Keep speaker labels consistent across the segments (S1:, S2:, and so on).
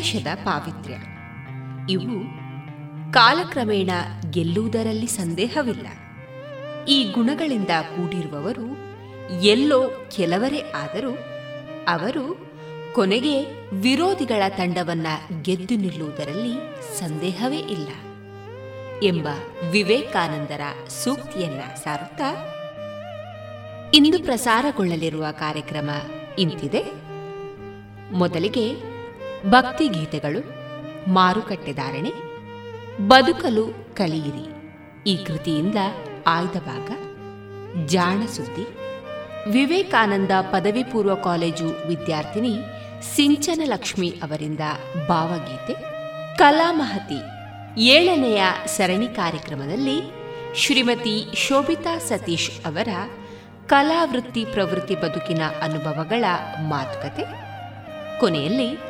S1: ಉದ್ದೇಶದ ಪಾವಿತ್ರ್ಯ. ಇವು ಕಾಲಕ್ರಮೇಣ ಗೆಲ್ಲುವುದರಲ್ಲಿ ಸಂದೇಹವಿಲ್ಲ. ಈ ಗುಣಗಳಿಂದ ಕೂಡಿರುವವರು ಎಲ್ಲೋ ಕೆಲವರೇ ಆದರೂ ಅವರು ಕೊನೆಗೆ ವಿರೋಧಿಗಳ ತಂಡವನ್ನ ಗೆದ್ದು ನಿಲ್ಲುವುದರಲ್ಲಿ ಸಂದೇಹವೇ ಇಲ್ಲ. ಎಂಬ ವಿವೇಕಾನಂದರ ಸೂಕ್ತಿಯನ್ನ ಸಾರುತ್ತಾ, ಇಂದು ಪ್ರಸಾರಗೊಳ್ಳಲಿರುವ ಕಾರ್ಯಕ್ರಮ ಇಂತಿದೆ. ಮೊದಲಿಗೆ ಭಕ್ತಿ ಗೀತೆಗಳು ಮಾರುಕಟ್ಟೆದಾರಣೆ ಬದುಕಲು ಕಲಿಯಿರಿ. ಈ ಕೃತಿಯಿಂದ ಆಯ್ದ ಭಾಗ, ಜಾಣ ಸುದ್ದಿ. ವಿವೇಕಾನಂದ ಪದವಿ ಪೂರ್ವ ಕಾಲೇಜು ವಿದ್ಯಾರ್ಥಿನಿ ಸಿಂಚನ ಲಕ್ಷ್ಮಿ ಅವರಿಂದ ಭಾವಗೀತೆ ಕಲಾಮಹತಿ ಏಳನೆಯ ಸರಣಿ ಕಾರ್ಯಕ್ರಮದಲ್ಲಿ ಶ್ರೀಮತಿ ಶೋಭಿತಾ ಸತೀಶ್ ಅವರ ಕಲಾವೃತ್ತಿ ಪ್ರವೃತ್ತಿ ಬದುಕಿನ ಅನುಭವಗಳ ಮಾತುಕತೆ. ಕೊನೆಯಲ್ಲಿ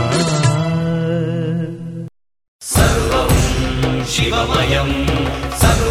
S2: शिवमयं सर्वं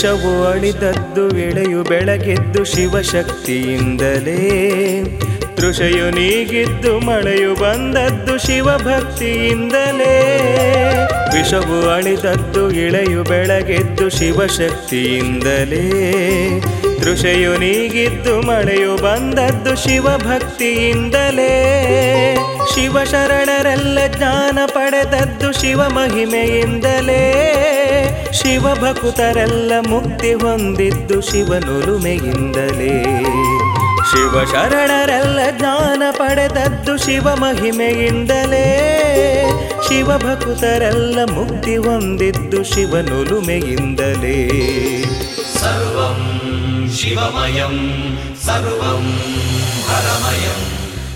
S3: ವಿಷವು ಅಳಿದದ್ದು ಎಳೆಯು ಬೆಳಗೆದ್ದು ಶಿವಶಕ್ತಿಯಿಂದಲೇ. ತೃಷೆಯು ನೀಗಿದ್ದು ಮಳೆಯು ಬಂದದ್ದು ಶಿವಭಕ್ತಿಯಿಂದಲೇ.
S4: ವಿಷವು ಅಳಿದದ್ದು ಇಳೆಯು ಬೆಳಗೆದ್ದು ಶಿವಶಕ್ತಿಯಿಂದಲೇ. ತೃಷೆಯು ನೀಗಿದ್ದು ಮಳೆಯು ಬಂದದ್ದು ಶಿವಭಕ್ತಿಯಿಂದಲೇ. ಶಿವ ಶರಣರೆಲ್ಲ ಜ್ಞಾನ ಪಡೆದದ್ದು ಶಿವ ಮಹಿಮೆಯಿಂದಲೇ. ಶಿವ ಭಕ್ತರೆಲ್ಲ ಮುಕ್ತಿ ಹೊಂದಿದ್ದು ಶಿವನುರುಮೆಯಿಂದಲೇ ಶಿವ ಶರಣರೆಲ್ಲ ಜ್ಞಾನ ಪಡೆದದ್ದು ಶಿವ ಮಹಿಮೆಯಿಂದಲೇ. ಶಿವ ಭಕ್ತರೆಲ್ಲ ಮುಕ್ತಿ ಹೊಂದಿದ್ದು ಶಿವನುರುಮೆಯಿಂದಲೇ
S3: ಸರ್ವಂ ಶಿವಮಯಂ, ಸರ್ವಂ ಹರಮಯಂ.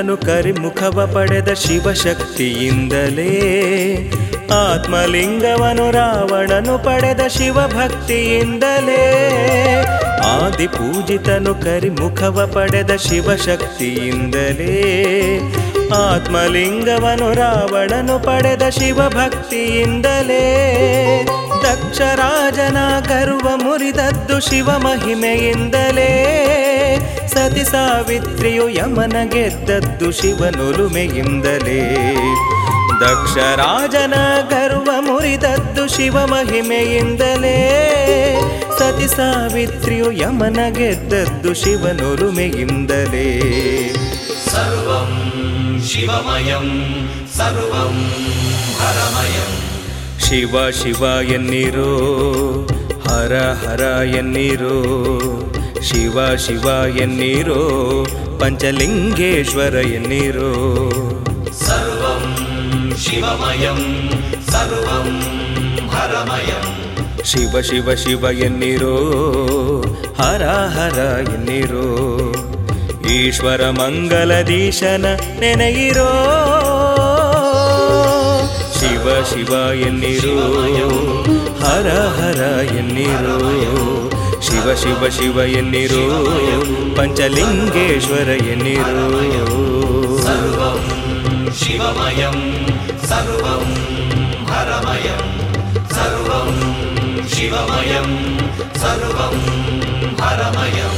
S4: ಪೂಜಿತನು ಕರಿಮುಖವ ಪಡೆದ ಶಿವಶಕ್ತಿಯಿಂದಲೇ ಆತ್ಮಲಿಂಗವನು ರಾವಣನು ಪಡೆದ ಶಿವಭಕ್ತಿಯಿಂದಲೇ ಆದಿ ಪೂಜಿತನು ಕರಿಮುಖವ ಪಡೆದ ಶಿವಶಕ್ತಿಯಿಂದಲೇ ಆತ್ಮಲಿಂಗವನು ರಾವಣನು ಪಡೆದ ಶಿವಭಕ್ತಿಯಿಂದಲೇ ದಕ್ಷರಾಜನ ಗರ್ವ ಮುರಿದದ್ದು ಶಿವ ಮಹಿಮೆಯಿಂದಲೇ ಸತಿ ಸಾವಿತ್ರಿಯು ಯಮನ ಗೆದ್ದದ್ದು ಶಿವನುರುಮೆಯಿಂದಲೇ ದಕ್ಷರಾಜನ ಗರ್ವ ಮುರಿದದ್ದು ಶಿವ ಮಹಿಮೆಯಿಂದಲೇ ಸತಿ ಸಾವಿತ್ರಿಯು ಯಮನ ಗೆದ್ದದ್ದು ಶಿವನುರುಮೆಯಿಂದಲೇ
S3: ಸರ್ವಂ ಶಿವಮಯಂ ಸರ್ವಂ ಹರಮಯಂ.
S4: ಶಿವ ಶಿವ ಎನ್ನಿರೋ ಹರ ಹರ ಎನ್ನಿರೋ. ಶಿವ ಶಿವ ಎನ್ನಿರೋ ಪಂಚಲಿಂಗೇಶ್ವರ ಎನ್ನಿರೋ.
S3: ಸರ್ವಂ ಶಿವಮಯಂ ಸರ್ವಂ ಹರಮಯಂ.
S4: ಶಿವ ಶಿವ ಶಿವ ಎನ್ನಿರೋ ಹರ ಹರ ಎನ್ನಿರೋ. ಈಶ್ವರ ಮಂಗಲದೀಶನ ನೆನೆಯಿರೋ. ಶಿವ ಶಿವ ಎನ್ನಿರೋ ಹರ ಹರ ಎನ್ನಿರೋ. ಶಿವ ಶಿವ ಶಿವ ಎನ್ನಿರು ಪಂಚಲಿಂಗೇಶ್ವರ ಎನ್ನಿರು ಶಿವಮಯಂ ಸರ್ವಂ ಹರಮಯಂ ಸರ್ವಂ ಶಿವಮಯಂ ಸರ್ವಂ ಹರಮಯಂ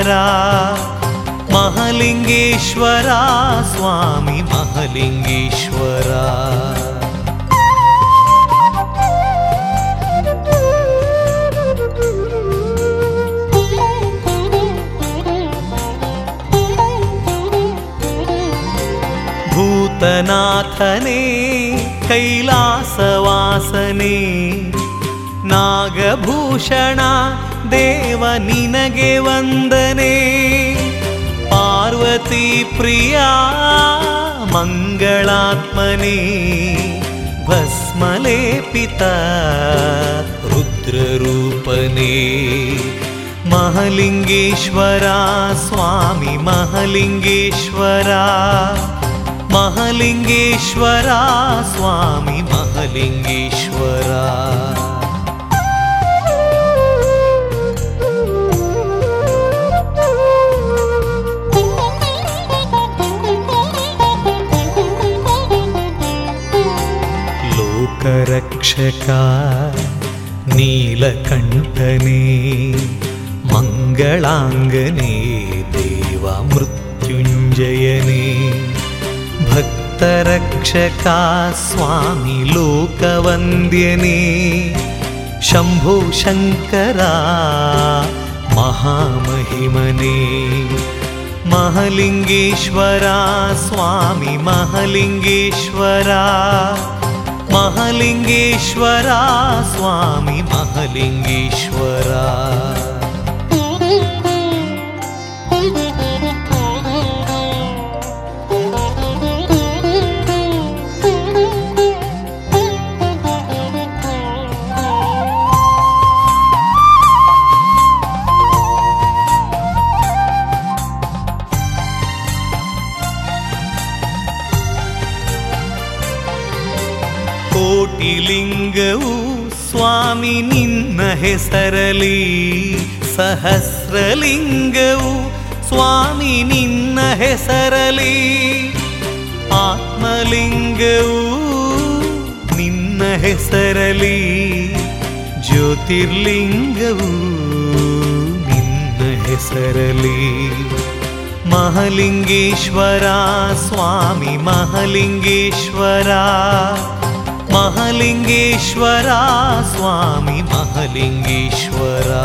S4: महालिङ्गेश्वरा महालिङ्गेश्वरा स्वामी महालिङ्गेश्वरा भूतनाथने कैलासवासने नागभूषणा देव निनगे गेव भस्मले भस्मलेपिता रुद्ररूपने। महलिङ्गेश्वरा स्वामी महलिङ्गेश्वरा। महलिङ्गेश्वरा स्वामी महलिङ्गेश्वरा। नीलकण्ठने मङ्गलाङ्गने देवमृत्युञ्जयने भक्तरक्षका स्वामि लोकवन्द्यने शम्भो शङ्करा महामहिमने महलिङ्गेश्वरा स्वामि महलिङ्गेश्वरा महलिङ्गेश्वरा स्वामी महलिङ्गेश्वरा। ಹೆಸರಲಿ ಸಹಸ್ರಲಿಂಗವು ಸ್ವಾಮಿ ನಿನ್ನ ಹೆಸರಲಿ. ಆತ್ಮಲಿಂಗವು ನಿನ್ನ ಹೆಸರಲಿ. ಜ್ಯೋತಿರ್ಲಿಂಗವು ನಿನ್ನ ಹೆಸರಲಿ. ಮಹಲಿಂಗೇಶ್ವರ ಸ್ವಾಮಿ ಮಹಲಿಂಗೇಶ್ವರ. महलिङ्गेश्वरा स्वामी महलिङ्गेश्वरा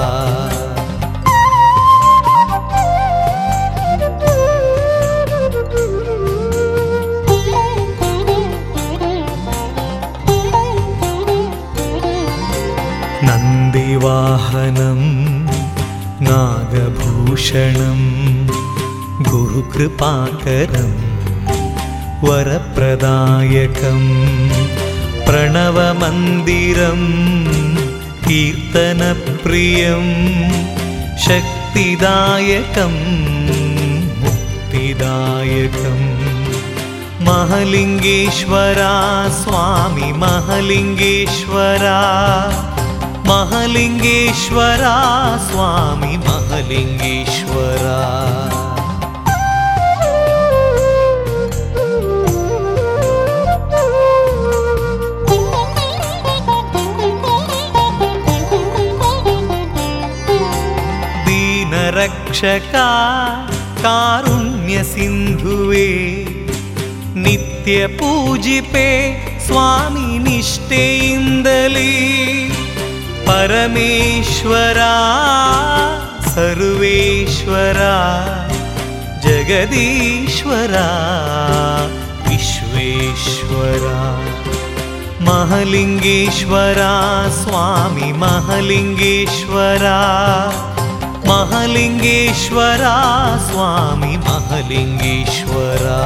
S4: नन्दिवाहनं नागभूषणं गुरुकृपाकरं वरप्रदायकम् प्रणवमन्दिरं कीर्तनप्रियं शक्तिदायकं मुक्तिदायकम् महलिङ्गेश्वरा स्वामि महलिङ्गेश्वरा महलिङ्गेश्वरा स्वामि महलिङ्गेश्वरा ರಕ್ಷಕಾ ಕಾರುಣ್ಯ ಸಿಂಧುವೆ ನಿತ್ಯ ಪೂಜಿಪೆ ಸ್ವಾಮಿ ನಿಷ್ಠೆಯಿಂದಲೇ. ಪರಮೇಶ್ವರ ಸರ್ವೇಶ್ವರ ಜಗದೀಶ್ವರ ವಿಶ್ವೇಶ್ವರ. ಮಹಲಿಂಗೇಶ್ವರ ಸ್ವಾಮಿ ಮಹಲಿಂಗೇಶ್ವರ. महलिङ्गेश्वरा स्वामी महलिङ्गेश्वरा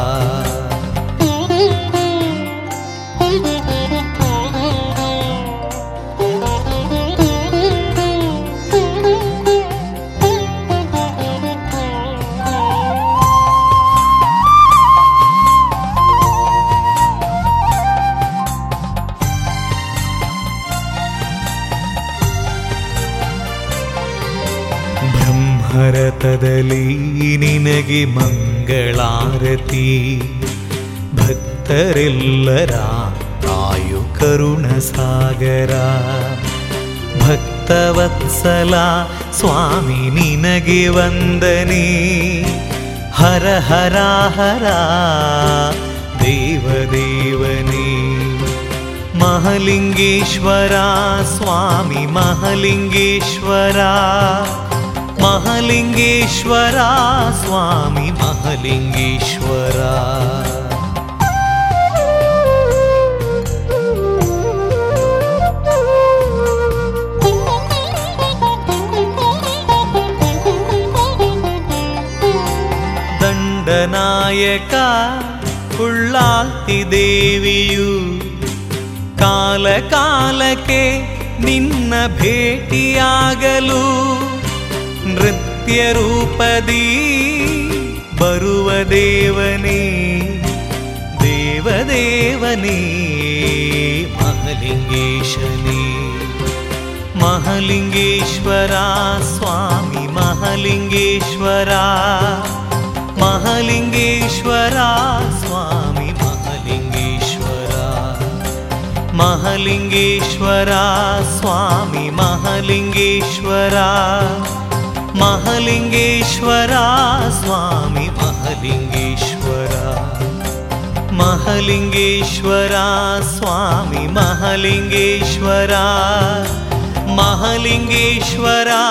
S4: ಭಾರತದಲ್ಲಿ ನಿನಗೆ ಮಂಗಳಾರತಿ. ಭಕ್ತರೆಲ್ಲರ ಕಾಯು ಕರುಣ ಸಾಗರ ಭಕ್ತವತ್ಸಲ ಸ್ವಾಮಿ ನಿನಗೆ ವಂದನೆ. ಹರ ಹರ ಹರ ದೇವದೇವನೇ. ಮಹಲಿಂಗೇಶ್ವರ ಸ್ವಾಮಿ ಮಹಲಿಂಗೇಶ್ವರ. ಮಹಲಿಂಗೇಶ್ವರ ಸ್ವಾಮಿ ಮಹಲಿಂಗೇಶ್ವರ. ದಂಡನಾಯಕ ಉಳ್ಳಾಲ್ತಿ ದೇವಿಯು ಕಾಲ ಕಾಲಕ್ಕೆ ನಿನ್ನ ಭೇಟಿಯಾಗಲು. ನೃತ್ಯ ರೂಪದಿ ಬರುವ ದೇವನೇ ದೇವದೇವನೇ ಮಹಲಿಂಗೇಶನೇ ಮಹಲಿಂಗೇಶ್ವರ ಸ್ವಾಮಿ ಮಹಲಿಂಗೇಶ್ವರ ಮಹಲಿಂಗೇಶ್ವರ ಸ್ವಾಮಿ ಮಹಲಿಂಗೇಶ್ವರ ಮಹಲಿಂಗೇಶ್ವರ ಸ್ವಾಮಿ ಮಹಲಿಂಗೇಶ್ವರ महलिङ्गेश्वरा स्वामि महलिङ्गेश्वरा। महलिङ्गेश्वरा स्वामि महलिङ्गेश्वरा। महलिङ्गेश्वरा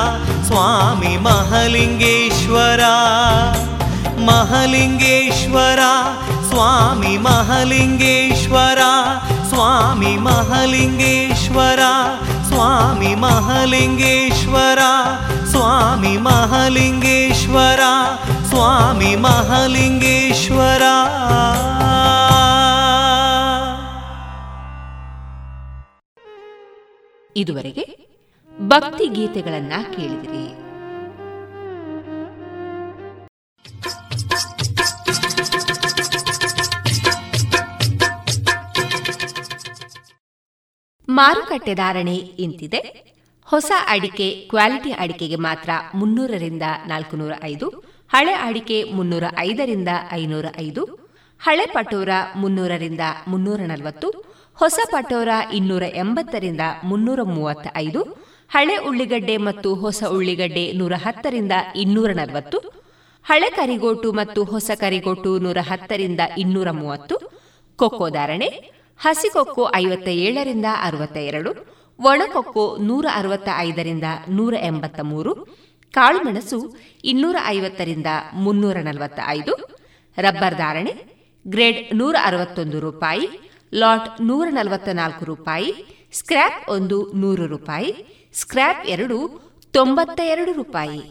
S4: स्वामि महलिङ्गेश्वरा। महलिङ्गेश्वरा स्वामि महलिङ्गेश्वरा। स्वामि महलिङ्गेश्वरा ಸ್ವಾಮಿ ಮಹಾಲಿಂಗೇಶ್ವರ ಸ್ವಾಮಿ ಮಹಾಲಿಂಗೇಶ್ವರ ಸ್ವಾಮಿ ಮಹಾಲಿಂಗೇಶ್ವರ.
S1: ಇದುವರೆಗೆ ಭಕ್ತಿ ಗೀತೆಗಳನ್ನ ಕೇಳಿದಿರಿ. ಮಾರುಕಟ್ಟೆ ಧಾರಣೆ ಇಂತಿದೆ. ಹೊಸ ಅಡಿಕೆ ಕ್ವಾಲಿಟಿ ಅಡಿಕೆಗೆ ಮಾತ್ರ ಮುನ್ನೂರರಿಂದ ನಾಲ್ಕುನೂರ ಐದು ಹಳೆ ಅಡಿಕೆ ಮುನ್ನೂರ ಐದರಿಂದ ಐನೂರ ಐದು ಹಳೆ ಪಟೋರ ಮುನ್ನೂರರಿಂದ ಮುನ್ನೂರ ನಲವತ್ತು ಹೊಸ ಪಟೋರ ಇನ್ನೂರ ಎಂಬತ್ತರಿಂದ ಮುನ್ನೂರ ಮೂವತ್ತ ಐದು ಹಳೆ ಉಳ್ಳಿಗಡ್ಡೆ ಮತ್ತು ಹೊಸ ಉಳ್ಳಿಗಡ್ಡೆ ನೂರ ಹತ್ತರಿಂದ ಇನ್ನೂರ ನಲವತ್ತು ಹಳೆ ಕರಿಗೋಟು ಮತ್ತು ಹೊಸ ಕರಿಗೋಟು ನೂರ ಹತ್ತರಿಂದ ಇನ್ನೂರ ಮೂವತ್ತು ಕೊಕ್ಕೋ ಧಾರಣೆ ಹಸಿಕೊಕ್ಕೋ ಐವತ್ತ ಏಳರಿಂದ ಅರವತ್ತ ಎರಡು ಒಣಕೊಕ್ಕೋ ನೂರ ಅರವತ್ತ ಐದರಿಂದ ನೂರ ಎಂಬತ್ತ ಮೂರು ಕಾಳುಮೆಣಸು ಇನ್ನೂರ ಐವತ್ತರಿಂದ ಮುನ್ನೂರ ನಲವತ್ತ ಐದು ರಬ್ಬರ್ ಧಾರಣೆ, ಗ್ರೇಡ್ ನೂರ ಅರವತ್ತೊಂದು ರೂಪಾಯಿ, ಲಾಟ್ ನೂರ ನಲವತ್ತ ನಾಲ್ಕು ರೂಪಾಯಿ, ಸ್ಕ್ರ್ಯಾಪ್ ಒಂದು ನೂರು ರೂಪಾಯಿ, ಸ್ಕ್ರ್ಯಾಪ್ ಎರಡು ತೊಂಬತ್ತ ಎರಡು ರೂಪಾಯಿ.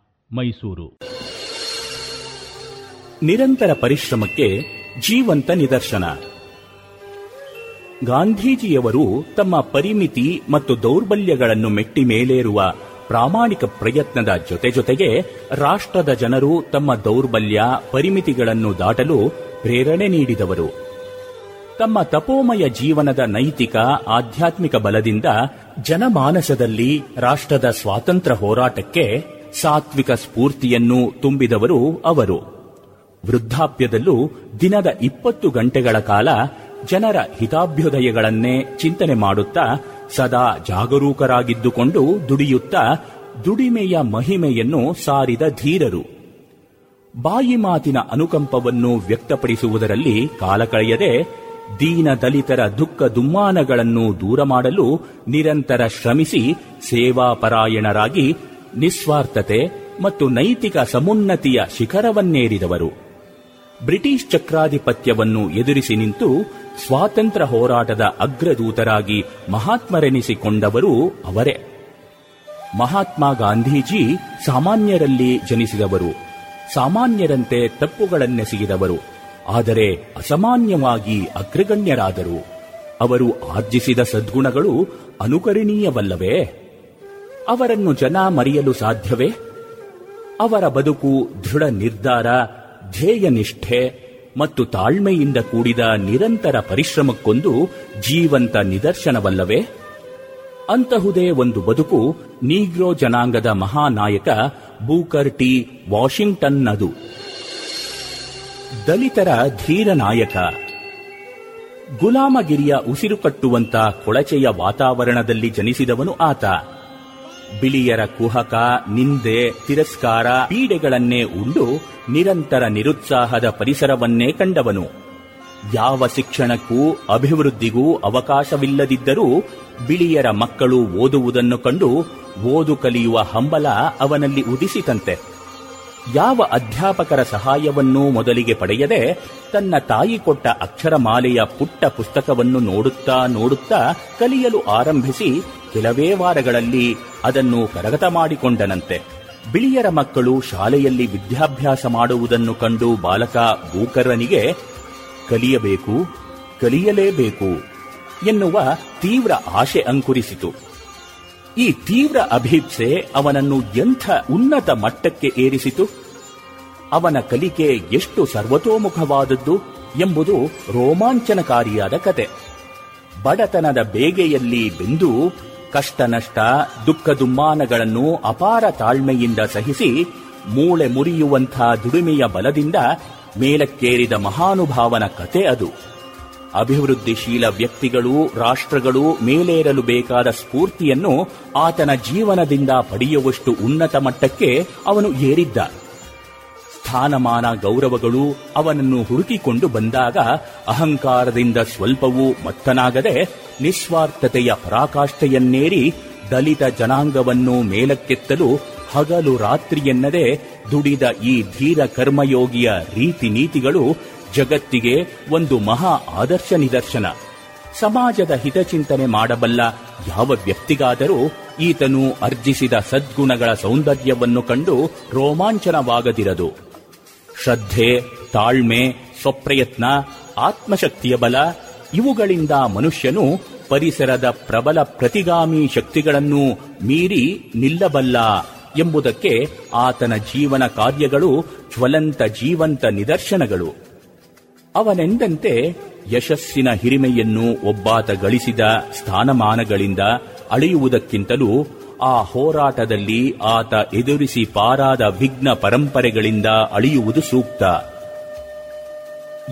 S5: ಮೈಸೂರು.
S6: ನಿರಂತರ ಪರಿಶ್ರಮಕ್ಕೆ ಜೀವಂತ ನಿದರ್ಶನ. ಗಾಂಧೀಜಿಯವರು ತಮ್ಮ ಪರಿಮಿತಿ ಮತ್ತು ದೌರ್ಬಲ್ಯಗಳನ್ನು ಮೆಟ್ಟಿ ಮೇಲೇರುವ ಪ್ರಾಮಾಣಿಕ ಪ್ರಯತ್ನದ ಜೊತೆ ಜೊತೆಗೆ ರಾಷ್ಟ್ರದ ಜನರು ತಮ್ಮ ದೌರ್ಬಲ್ಯ, ಪರಿಮಿತಿಗಳನ್ನು ದಾಟಲು ಪ್ರೇರಣೆ ನೀಡಿದವರು. ತಮ್ಮ ತಪೋಮಯ ಜೀವನದ ನೈತಿಕ, ಆಧ್ಯಾತ್ಮಿಕ ಬಲದಿಂದ ಜನಮಾನಸದಲ್ಲಿ ರಾಷ್ಟ್ರದ ಸ್ವಾತಂತ್ರ್ಯ ಹೋರಾಟಕ್ಕೆ ಸಾತ್ವಿಕ ಸ್ಫೂರ್ತಿಯನ್ನು ತುಂಬಿದವರು ಅವರು. ವೃದ್ಧಾಪ್ಯದಲ್ಲೂ ದಿನದ ಇಪ್ಪತ್ತು ಗಂಟೆಗಳ ಕಾಲ ಜನರ ಹಿತಾಭ್ಯುದಯಗಳನ್ನೇ ಚಿಂತನೆ ಮಾಡುತ್ತಾ ಸದಾ ಜಾಗರೂಕರಾಗಿದ್ದುಕೊಂಡು ದುಡಿಯುತ್ತಾ ದುಡಿಮೆಯ ಮಹಿಮೆಯನ್ನು ಸಾರಿದ ಧೀರರು. ಬಾಯಿ ಮಾತಿನ ಅನುಕಂಪವನ್ನು ವ್ಯಕ್ತಪಡಿಸುವುದರಲ್ಲಿ ಕಾಲ ಕಳೆಯದೆ ದೀನ ದಲಿತರ ದುಃಖ ದುಮ್ಮಾನಗಳನ್ನು ದೂರ ಮಾಡಲು ನಿರಂತರ ಶ್ರಮಿಸಿ ಸೇವಾಪರಾಯಣರಾಗಿ ನಿಸ್ವಾರ್ಥತೆ ಮತ್ತು ನೈತಿಕ ಸಮುನ್ನತಿಯ ಶಿಖರವನ್ನೇರಿದವರು. ಬ್ರಿಟಿಷ್ ಚಕ್ರಾಧಿಪತ್ಯವನ್ನು ಎದುರಿಸಿ ನಿಂತು ಸ್ವಾತಂತ್ರ್ಯ ಹೋರಾಟದ ಅಗ್ರದೂತರಾಗಿ ಮಹಾತ್ಮರೆನಿಸಿಕೊಂಡವರು ಅವರೇ. ಮಹಾತ್ಮ ಗಾಂಧೀಜಿ ಸಾಮಾನ್ಯರಲ್ಲಿ ಜನಿಸಿದವರು, ಸಾಮಾನ್ಯರಂತೆ ತಪ್ಪುಗಳನ್ನೆಸಗಿದವರು ಆದರೆ ಅಸಾಮಾನ್ಯವಾಗಿ ಅಗ್ರಗಣ್ಯರಾದರು. ಅವರು ಆರ್ಜಿಸಿದ ಸದ್ಗುಣಗಳು ಅನುಕರಣೀಯವಲ್ಲವೇ? ಅವರನ್ನು ಜನ ಮರೆಯಲು ಸಾಧ್ಯವೇ? ಅವರ ಬದುಕು ದೃಢ ನಿರ್ಧಾರ, ಧ್ಯೇಯ ನಿಷ್ಠೆ ಮತ್ತು ತಾಳ್ಮೆಯಿಂದ ಕೂಡಿದ ನಿರಂತರ ಪರಿಶ್ರಮಕ್ಕೊಂದು ಜೀವಂತ ನಿದರ್ಶನವಲ್ಲವೇ? ಅಂತಹುದೇ ಒಂದು ಬದುಕು ನೀಗ್ರೋ ಜನಾಂಗದ ಮಹಾನಾಯಕ ಬೂಕರ್ ಟಿ. ವಾಷಿಂಗ್ಟನ್ನದು. ದಲಿತರ ಧೀರ ನಾಯಕ. ಗುಲಾಮಗಿರಿಯ ಉಸಿರು ಕಟ್ಟುವಂತ ಕೊಳಚೆಯ ವಾತಾವರಣದಲ್ಲಿ ಜನಿಸಿದವನು ಆತ. ಬಿಳಿಯರ ಕುಹಕ, ನಿಂದೆ, ತಿರಸ್ಕಾರ, ಪೀಡೆಗಳನ್ನೇ ಉಂಡು ನಿರಂತರ ನಿರುತ್ಸಾಹದ ಪರಿಸರವನ್ನೇ ಕಂಡವನು. ಯಾವ ಶಿಕ್ಷಣಕ್ಕೂ ಅಭಿವೃದ್ಧಿಗೂ ಅವಕಾಶವಿಲ್ಲದಿದ್ದರೂ ಬಿಳಿಯರ ಮಕ್ಕಳು ಓದುವುದನ್ನು ಕಂಡು ಓದು ಕಲಿಯುವ ಹಂಬಲ ಅವನಲ್ಲಿ ಉದಿಸಿತಂತೆ. ಯಾವ ಅಧ್ಯಾಪಕರ ಸಹಾಯವನ್ನೂ ಮೊದಲಿಗೆ ಪಡೆಯದೆ ತನ್ನ ತಾಯಿ ಕೊಟ್ಟ ಅಕ್ಷರಮಾಲೆಯ ಪುಟ್ಟ ಪುಸ್ತಕವನ್ನು ನೋಡುತ್ತಾ ನೋಡುತ್ತಾ ಕಲಿಯಲು ಆರಂಭಿಸಿ ಕೆಲವೇ ವಾರಗಳಲ್ಲಿ ಅದನ್ನು ಕರಗತ ಮಾಡಿಕೊಂಡನಂತೆ. ಬಿಳಿಯರ ಮಕ್ಕಳು ಶಾಲೆಯಲ್ಲಿ ವಿದ್ಯಾಭ್ಯಾಸ ಮಾಡುವುದನ್ನು ಕಂಡು ಬಾಲಕ ಭೂಕರನಿಗೆ ಕಲಿಯಬೇಕು, ಕಲಿಯಲೇಬೇಕು ಎನ್ನುವ ತೀವ್ರ ಆಶೆ ಅಂಕುರಿಸಿತು. ಈ ತೀವ್ರ ಅಭೀಪ್ಸೆ ಅವನನ್ನು ಎಂಥ ಉನ್ನತ ಮಟ್ಟಕ್ಕೆ ಏರಿಸಿತು? ಅವನ ಕಲಿಕೆ ಎಷ್ಟು ಸರ್ವತೋಮುಖವಾದದ್ದು ಎಂಬುದು ರೋಮಾಂಚನಕಾರಿಯಾದ ಕತೆ. ಬಡತನದ ಬೇಗೆಯಲ್ಲಿ ಬೆಂದು ಕಷ್ಟ ನಷ್ಟ ದುಃಖ ದುಮ್ಮಾನಗಳನ್ನು ಅಪಾರ ತಾಳ್ಮೆಯಿಂದ ಸಹಿಸಿ ಮೂಳೆ ಮುರಿಯುವಂಥ ದುಡಿಮೆಯ ಬಲದಿಂದ ಮೇಲಕ್ಕೇರಿದ ಮಹಾನುಭಾವನ ಕತೆ ಅದು. ಅಭಿವೃದ್ಧಿಶೀಲ ವ್ಯಕ್ತಿಗಳು, ರಾಷ್ಟ್ರಗಳು ಮೇಲೇರಲು ಬೇಕಾದ ಸ್ಫೂರ್ತಿಯನ್ನು ಆತನ ಜೀವನದಿಂದ ಪಡೆಯುವಷ್ಟು ಉನ್ನತ ಮಟ್ಟಕ್ಕೆ ಅವನು ಏರಿದ್ದ. ಸ್ಥಾನಮಾನ ಗೌರವಗಳು ಅವನನ್ನು ಹುಡುಕಿಕೊಂಡು ಬಂದಾಗ ಅಹಂಕಾರದಿಂದ ಸ್ವಲ್ಪವೂ ಮತ್ತನಾಗದೆ ನಿಸ್ವಾರ್ಥತೆಯ ಪರಾಕಾಷ್ಠೆಯನ್ನೇರಿ ದಲಿತ ಜನಾಂಗವನ್ನು ಮೇಲಕ್ಕೆತ್ತಲು ಹಗಲು ರಾತ್ರಿಯೆನ್ನದೆ ದುಡಿದ ಈ ಧೀರ ಕರ್ಮಯೋಗಿಯ ರೀತಿ ನೀತಿಗಳು ಜಗತ್ತಿಗೆ ಒಂದು ಮಹಾ ಆದರ್ಶ ನಿದರ್ಶನ. ಸಮಾಜದ ಹಿತಚಿಂತನೆ ಮಾಡಬಲ್ಲ ಯಾವ ವ್ಯಕ್ತಿಗಾದರೂ ಈತನು ಅರ್ಜಿಸಿದ ಸದ್ಗುಣಗಳ ಸೌಂದರ್ಯವನ್ನು ಕಂಡು ರೋಮಾಂಚನವಾಗದಿರದು. ಶ್ರದ್ಧೆ, ತಾಳ್ಮೆ, ಸ್ವಪ್ರಯತ್ನ, ಆತ್ಮಶಕ್ತಿಯ ಬಲ, ಇವುಗಳಿಂದ ಮನುಷ್ಯನು ಪರಿಸರದ ಪ್ರಬಲ ಪ್ರತಿಗಾಮಿ ಶಕ್ತಿಗಳನ್ನು ಮೀರಿ ನಿಲ್ಲಬಲ್ಲ ಎಂಬುದಕ್ಕೆ ಆತನ ಜೀವನ ಕಾರ್ಯಗಳು ಜ್ವಲಂತ ಜೀವಂತ ನಿದರ್ಶನಗಳು. ಅವನೆಂದಂತೆ ಯಶಸ್ಸಿನ ಹಿರಿಮೆಯನ್ನು ಒಬ್ಬಾತ ಗಳಿಸಿದ ಸ್ಥಾನಮಾನಗಳಿಂದ ಅಳೆಯುವುದಕ್ಕಿಂತಲೂ ಆ ಹೋರಾಟದಲ್ಲಿ ಆತ ಎದುರಿಸಿ ಪಾರಾದ ವಿಘ್ನ ಪರಂಪರೆಗಳಿಂದ ಅಳಿಯುವುದು ಸೂಕ್ತ.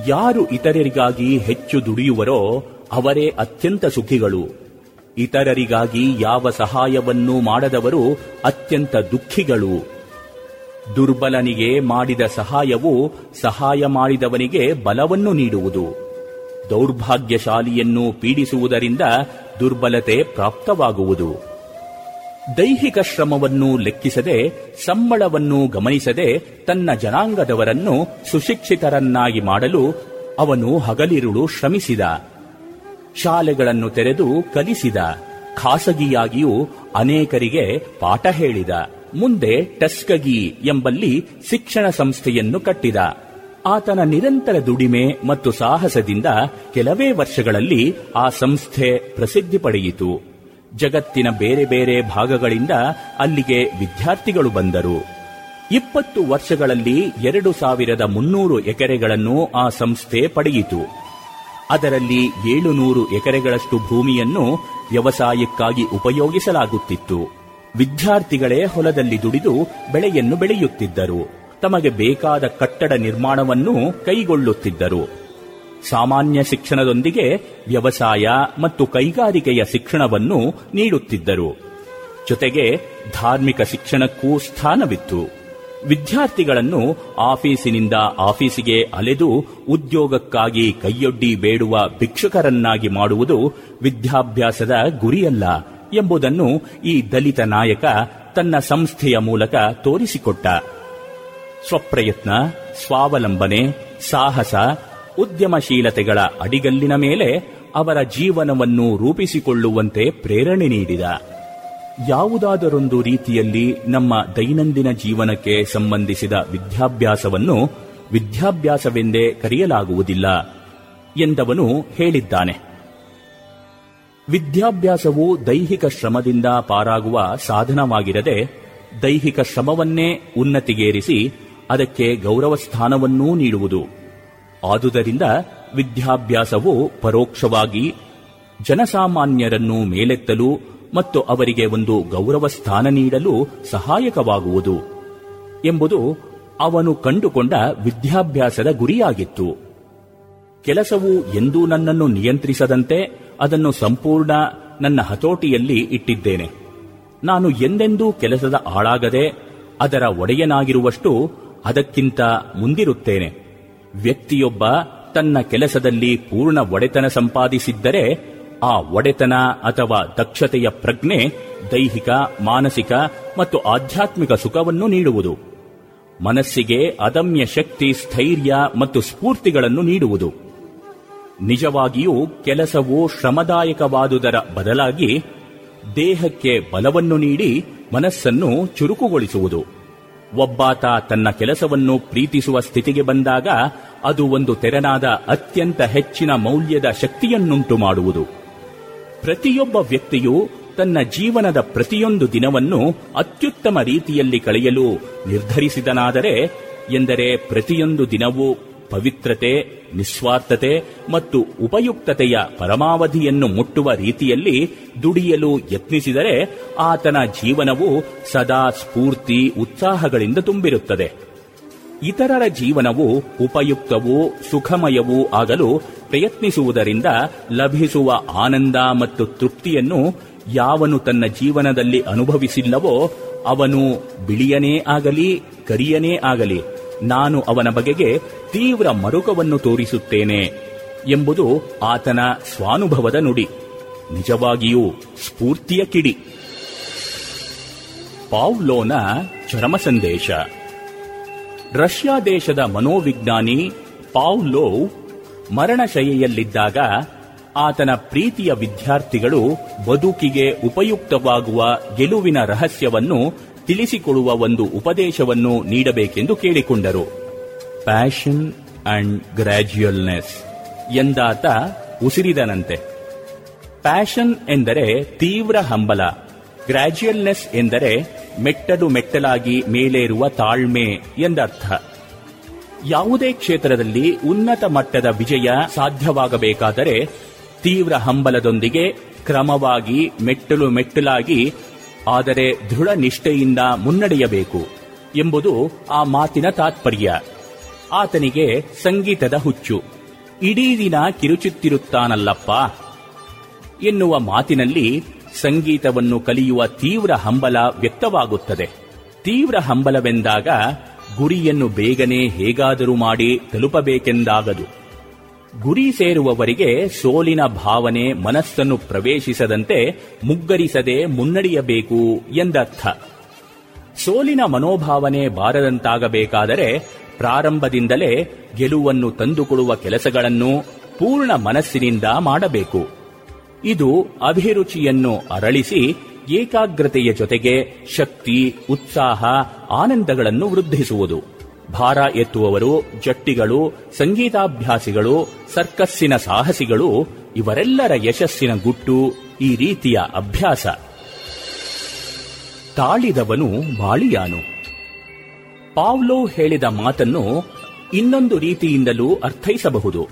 S6: ಯಾರು ಇತರರಿಗಾಗಿ ಹೆಚ್ಚು ದುಡಿಯುವರೋ ಅವರೇ ಅತ್ಯಂತ ಸುಖಿಗಳು. ಇತರರಿಗಾಗಿ ಯಾವ ಸಹಾಯವನ್ನೂ ಮಾಡದವರು ಅತ್ಯಂತ ದುಃಖಿಗಳು. ದುರ್ಬಲನಿಗೆ ಮಾಡಿದ ಸಹಾಯವು ಸಹಾಯ ಮಾಡಿದವನಿಗೆ ಬಲವನ್ನು ನೀಡುವುದು. ದೌರ್ಭಾಗ್ಯಶಾಲಿಯನ್ನು ಪೀಡಿಸುವುದರಿಂದ ದುರ್ಬಲತೆ ಪ್ರಾಪ್ತವಾಗುವುದು. ದೈಹಿಕ ಶ್ರಮವನ್ನು ಲೆಕ್ಕಿಸದೆ, ಸಂಬಳವನ್ನು ಗಮನಿಸದೆ ತನ್ನ ಜನಾಂಗದವರನ್ನು ಸುಶಿಕ್ಷಿತರನ್ನಾಗಿ ಮಾಡಲು ಅವನು ಹಗಲಿರುಳು ಶ್ರಮಿಸಿದ. ಶಾಲೆಗಳನ್ನು ತೆರೆದು ಕಲಿಸಿದ. ಖಾಸಗಿಯಾಗಿಯೂ ಅನೇಕರಿಗೆ ಪಾಠ ಹೇಳಿದ. ಮುಂದೆ ಟಸ್ಕಗಿ ಎಂಬಲ್ಲಿ ಶಿಕ್ಷಣ ಸಂಸ್ಥೆಯನ್ನು ಕಟ್ಟಿದ. ಆತನ ನಿರಂತರ ದುಡಿಮೆ ಮತ್ತು ಸಾಹಸದಿಂದ ಕೆಲವೇ ವರ್ಷಗಳಲ್ಲಿ ಆ ಸಂಸ್ಥೆ ಪ್ರಸಿದ್ಧಿ ಪಡೆಯಿತು. ಜಗತ್ತಿನ ಬೇರೆ ಬೇರೆ ಭಾಗಗಳಿಂದ ಅಲ್ಲಿಗೆ ವಿದ್ಯಾರ್ಥಿಗಳು ಬಂದರು. ಇಪ್ಪತ್ತು ವರ್ಷಗಳಲ್ಲಿ ಎರಡು ಸಾವಿರದ ಮುನ್ನೂರು ಎಕರೆಗಳನ್ನು ಆ ಸಂಸ್ಥೆ ಪಡೆಯಿತು. ಅದರಲ್ಲಿ ಏಳುನೂರು ಎಕರೆಗಳಷ್ಟು ಭೂಮಿಯನ್ನು ವ್ಯವಸಾಯಕ್ಕಾಗಿ ಉಪಯೋಗಿಸಲಾಗುತ್ತಿತ್ತು. ವಿದ್ಯಾರ್ಥಿಗಳೇ ಹೊಲದಲ್ಲಿ ದುಡಿದು ಬೆಳೆಯನ್ನು ಬೆಳೆಯುತ್ತಿದ್ದರು. ತಮಗೆ ಬೇಕಾದ ಕಟ್ಟಡ ನಿರ್ಮಾಣವನ್ನು ಕೈಗೊಳ್ಳುತ್ತಿದ್ದರು. ಸಾಮಾನ್ಯ ಶಿಕ್ಷಣದೊಂದಿಗೆ ವ್ಯವಸಾಯ ಮತ್ತು ಕೈಗಾರಿಕೆಯ ಶಿಕ್ಷಣವನ್ನು ನೀಡುತ್ತಿದ್ದರು. ಜೊತೆಗೆ ಧಾರ್ಮಿಕ ಶಿಕ್ಷಣಕ್ಕೂ ಸ್ಥಾನವಿತ್ತು. ವಿದ್ಯಾರ್ಥಿಗಳನ್ನು ಆಫೀಸಿನಿಂದ ಆಫೀಸಿಗೆ ಅಲೆದು ಉದ್ಯೋಗಕ್ಕಾಗಿ ಕೈಯೊಡ್ಡಿ ಬೇಡುವ ಭಿಕ್ಷುಕರನ್ನಾಗಿ ಮಾಡುವುದು ವಿದ್ಯಾಭ್ಯಾಸದ ಗುರಿಯಲ್ಲ. ಎಂಬುದನ್ನು ಈ ದಲಿತ ನಾಯಕ ತನ್ನ ಸಂಸ್ಥೆಯ ಮೂಲಕ ತೋರಿಸಿಕೊಟ್ಟ. ಸ್ವಪ್ರಯತ್ನ, ಸ್ವಾವಲಂಬನೆ, ಸಾಹಸ, ಉದ್ಯಮಶೀಲತೆಗಳ ಅಡಿಗಲ್ಲಿನ ಮೇಲೆ ಅವರ ಜೀವನವನ್ನು ರೂಪಿಸಿಕೊಳ್ಳುವಂತೆ ಪ್ರೇರಣೆ ನೀಡಿದ. ಯಾವುದಾದರೊಂದು ರೀತಿಯಲ್ಲಿ ನಮ್ಮ ದೈನಂದಿನ ಜೀವನಕ್ಕೆ ಸಂಬಂಧಿಸಿದ ವಿದ್ಯಾಭ್ಯಾಸವನ್ನು ವಿದ್ಯಾಭ್ಯಾಸವೆಂದೇ ಕರೆಯಲಾಗುವುದಿಲ್ಲ ಎಂದವನು ಹೇಳಿದ್ದಾನೆ. ವಿದ್ಯಾಭ್ಯಾಸವು ದೈಹಿಕ ಶ್ರಮದಿಂದ ಪಾರಾಗುವ ಸಾಧನವಾಗಿರದೆ, ದೈಹಿಕ ಶ್ರಮವನ್ನೇ ಉನ್ನತಿಗೇರಿಸಿ ಅದಕ್ಕೆ ಗೌರವ ಸ್ಥಾನವನ್ನೂ ನೀಡುವುದು. ಆದುದರಿಂದ ವಿದ್ಯಾಭ್ಯಾಸವು ಪರೋಕ್ಷವಾಗಿ ಜನಸಾಮಾನ್ಯರನ್ನು ಮೇಲೆತ್ತಲು ಮತ್ತು ಅವರಿಗೆ ಒಂದು ಗೌರವ ಸ್ಥಾನ ನೀಡಲು ಸಹಾಯಕವಾಗುವುದು ಎಂಬುದು ಅವನು ಕಂಡುಕೊಂಡ ವಿದ್ಯಾಭ್ಯಾಸದ ಗುರಿಯಾಗಿತ್ತು. ಕೆಲಸವು ಎಂದೂ ನನ್ನನ್ನು ನಿಯಂತ್ರಿಸದಂತೆ ಅದನ್ನು ಸಂಪೂರ್ಣ ನನ್ನ ಹತೋಟಿಯಲ್ಲಿ ಇಟ್ಟಿದ್ದೇನೆ. ನಾನು ಎಂದೆಂದೂ ಕೆಲಸದ ಆಳಾಗದೆ ಅದರ ಒಡೆಯನಾಗಿರುವಷ್ಟು ಅದಕ್ಕಿಂತ ಮುಂದಿರುತ್ತೇನೆ. ವ್ಯಕ್ತಿಯೊಬ್ಬ ತನ್ನ ಕೆಲಸದಲ್ಲಿ ಪೂರ್ಣ ಒಡೆತನ ಸಂಪಾದಿಸಿದ್ದರೆ ಆ ಒಡೆತನ ಅಥವಾ ದಕ್ಷತೆಯ ಪ್ರಜ್ಞೆ ದೈಹಿಕ, ಮಾನಸಿಕ ಮತ್ತು ಆಧ್ಯಾತ್ಮಿಕ ಸುಖವನ್ನು ನೀಡುವುದು. ಮನಸ್ಸಿಗೆ ಅದಮ್ಯ ಶಕ್ತಿ, ಸ್ಥೈರ್ಯ ಮತ್ತು ಸ್ಫೂರ್ತಿಗಳನ್ನು ನೀಡುವುದು. ನಿಜವಾಗಿಯೂ ಕೆಲಸವು ಶ್ರಮದಾಯಕವಾದುದರ ಬದಲಾಗಿ ದೇಹಕ್ಕೆ ಬಲವನ್ನು ನೀಡಿ ಮನಸ್ಸನ್ನು ಚುರುಕುಗೊಳಿಸುವುದು. ಒಬ್ಬಾತ ತನ್ನ ಕೆಲಸವನ್ನು ಪ್ರೀತಿಸುವ ಸ್ಥಿತಿಗೆ ಬಂದಾಗ ಅದು ಒಂದು ತೆರನಾದ ಅತ್ಯಂತ ಹೆಚ್ಚಿನ ಮೌಲ್ಯದ ಶಕ್ತಿಯನ್ನುಂಟು ಮಾಡುವುದು. ಪ್ರತಿಯೊಬ್ಬ ವ್ಯಕ್ತಿಯು ತನ್ನ ಜೀವನದ ಪ್ರತಿಯೊಂದು ದಿನವನ್ನು ಅತ್ಯುತ್ತಮ ರೀತಿಯಲ್ಲಿ ಕಳೆಯಲು ನಿರ್ಧರಿಸಿದನಾದರೆ, ಎಂದರೆ ಪ್ರತಿಯೊಂದು ದಿನವೂ ಪವಿತ್ರತೆ, ನಿಸ್ವಾರ್ಥತೆ ಮತ್ತು ಉಪಯುಕ್ತತೆಯ ಪರಮಾವಧಿಯನ್ನು ಮುಟ್ಟುವ ರೀತಿಯಲ್ಲಿ ದುಡಿಯಲು ಯತ್ನಿಸಿದರೆ ಆತನ ಜೀವನವು ಸದಾ ಸ್ಫೂರ್ತಿ, ಉತ್ಸಾಹಗಳಿಂದ ತುಂಬಿರುತ್ತದೆ. ಇತರರ ಜೀವನವು ಉಪಯುಕ್ತವೂ ಸುಖಮಯವೂ ಆಗಲು ಪ್ರಯತ್ನಿಸುವುದರಿಂದ ಲಭಿಸುವ ಆನಂದ ಮತ್ತು ತೃಪ್ತಿಯನ್ನು ಯಾವನು ತನ್ನ ಜೀವನದಲ್ಲಿ ಅನುಭವಿಸಿಲ್ಲವೋ ಅವನು ಬಿಳಿಯನೇ ಆಗಲಿ, ಕರಿಯನೇ ಆಗಲಿ. ನಾನು ಅವನ ಬಗೆಗೆ ತೀವ್ರ ಮರುಕವನ್ನು ತೋರಿಸುತ್ತೇನೆ ಎಂಬುದು ಆತನ ಸ್ವಾನುಭವದ ನುಡಿ. ನಿಜವಾಗಿಯೂ ಸ್ಫೂರ್ತಿಯ ಕಿಡಿ. ಪಾವ್ಲೋನ ಚರಮ ಸಂದೇಶ. ರಷ್ಯಾ ದೇಶದ ಮನೋವಿಜ್ಞಾನಿ ಪಾವ್ಲೋವ್ ಮರಣಶಯೆಯಲ್ಲಿದ್ದಾಗ ಆತನ ಪ್ರೀತಿಯ ವಿದ್ಯಾರ್ಥಿಗಳು ಬದುಕಿಗೆ ಉಪಯುಕ್ತವಾಗುವ ಗೆಲುವಿನ ರಹಸ್ಯವನ್ನು ತಿಳಿಸಿಕೊಡುವ ಒಂದು ಉಪದೇಶವನ್ನು ನೀಡಬೇಕೆಂದು ಕೇಳಿಕೊಂಡರು. ಪ್ಯಾಷನ್ ಅಂಡ್ ಗ್ರಾಜ್ಯುಯಲ್ನೆಸ್ ಎಂದಾತ ಉಸಿರಿದನಂತೆ. ಪ್ಯಾಷನ್ ಎಂದರೆ ತೀವ್ರ ಹಂಬಲ. ಗ್ರಾಜ್ಯುಯಲ್ನೆಸ್ ಎಂದರೆ ಮೆಟ್ಟಲು ಮೆಟ್ಟಲಾಗಿ ಮೇಲೇರುವ ತಾಳ್ಮೆ ಎಂದರ್ಥ. ಯಾವುದೇ ಕ್ಷೇತ್ರದಲ್ಲಿ ಉನ್ನತ ಮಟ್ಟದ ವಿಜಯ ಸಾಧ್ಯವಾಗಬೇಕಾದರೆ ತೀವ್ರ ಹಂಬಲದೊಂದಿಗೆ ಕ್ರಮವಾಗಿ ಮೆಟ್ಟಲು ಮೆಟ್ಟಲಾಗಿ ಆದರೆ ದೃಢ ನಿಷ್ಠೆಯಿಂದ ಮುನ್ನಡೆಯಬೇಕು ಎಂಬುದು ಆ ಮಾತಿನ ತಾತ್ಪರ್ಯ. ಆತನಿಗೆ ಸಂಗೀತದ ಹುಚ್ಚು. ಇಡೀ ದಿನ ಕಿರುಚುತ್ತಿರುತ್ತಾನಲ್ಲಪ್ಪ. ಎನ್ನುವ ಮಾತಿನಲ್ಲಿ ಸಂಗೀತವನ್ನು ಕಲಿಯುವ ತೀವ್ರ ಹಂಬಲ ವ್ಯಕ್ತವಾಗುತ್ತದೆ. ತೀವ್ರ ಹಂಬಲವೆಂದಾಗ ಗುರಿಯನ್ನು ಬೇಗನೆ ಹೇಗಾದರೂ ಮಾಡಿ ತಲುಪಬೇಕೆಂದಾಗದು. ಗುರಿ ಸೇರುವವರಿಗೆ ಸೋಲಿನ ಭಾವನೆ ಮನಸ್ಸನ್ನು ಪ್ರವೇಶಿಸದಂತೆ ಮುಗ್ಗರಿಸದೆ ಮುನ್ನಡೆಯಬೇಕು ಎಂದರ್ಥ. ಸೋಲಿನ ಮನೋಭಾವನೆ ಬಾರದಂತಾಗಬೇಕಾದರೆ ಪ್ರಾರಂಭದಿಂದಲೇ ಗೆಲುವನ್ನು ತಂದುಕೊಡುವ ಕೆಲಸಗಳನ್ನು ಪೂರ್ಣ ಮನಸ್ಸಿನಿಂದ ಮಾಡಬೇಕು. ಇದು ಅಭಿರುಚಿಯನ್ನು ಅರಳಿಸಿ ಏಕಾಗ್ರತೆಯ ಜೊತೆಗೆ ಶಕ್ತಿ, ಉತ್ಸಾಹ, ಆನಂದಗಳನ್ನು ವೃದ್ಧಿಸುವುದು. ಭಾರ ಎತ್ತುವವರು, ಜಟ್ಟಿಗಳು, ಸಂಗೀತಾಭ್ಯಾಸಿಗಳು, ಸರ್ಕಸ್ಸಿನ ಸಾಹಸಿಗಳು, ಇವರೆಲ್ಲರ ಯಶಸ್ಸಿನ ಗುಟ್ಟು ಈ ರೀತಿಯ ಅಭ್ಯಾಸ. ತಾಳಿದವನು ಬಾಳಿಯಾನು ಪಾವ್ಲೋ ಹೇಳಿದ ಮಾತನ್ನು ಇನ್ನೊಂದು ರೀತಿಯಿಂದಲೂ ಅರ್ಥೈಸಬಹುದು.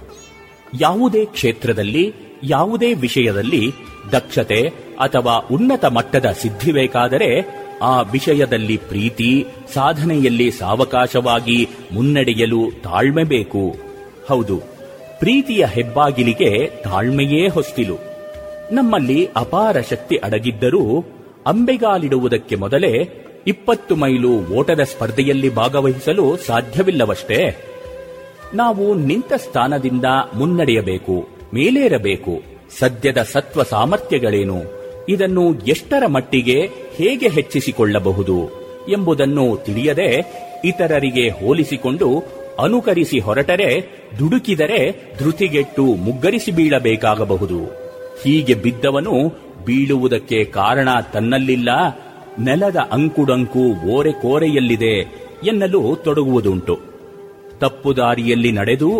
S6: ಯಾವುದೇ ಕ್ಷೇತ್ರದಲ್ಲಿ, ಯಾವುದೇ ವಿಷಯದಲ್ಲಿ ದಕ್ಷತೆ ಅಥವಾ ಉನ್ನತ ಮಟ್ಟದ ಸಿದ್ಧಿ ಬೇಕಾದರೆ ಆ ವಿಷಯದಲ್ಲಿ ಪ್ರೀತಿ, ಸಾಧನೆಯಲ್ಲಿ ಸಾವಕಾಶವಾಗಿ ಮುನ್ನಡೆಯಲು ತಾಳ್ಮೆ ಬೇಕು. ಹೌದು, ಪ್ರೀತಿಯ ಹೆಬ್ಬಾಗಿಲಿಗೆ ತಾಳ್ಮೆಯೇ ಹೊಸ್ತಿಲು. ನಮ್ಮಲ್ಲಿ ಅಪಾರ ಶಕ್ತಿ ಅಡಗಿದ್ದರೂ ಅಂಬೆಗಾಲಿಡುವುದಕ್ಕೆ ಮೊದಲೇ ಇಪ್ಪತ್ತು ಮೈಲು ಓಟದ ಸ್ಪರ್ಧೆಯಲ್ಲಿ ಭಾಗವಹಿಸಲು ಸಾಧ್ಯವಿಲ್ಲವಷ್ಟೇ. ನಾವು ನಿಂತ ಸ್ಥಾನದಿಂದ ಮುನ್ನಡೆಯಬೇಕು, ಮೇಲೇರಬೇಕು. ಸದ್ಯದ ಸತ್ವ ಸಾಮರ್ಥ್ಯಗಳೇನು? ಇದನ್ನು ಎಷ್ಟರ ಮಟ್ಟಿಗೆ ಹೇಗೆ ಹೆಚ್ಚಿಸಿಕೊಳ್ಳಬಹುದು ಎಂಬುದನ್ನು ತಿಳಿಯದೆ ಇತರರಿಗೆ ಹೋಲಿಸಿಕೊಂಡು ಅನುಕರಿಸಿ ಹೊರಟರೆ, ದುಡುಕಿದರೆ ಧೃತಿಗೆಟ್ಟು ಮುಗ್ಗರಿಸಿ ಬೀಳಬೇಕಾಗಬಹುದು. ಹೀಗೆ ಬಿದ್ದವನು ಬೀಳುವುದಕ್ಕೆ ಕಾರಣ ತನ್ನಲ್ಲಿಲ್ಲ, ನೆಲದ ಅಂಕುಡಂಕು ಓರೆ ಕೋರೆಯಲ್ಲಿದೆ ಎನ್ನಲು ತೊಡಗುವುದುಂಟು. ತಪ್ಪು ದಾರಿಯಲ್ಲಿ ನಡೆದು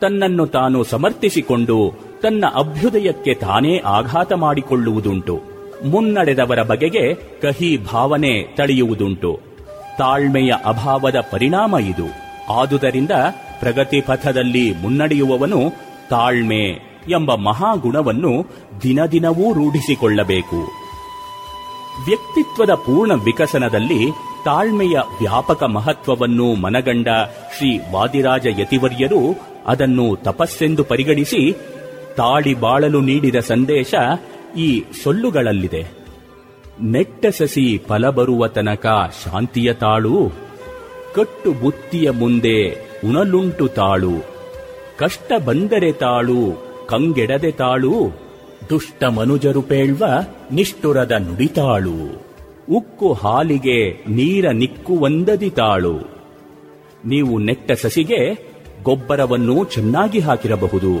S6: ತನ್ನನ್ನು ತಾನು ಸಮರ್ಥಿಸಿಕೊಂಡು ತನ್ನ ಅಭ್ಯುದಯಕ್ಕೆ ತಾನೇ ಆಘಾತ ಮಾಡಿಕೊಳ್ಳುವುದುಂಟು. ಮುನ್ನಡೆದವರ ಬಗೆಗೆ ಕಹಿ ಭಾವನೆ ತಳೆಯುವುದುಂಟು. ತಾಳ್ಮೆಯ ಅಭಾವದ ಪರಿಣಾಮ ಇದು. ಆದುದರಿಂದ ಪ್ರಗತಿ ಪಥದಲ್ಲಿ ಮುನ್ನಡೆಯುವವನು ತಾಳ್ಮೆ ಎಂಬ ಮಹಾಗುಣವನ್ನು ದಿನದಿನವೂ ರೂಢಿಸಿಕೊಳ್ಳಬೇಕು. ವ್ಯಕ್ತಿತ್ವದ ಪೂರ್ಣ ವಿಕಸನದಲ್ಲಿ ತಾಳ್ಮೆಯ ವ್ಯಾಪಕ ಮಹತ್ವವನ್ನು ಮನಗಂಡ ಶ್ರೀ ವಾದಿರಾಜ ಯತಿವರ್ಯರು ಅದನ್ನು ತಪಸ್ಸೆಂದು ಪರಿಗಣಿಸಿ ತಾಳಿ ಬಾಳಲು ನೀಡಿದ ಸಂದೇಶ ಈ ಸೊಳ್ಳುಗಳಲ್ಲಿದೆ ನೆಟ್ಟ ಸಸಿ ಫಲ ಬರುವ ತನಕ ಶಾಂತಿಯ ತಾಳು, ಕಟ್ಟು ಬುತ್ತಿಯ ಮುಂದೆ ಉಣಲುಂಟು ತಾಳು, ಕಷ್ಟ ಬಂದರೆ ತಾಳು, ಕಂಗೆಡದೆ ತಾಳು, ದುಷ್ಟ ಮನುಜರು ಪೇಳ್ವ ನಿಷ್ಠುರದ ನುಡಿತಾಳು ಉಕ್ಕು ಹಾಲಿಗೆ ನೀರ ನಿಕ್ಕುವಂದದಿ ತಾಳು. ನೀವು ನೆಟ್ಟ ಸಸಿಗೆ ಗೊಬ್ಬರವನ್ನು ಚೆನ್ನಾಗಿ ಹಾಕಿರಬಹುದು.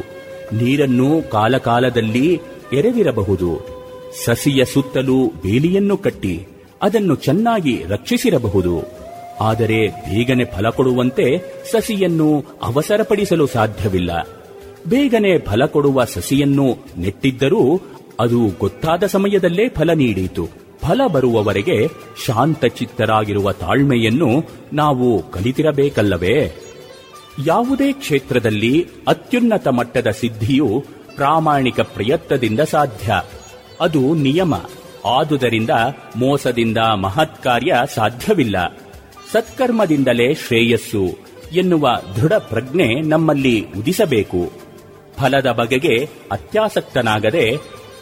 S6: ನೀರನ್ನು ಕಾಲಕಾಲದಲ್ಲಿ ಎರೆದಿರಬಹುದು. ಸಸಿಯ ಸುತ್ತಲೂ ಬೇಲಿಯನ್ನು ಕಟ್ಟಿ ಅದನ್ನು ಚೆನ್ನಾಗಿ ರಕ್ಷಿಸಿರಬಹುದು. ಆದರೆ ಬೇಗನೆ ಫಲ ಕೊಡುವಂತೆ ಸಸಿಯನ್ನು ಅವಸರಪಡಿಸಲು ಸಾಧ್ಯವಿಲ್ಲ. ಬೇಗನೆ ಫಲ ಕೊಡುವ ಸಸಿಯನ್ನು ನೆಟ್ಟಿದ್ದರೂ ಅದು ಗೊತ್ತಾದ ಸಮಯದಲ್ಲೇ ಫಲ ನೀಡಿತು. ಫಲ ಬರುವವರೆಗೆ ಶಾಂತಚಿತ್ತರಾಗಿರುವ ತಾಳ್ಮೆಯನ್ನು ನಾವು ಕಲಿತಿರಬೇಕಲ್ಲವೇ? ಯಾವುದೇ ಕ್ಷೇತ್ರದಲ್ಲಿ ಅತ್ಯುನ್ನತ ಮಟ್ಟದ ಸಿದ್ಧಿಯು ಪ್ರಾಮಾಣಿಕ ಪ್ರಯತ್ನದಿಂದ ಸಾಧ್ಯ. ಅದು ನಿಯಮ. ಆದುದರಿಂದ ಮೋಸದಿಂದ ಮಹತ್ಕಾರ್ಯ ಸಾಧ್ಯವಿಲ್ಲ. ಸತ್ಕರ್ಮದಿಂದಲೇ ಶ್ರೇಯಸ್ಸು ಎನ್ನುವ ದೃಢ ಪ್ರಜ್ಞೆ ನಮ್ಮಲ್ಲಿ ಉದಿಸಬೇಕು. ಫಲದ ಬಗೆಗೆ ಅತ್ಯಾಸಕ್ತನಾಗದೆ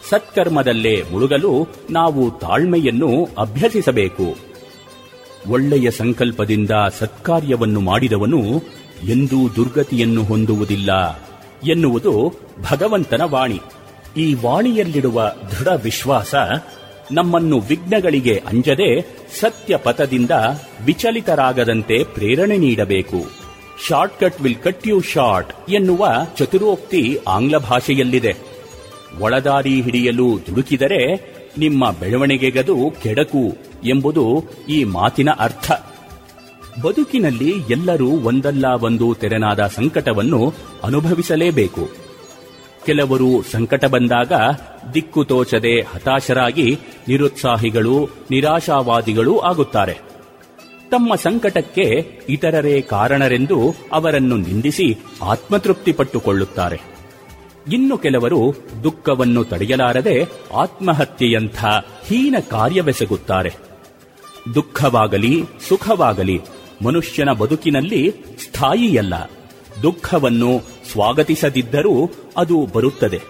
S6: ಸತ್ಕರ್ಮದಲ್ಲೇ ಮುಳುಗಲು ನಾವು ತಾಳ್ಮೆಯನ್ನು ಅಭ್ಯಸಿಸಬೇಕು. ಒಳ್ಳೆಯ ಸಂಕಲ್ಪದಿಂದ ಸತ್ಕಾರ್ಯವನ್ನು ಮಾಡಿದವನು ಎಂದೂ ದುರ್ಗತಿಯನ್ನು ಹೊಂದುವುದಿಲ್ಲ. ಎನ್ನುವುದು ಭಗವಂತನ ವಾಣಿ. ಈ ವಾಣಿಯಲ್ಲಿಡುವ ದೃಢ ವಿಶ್ವಾಸ ನಮ್ಮನ್ನು ವಿಘ್ನಗಳಿಗೆ ಅಂಜದೆ ಸತ್ಯ ಪಥದಿಂದ ವಿಚಲಿತರಾಗದಂತೆ ಪ್ರೇರಣೆ ನೀಡಬೇಕು. Shortcut will cut you short ಎನ್ನುವ ಚತುರೋಕ್ತಿ ಆಂಗ್ಲ ಭಾಷೆಯಲ್ಲಿದೆ. ಒಳದಾರಿ ಹಿಡಿಯಲು ದುಡುಕಿದರೆ ನಿಮ್ಮ ಬೆಳವಣಿಗೆಗದು ಕೆಡಕು ಎಂಬುದು ಈ ಮಾತಿನ ಅರ್ಥ. ಬದುಕಿನಲ್ಲಿ ಎಲ್ಲರೂ ಒಂದಲ್ಲ ಒಂದು ತೆರೆನಾದ ಸಂಕಟವನ್ನು ಅನುಭವಿಸಲೇಬೇಕು. ಕೆಲವರು ಸಂಕಟ ಬಂದಾಗ ದಿಕ್ಕು ತೋಚದೆ ಹತಾಶರಾಗಿ ನಿರುತ್ಸಾಹಿಗಳು, ನಿರಾಶಾವಾದಿಗಳೂ ಆಗುತ್ತಾರೆ. ತಮ್ಮ ಸಂಕಟಕ್ಕೆ ಇತರರೇ ಕಾರಣರೆಂದು ಅವರನ್ನು ನಿಂದಿಸಿ ಆತ್ಮತೃಪ್ತಿ ಪಟ್ಟುಕೊಳ್ಳುತ್ತಾರೆ ಇನ್ನು ಕೆಲವರು ದುಃಖವನ್ನು ತಡೆಯಲಾರದೆ ಆತ್ಮಹತ್ಯೆಯಂಥ ಹೀನ ಕಾರ್ಯವೆಸಗುತ್ತಾರೆ. ದುಃಖವಾಗಲಿ, ಸುಖವಾಗಲಿ ಮನುಷ್ಯನ ಬದುಕಿನಲ್ಲಿ ಸ್ಥಾಯಿಯಲ್ಲ. ದುಃಖವನ್ನು ಸ್ವಾಗತಿಸದಿದ್ದರೂ ಅದು ಬರುತ್ತದೆ.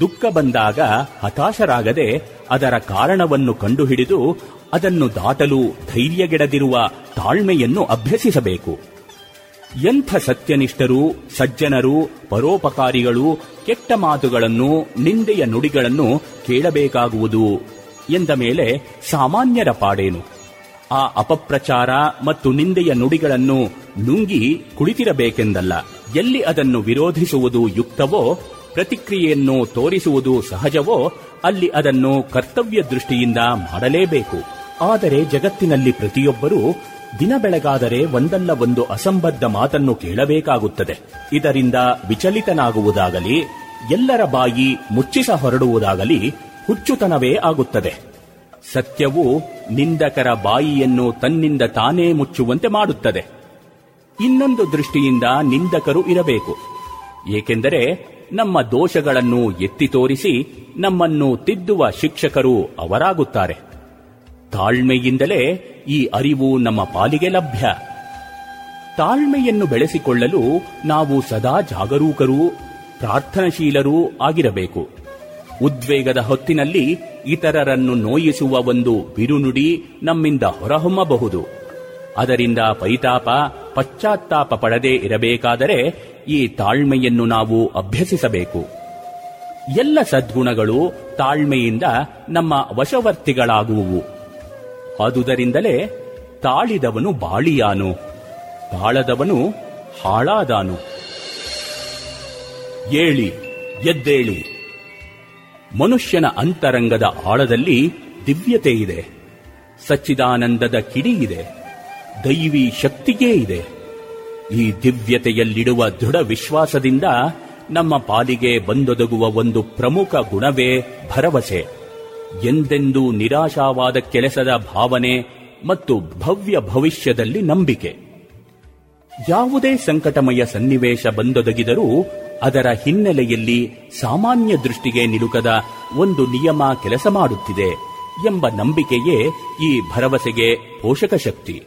S6: ದುಃಖ ಬಂದಾಗ ಹತಾಶರಾಗದೆ ಅದರ ಕಾರಣವನ್ನು ಕಂಡುಹಿಡಿದು ಅದನ್ನು ದಾಟಲು ಧೈರ್ಯಗೆಡದಿರುವ ತಾಳ್ಮೆಯನ್ನು ಅಭ್ಯಸಿಸಬೇಕು. ಎಂಥ ಸತ್ಯನಿಷ್ಠರು, ಸಜ್ಜನರು, ಪರೋಪಕಾರಿಗಳು, ಕೆಟ್ಟ ಮಾತುಗಳನ್ನು, ನಿಂದೆಯ ನುಡಿಗಳನ್ನು ಕೇಳಬೇಕಾಗುವುದು ಎಂದ ಮೇಲೆ ಸಾಮಾನ್ಯರ ಪಾಡೇನು? ಆ ಅಪಪ್ರಚಾರ ಮತ್ತು ನಿಂದೆಯ ನುಡಿಗಳನ್ನು ನುಂಗಿ ಕುಳಿತಿರಬೇಕೆಂದಲ್ಲ. ಎಲ್ಲಿ ಅದನ್ನು ವಿರೋಧಿಸುವುದು ಯುಕ್ತವೋ, ಪ್ರತಿಕ್ರಿಯೆಯನ್ನು ತೋರಿಸುವುದು ಸಹಜವೋ, ಅಲ್ಲಿ ಅದನ್ನು ಕರ್ತವ್ಯ ದೃಷ್ಟಿಯಿಂದ ಮಾಡಲೇಬೇಕು. ಆದರೆ ಜಗತ್ತಿನಲ್ಲಿ ಪ್ರತಿಯೊಬ್ಬರೂ ದಿನ ಬೆಳಗಾದರೆ ಒಂದಲ್ಲ ಒಂದು ಅಸಂಬದ್ಧ ಮಾತನ್ನು ಕೇಳಬೇಕಾಗುತ್ತದೆ. ಇದರಿಂದ ವಿಚಲಿತನಾಗುವುದಾಗಲಿ, ಎಲ್ಲರ ಬಾಯಿ ಮುಚ್ಚಿಸ ಹೊರಡುವುದಾಗಲಿ ಹುಚ್ಚುತನವೇ ಆಗುತ್ತದೆ. ಸತ್ಯವು ನಿಂದಕರ ಬಾಯಿಯನ್ನು ತನ್ನಿಂದ ತಾನೇ ಮುಚ್ಚುವಂತೆ ಮಾಡುತ್ತದೆ. ಇನ್ನೊಂದು ದೃಷ್ಟಿಯಿಂದ ನಿಂದಕರು ಇರಬೇಕು. ಏಕೆಂದರೆ ನಮ್ಮ ದೋಷಗಳನ್ನು ಎತ್ತಿ ತೋರಿಸಿ ನಮ್ಮನ್ನು ತಿದ್ದುವ ಶಿಕ್ಷಕರು ಅವರಾಗುತ್ತಾರೆ. ತಾಳ್ಮೆಯಿಂದಲೇ ಈ ಅರಿವು ನಮ್ಮ ಪಾಲಿಗೆ ಲಭ್ಯ. ತಾಳ್ಮೆಯನ್ನು ಬೆಳೆಸಿಕೊಳ್ಳಲು ನಾವು ಸದಾ ಜಾಗರೂಕರೂ, ಪ್ರಾರ್ಥನಾಶೀಲರೂ ಆಗಿರಬೇಕು. ಉದ್ವೇಗದ ಹೊತ್ತಿನಲ್ಲಿ ಇತರರನ್ನು ನೋಯಿಸುವ ಒಂದು ಬಿರುನುಡಿ ನಮ್ಮಿಂದ ಹೊರಹೊಮ್ಮಬಹುದು. ಅದರಿಂದ ಪೈತಾಪ, ಪಶ್ಚಾತ್ತಾಪ ಪಡದೇ ಇರಬೇಕಾದರೆ ಈ ತಾಳ್ಮೆಯನ್ನು ನಾವು ಅಭ್ಯಸಿಸಬೇಕು. ಎಲ್ಲ ಸದ್ಗುಣಗಳು ತಾಳ್ಮೆಯಿಂದ ನಮ್ಮ ವಶವರ್ತಿಗಳಾಗುವು ಆದುದರಿಂದಲೇ ತಾಳಿದವನು ಬಾಳಿಯಾನು, ತಾಳದವನು ಹಾಳಾದಾನು. ಏಳಿ, ಎದ್ದೇಳಿ. ಮನುಷ್ಯನ ಅಂತರಂಗದ ಆಳದಲ್ಲಿ ದಿವ್ಯತೆ ಇದೆ. ಸಚ್ಚಿದಾನಂದದ ಕಿಡಿ ಇದೆ. ದೈವಿ ಶಕ್ತಿಯೇ ಇದೆ. ಈ ದಿವ್ಯತೆಯಲ್ಲಿಡುವ ದೃಢ ವಿಶ್ವಾಸದಿಂದ ನಮ್ಮ ಪಾಲಿಗೆ ಬಂದೊದಗುವ ಒಂದು ಪ್ರಮುಖ ಗುಣವೇ ಭರವಸೆ. ಎಂದೆಂದೂ ನಿರಾಶಾವಾದ ಕೆಲಸದ ಭಾವನೆ ಮತ್ತು ಭವ್ಯ ಭವಿಷ್ಯದಲ್ಲಿ ನಂಬಿಕೆ. ಯಾವುದೇ ಸಂಕಟಮಯ ಸನ್ನಿವೇಶ ಬಂದೊದಗಿದರೂ ಅದರ ಹಿನ್ನೆಲೆಯಲ್ಲಿ ಸಾಮಾನ್ಯ ದೃಷ್ಟಿಗೆ ನಿಲುಕದ ಒಂದು ನಿಯಮ ಕೆಲಸ ಮಾಡುತ್ತಿದೆ ಎಂಬ ನಂಬಿಕೆಯೇ ಈ ಭರವಸೆಗೆ ಪೋಷಕ ಶಕ್ತಿ.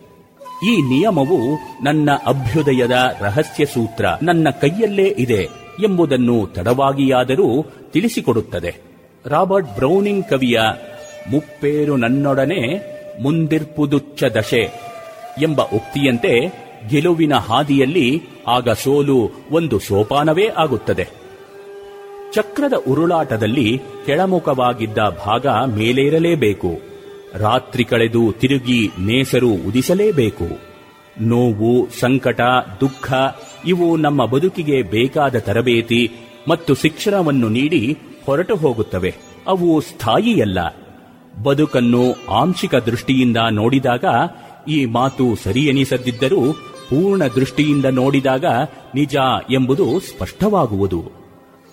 S6: ಈ ನಿಯಮವು ನನ್ನ ಅಭ್ಯುದಯದ ರಹಸ್ಯ ಸೂತ್ರ ನನ್ನ ಕೈಯಲ್ಲೇ ಇದೆ ಎಂಬುದನ್ನು ತಡವಾಗಿಯಾದರೂ ತಿಳಿಸಿಕೊಡುತ್ತದೆ. ರಾಬರ್ಟ್ ಬ್ರೌನಿಂಗ್ ಕವಿಯ ಮುಪ್ಪೇರು ನನ್ನೊಡನೆ ಮುಂದಿರ್ಪುದುಚ್ಚ ದಶೆ ಎಂಬ ಉಕ್ತಿಯಂತೆ ಗೆಲುವಿನ ಹಾದಿಯಲ್ಲಿ ಆಗ ಸೋಲು ಒಂದು ಸೋಪಾನವೇ ಆಗುತ್ತದೆ. ಚಕ್ರದ ಉರುಳಾಟದಲ್ಲಿ ಕೆಳಮುಖವಾಗಿದ್ದ ಭಾಗ ಮೇಲೇರಲೇಬೇಕು. ರಾತ್ರಿ ಕಳೆದು ತಿರುಗಿ ನೇಸರು ಉದಿಸಲೇಬೇಕು. ನೋವು, ಸಂಕಟ, ದುಃಖ ಇವು ನಮ್ಮ ಬದುಕಿಗೆ ಬೇಕಾದ ತರಬೇತಿ ಮತ್ತು ಶಿಕ್ಷಣವನ್ನು ನೀಡಿ ಹೊರಟು ಹೋಗುತ್ತವೆ. ಅವು ಸ್ಥಾಯಿಯಲ್ಲ. ಬದುಕನ್ನು ಆಂಶಿಕ ದೃಷ್ಟಿಯಿಂದ ನೋಡಿದಾಗ ಈ ಮಾತು ಸರಿಯೆನಿಸದಿದ್ದರೂ ಪೂರ್ಣ ದೃಷ್ಟಿಯಿಂದ ನೋಡಿದಾಗ ನಿಜ ಎಂಬುದು ಸ್ಪಷ್ಟವಾಗುವುದು.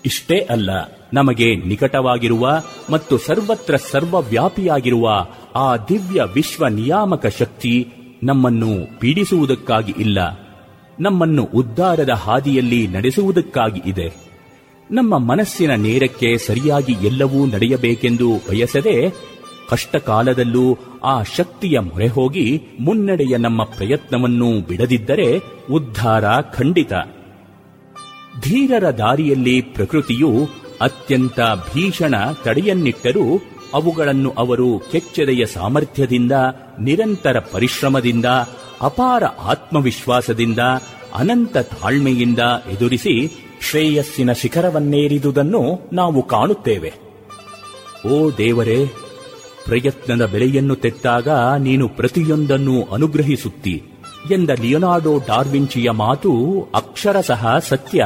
S6: ಇಷ್ಟೇ ಅಲ್ಲ, ನಮಗೆ ನಿಕಟವಾಗಿರುವ ಮತ್ತು ಸರ್ವತ್ರ ಸರ್ವವ್ಯಾಪಿಯಾಗಿರುವ ಆ ದಿವ್ಯ ವಿಶ್ವ ನಿಯಾಮಕ ಶಕ್ತಿ ನಮ್ಮನ್ನು ಪೀಡಿಸುವುದಕ್ಕಾಗಿ ಇಲ್ಲ. ನಮ್ಮನ್ನು ಉದ್ಧಾರದ ಹಾದಿಯಲ್ಲಿ ನಡೆಸುವುದಕ್ಕಾಗಿ ಇದೆ. ನಮ್ಮ ಮನಸ್ಸಿನ ನೇರಕ್ಕೆ ಸರಿಯಾಗಿ ಎಲ್ಲವೂ ನಡೆಯಬೇಕೆಂದು ಬಯಸದೆ ಕಷ್ಟಕಾಲದಲ್ಲೂ ಆ ಶಕ್ತಿಯ ಮೊರೆ ಹೋಗಿ ಮುನ್ನಡೆಯ ನಮ್ಮ ಪ್ರಯತ್ನವನ್ನು ಬಿಡದಿದ್ದರೆ ಉದ್ಧಾರ ಖಂಡಿತ. ಧೀರರ ದಾರಿಯಲ್ಲಿ ಪ್ರಕೃತಿಯು ಅತ್ಯಂತ ಭೀಷಣ ತಡೆಯನ್ನಿಟ್ಟರೂ ಅವುಗಳನ್ನು ಅವರು ಕೆಚ್ಚೆದೆಯ ಸಾಮರ್ಥ್ಯದಿಂದ, ನಿರಂತರ ಪರಿಶ್ರಮದಿಂದ, ಅಪಾರ ಆತ್ಮವಿಶ್ವಾಸದಿಂದ, ಅನಂತ ತಾಳ್ಮೆಯಿಂದ ಎದುರಿಸಿ ಶ್ರೇಯಸ್ಸಿನ ಶಿಖರವನ್ನೇರಿದುದನ್ನು ನಾವು ಕಾಣುತ್ತೇವೆ. ಓ ದೇವರೇ ಪ್ರಯತ್ನದ ಬೆಲೆಯನ್ನು ತೆತ್ತಾಗ ನೀನು ಪ್ರತಿಯೊಂದನ್ನು ಅನುಗ್ರಹಿಸುತ್ತಿ ಎಂದ ಲಿಯೊನಾರ್ಡೋ ಡಾರ್ವಿಂಚಿಯ ಮಾತು ಅಕ್ಷರಶಃ ಸತ್ಯ.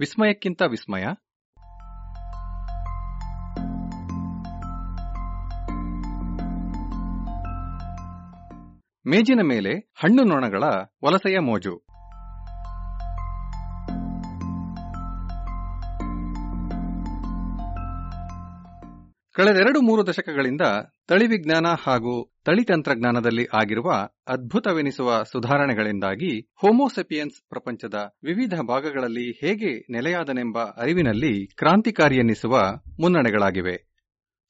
S7: ವಿಸ್ಮಯಕ್ಕಿಂತ ವಿಸ್ಮಯ. ಮೇಜಿನ ಮೇಲೆ ಹಣ್ಣು ನೊಣಗಳ ವಲಸೆಯ ಮೋಜು. ಕಳೆದೆರಡು ಮೂರು ದಶಕಗಳಿಂದ ತಳಿ ವಿಜ್ಞಾನ ಹಾಗೂ ತಳಿ ತಂತ್ರಜ್ಞಾನದಲ್ಲಿ ಆಗಿರುವ ಅದ್ಭುತವೆನಿಸುವ ಸುಧಾರಣೆಗಳಿಂದಾಗಿ ಹೋಮೋಸೆಪಿಯನ್ಸ್ ಪ್ರಪಂಚದ ವಿವಿಧ ಭಾಗಗಳಲ್ಲಿ ಹೇಗೆ ನೆಲೆಯಾದನೆಂಬ ಅರಿವಿನಲ್ಲಿ ಕ್ರಾಂತಿಕಾರಿಯೆನ್ನಿಸುವ ಮುನ್ನಡೆಗಳಾಗಿವೆ.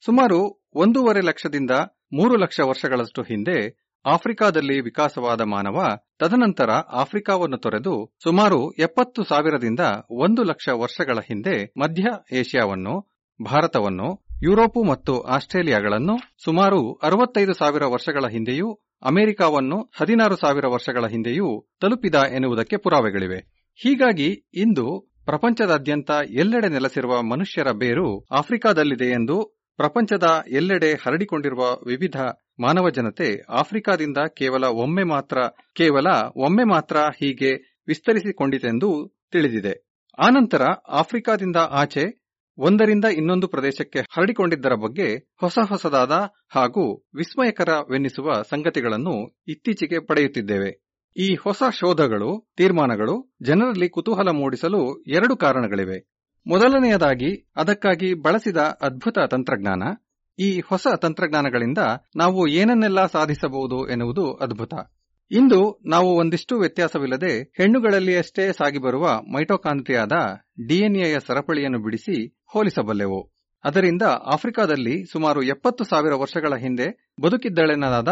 S7: ಸುಮಾರು ಒಂದೂವರೆ ಲಕ್ಷದಿಂದ ಮೂರು ಲಕ್ಷ ವರ್ಷಗಳಷ್ಟು ಹಿಂದೆ ಆಫ್ರಿಕಾದಲ್ಲಿ ವಿಕಾಸವಾದ ಮಾನವ ತದನಂತರ ಆಫ್ರಿಕಾವನ್ನು ತೊರೆದು ಸುಮಾರು ಎಪ್ಪತ್ತು ಸಾವಿರದಿಂದ ಒಂದು ಲಕ್ಷ ವರ್ಷಗಳ ಹಿಂದೆ ಮಧ್ಯ ಏಷ್ಯಾವನ್ನು, ಭಾರತವನ್ನು ಯುರೋಪು ಮತ್ತು ಆಸ್ಟ್ರೇಲಿಯಾಗಳನ್ನು ಸುಮಾರು ಅರವತ್ತೈದು ಸಾವಿರ ವರ್ಷಗಳ ಹಿಂದೆಯೂ, ಅಮೆರಿಕಾವನ್ನು ಹದಿನಾರು ಸಾವಿರ ವರ್ಷಗಳ ಹಿಂದೆಯೂ ತಲುಪಿದ ಎನ್ನುವುದಕ್ಕೆ ಪುರಾವೆಗಳಿವೆ. ಹೀಗಾಗಿ ಇಂದು ಪ್ರಪಂಚದಾದ್ಯಂತ ಎಲ್ಲೆಡೆ ನೆಲೆಸಿರುವ ಮನುಷ್ಯರ ಬೇರು ಆಫ್ರಿಕಾದಲ್ಲಿದೆ ಎಂದು ಪ್ರಪಂಚದ ಎಲ್ಲೆಡೆ ಹರಡಿಕೊಂಡಿರುವ ವಿವಿಧ ಮಾನವ ಜನತೆ ಆಫ್ರಿಕಾದಿಂದ ಕೇವಲ ಒಮ್ಮೆ ಮಾತ್ರ, ಕೇವಲ ಒಮ್ಮೆ ಮಾತ್ರ ಹೀಗೆ ವಿಸ್ತರಿಸಿಕೊಂಡಿತೆಂದು ತಿಳಿದಿದೆ. ಆನಂತರ ಆಫ್ರಿಕಾದಿಂದ ಆಚೆ ಒಂದರಿಂದ ಇನ್ನೊಂದು ಪ್ರದೇಶಕ್ಕೆ ಹರಡಿಕೊಂಡಿದ್ದರ ಬಗ್ಗೆ ಹೊಸ ಹೊಸದಾದ ಹಾಗೂ ವಿಸ್ಮಯಕರವೆನ್ನಿಸುವ ಸಂಗತಿಗಳನ್ನು ಇತ್ತೀಚೆಗೆ ಪಡೆಯುತ್ತಿದ್ದೇವೆ. ಈ ಹೊಸ ಶೋಧಗಳು, ತೀರ್ಮಾನಗಳು ಜನರಲ್ಲಿ ಕುತೂಹಲ ಮೂಡಿಸಲು ಎರಡು ಕಾರಣಗಳಿವೆ. ಮೊದಲನೆಯದಾಗಿ, ಅದಕ್ಕಾಗಿ ಬಳಸಿದ ಅದ್ಭುತ ತಂತ್ರಜ್ಞಾನ. ಈ ಹೊಸ ತಂತ್ರಜ್ಞಾನಗಳಿಂದ ನಾವು ಏನನ್ನೆಲ್ಲ ಸಾಧಿಸಬಹುದು ಎನ್ನುವುದು ಅದ್ಭುತ. ಇಂದು ನಾವು ಒಂದಿಷ್ಟು ವ್ಯತ್ಯಾಸವಿಲ್ಲದೆ ಹೆಣ್ಣುಗಳಲ್ಲಿಯಷ್ಟೇ ಸಾಗಿಬರುವ ಮೈಟೋಕಾಂಡ್ರಿಯಾದ ಡಿಎನ್ಎಯ ಸರಪಳಿಯನ್ನು ಬಿಡಿಸಿ ಹೋಲಿಸಬಲ್ಲೆವು. ಅದರಿಂದ ಆಫ್ರಿಕಾದಲ್ಲಿ ಸುಮಾರು ಎಪ್ಪತ್ತು ಸಾವಿರ ವರ್ಷಗಳ ಹಿಂದೆ ಬದುಕಿದ್ದಳೆನ್ನಲಾದ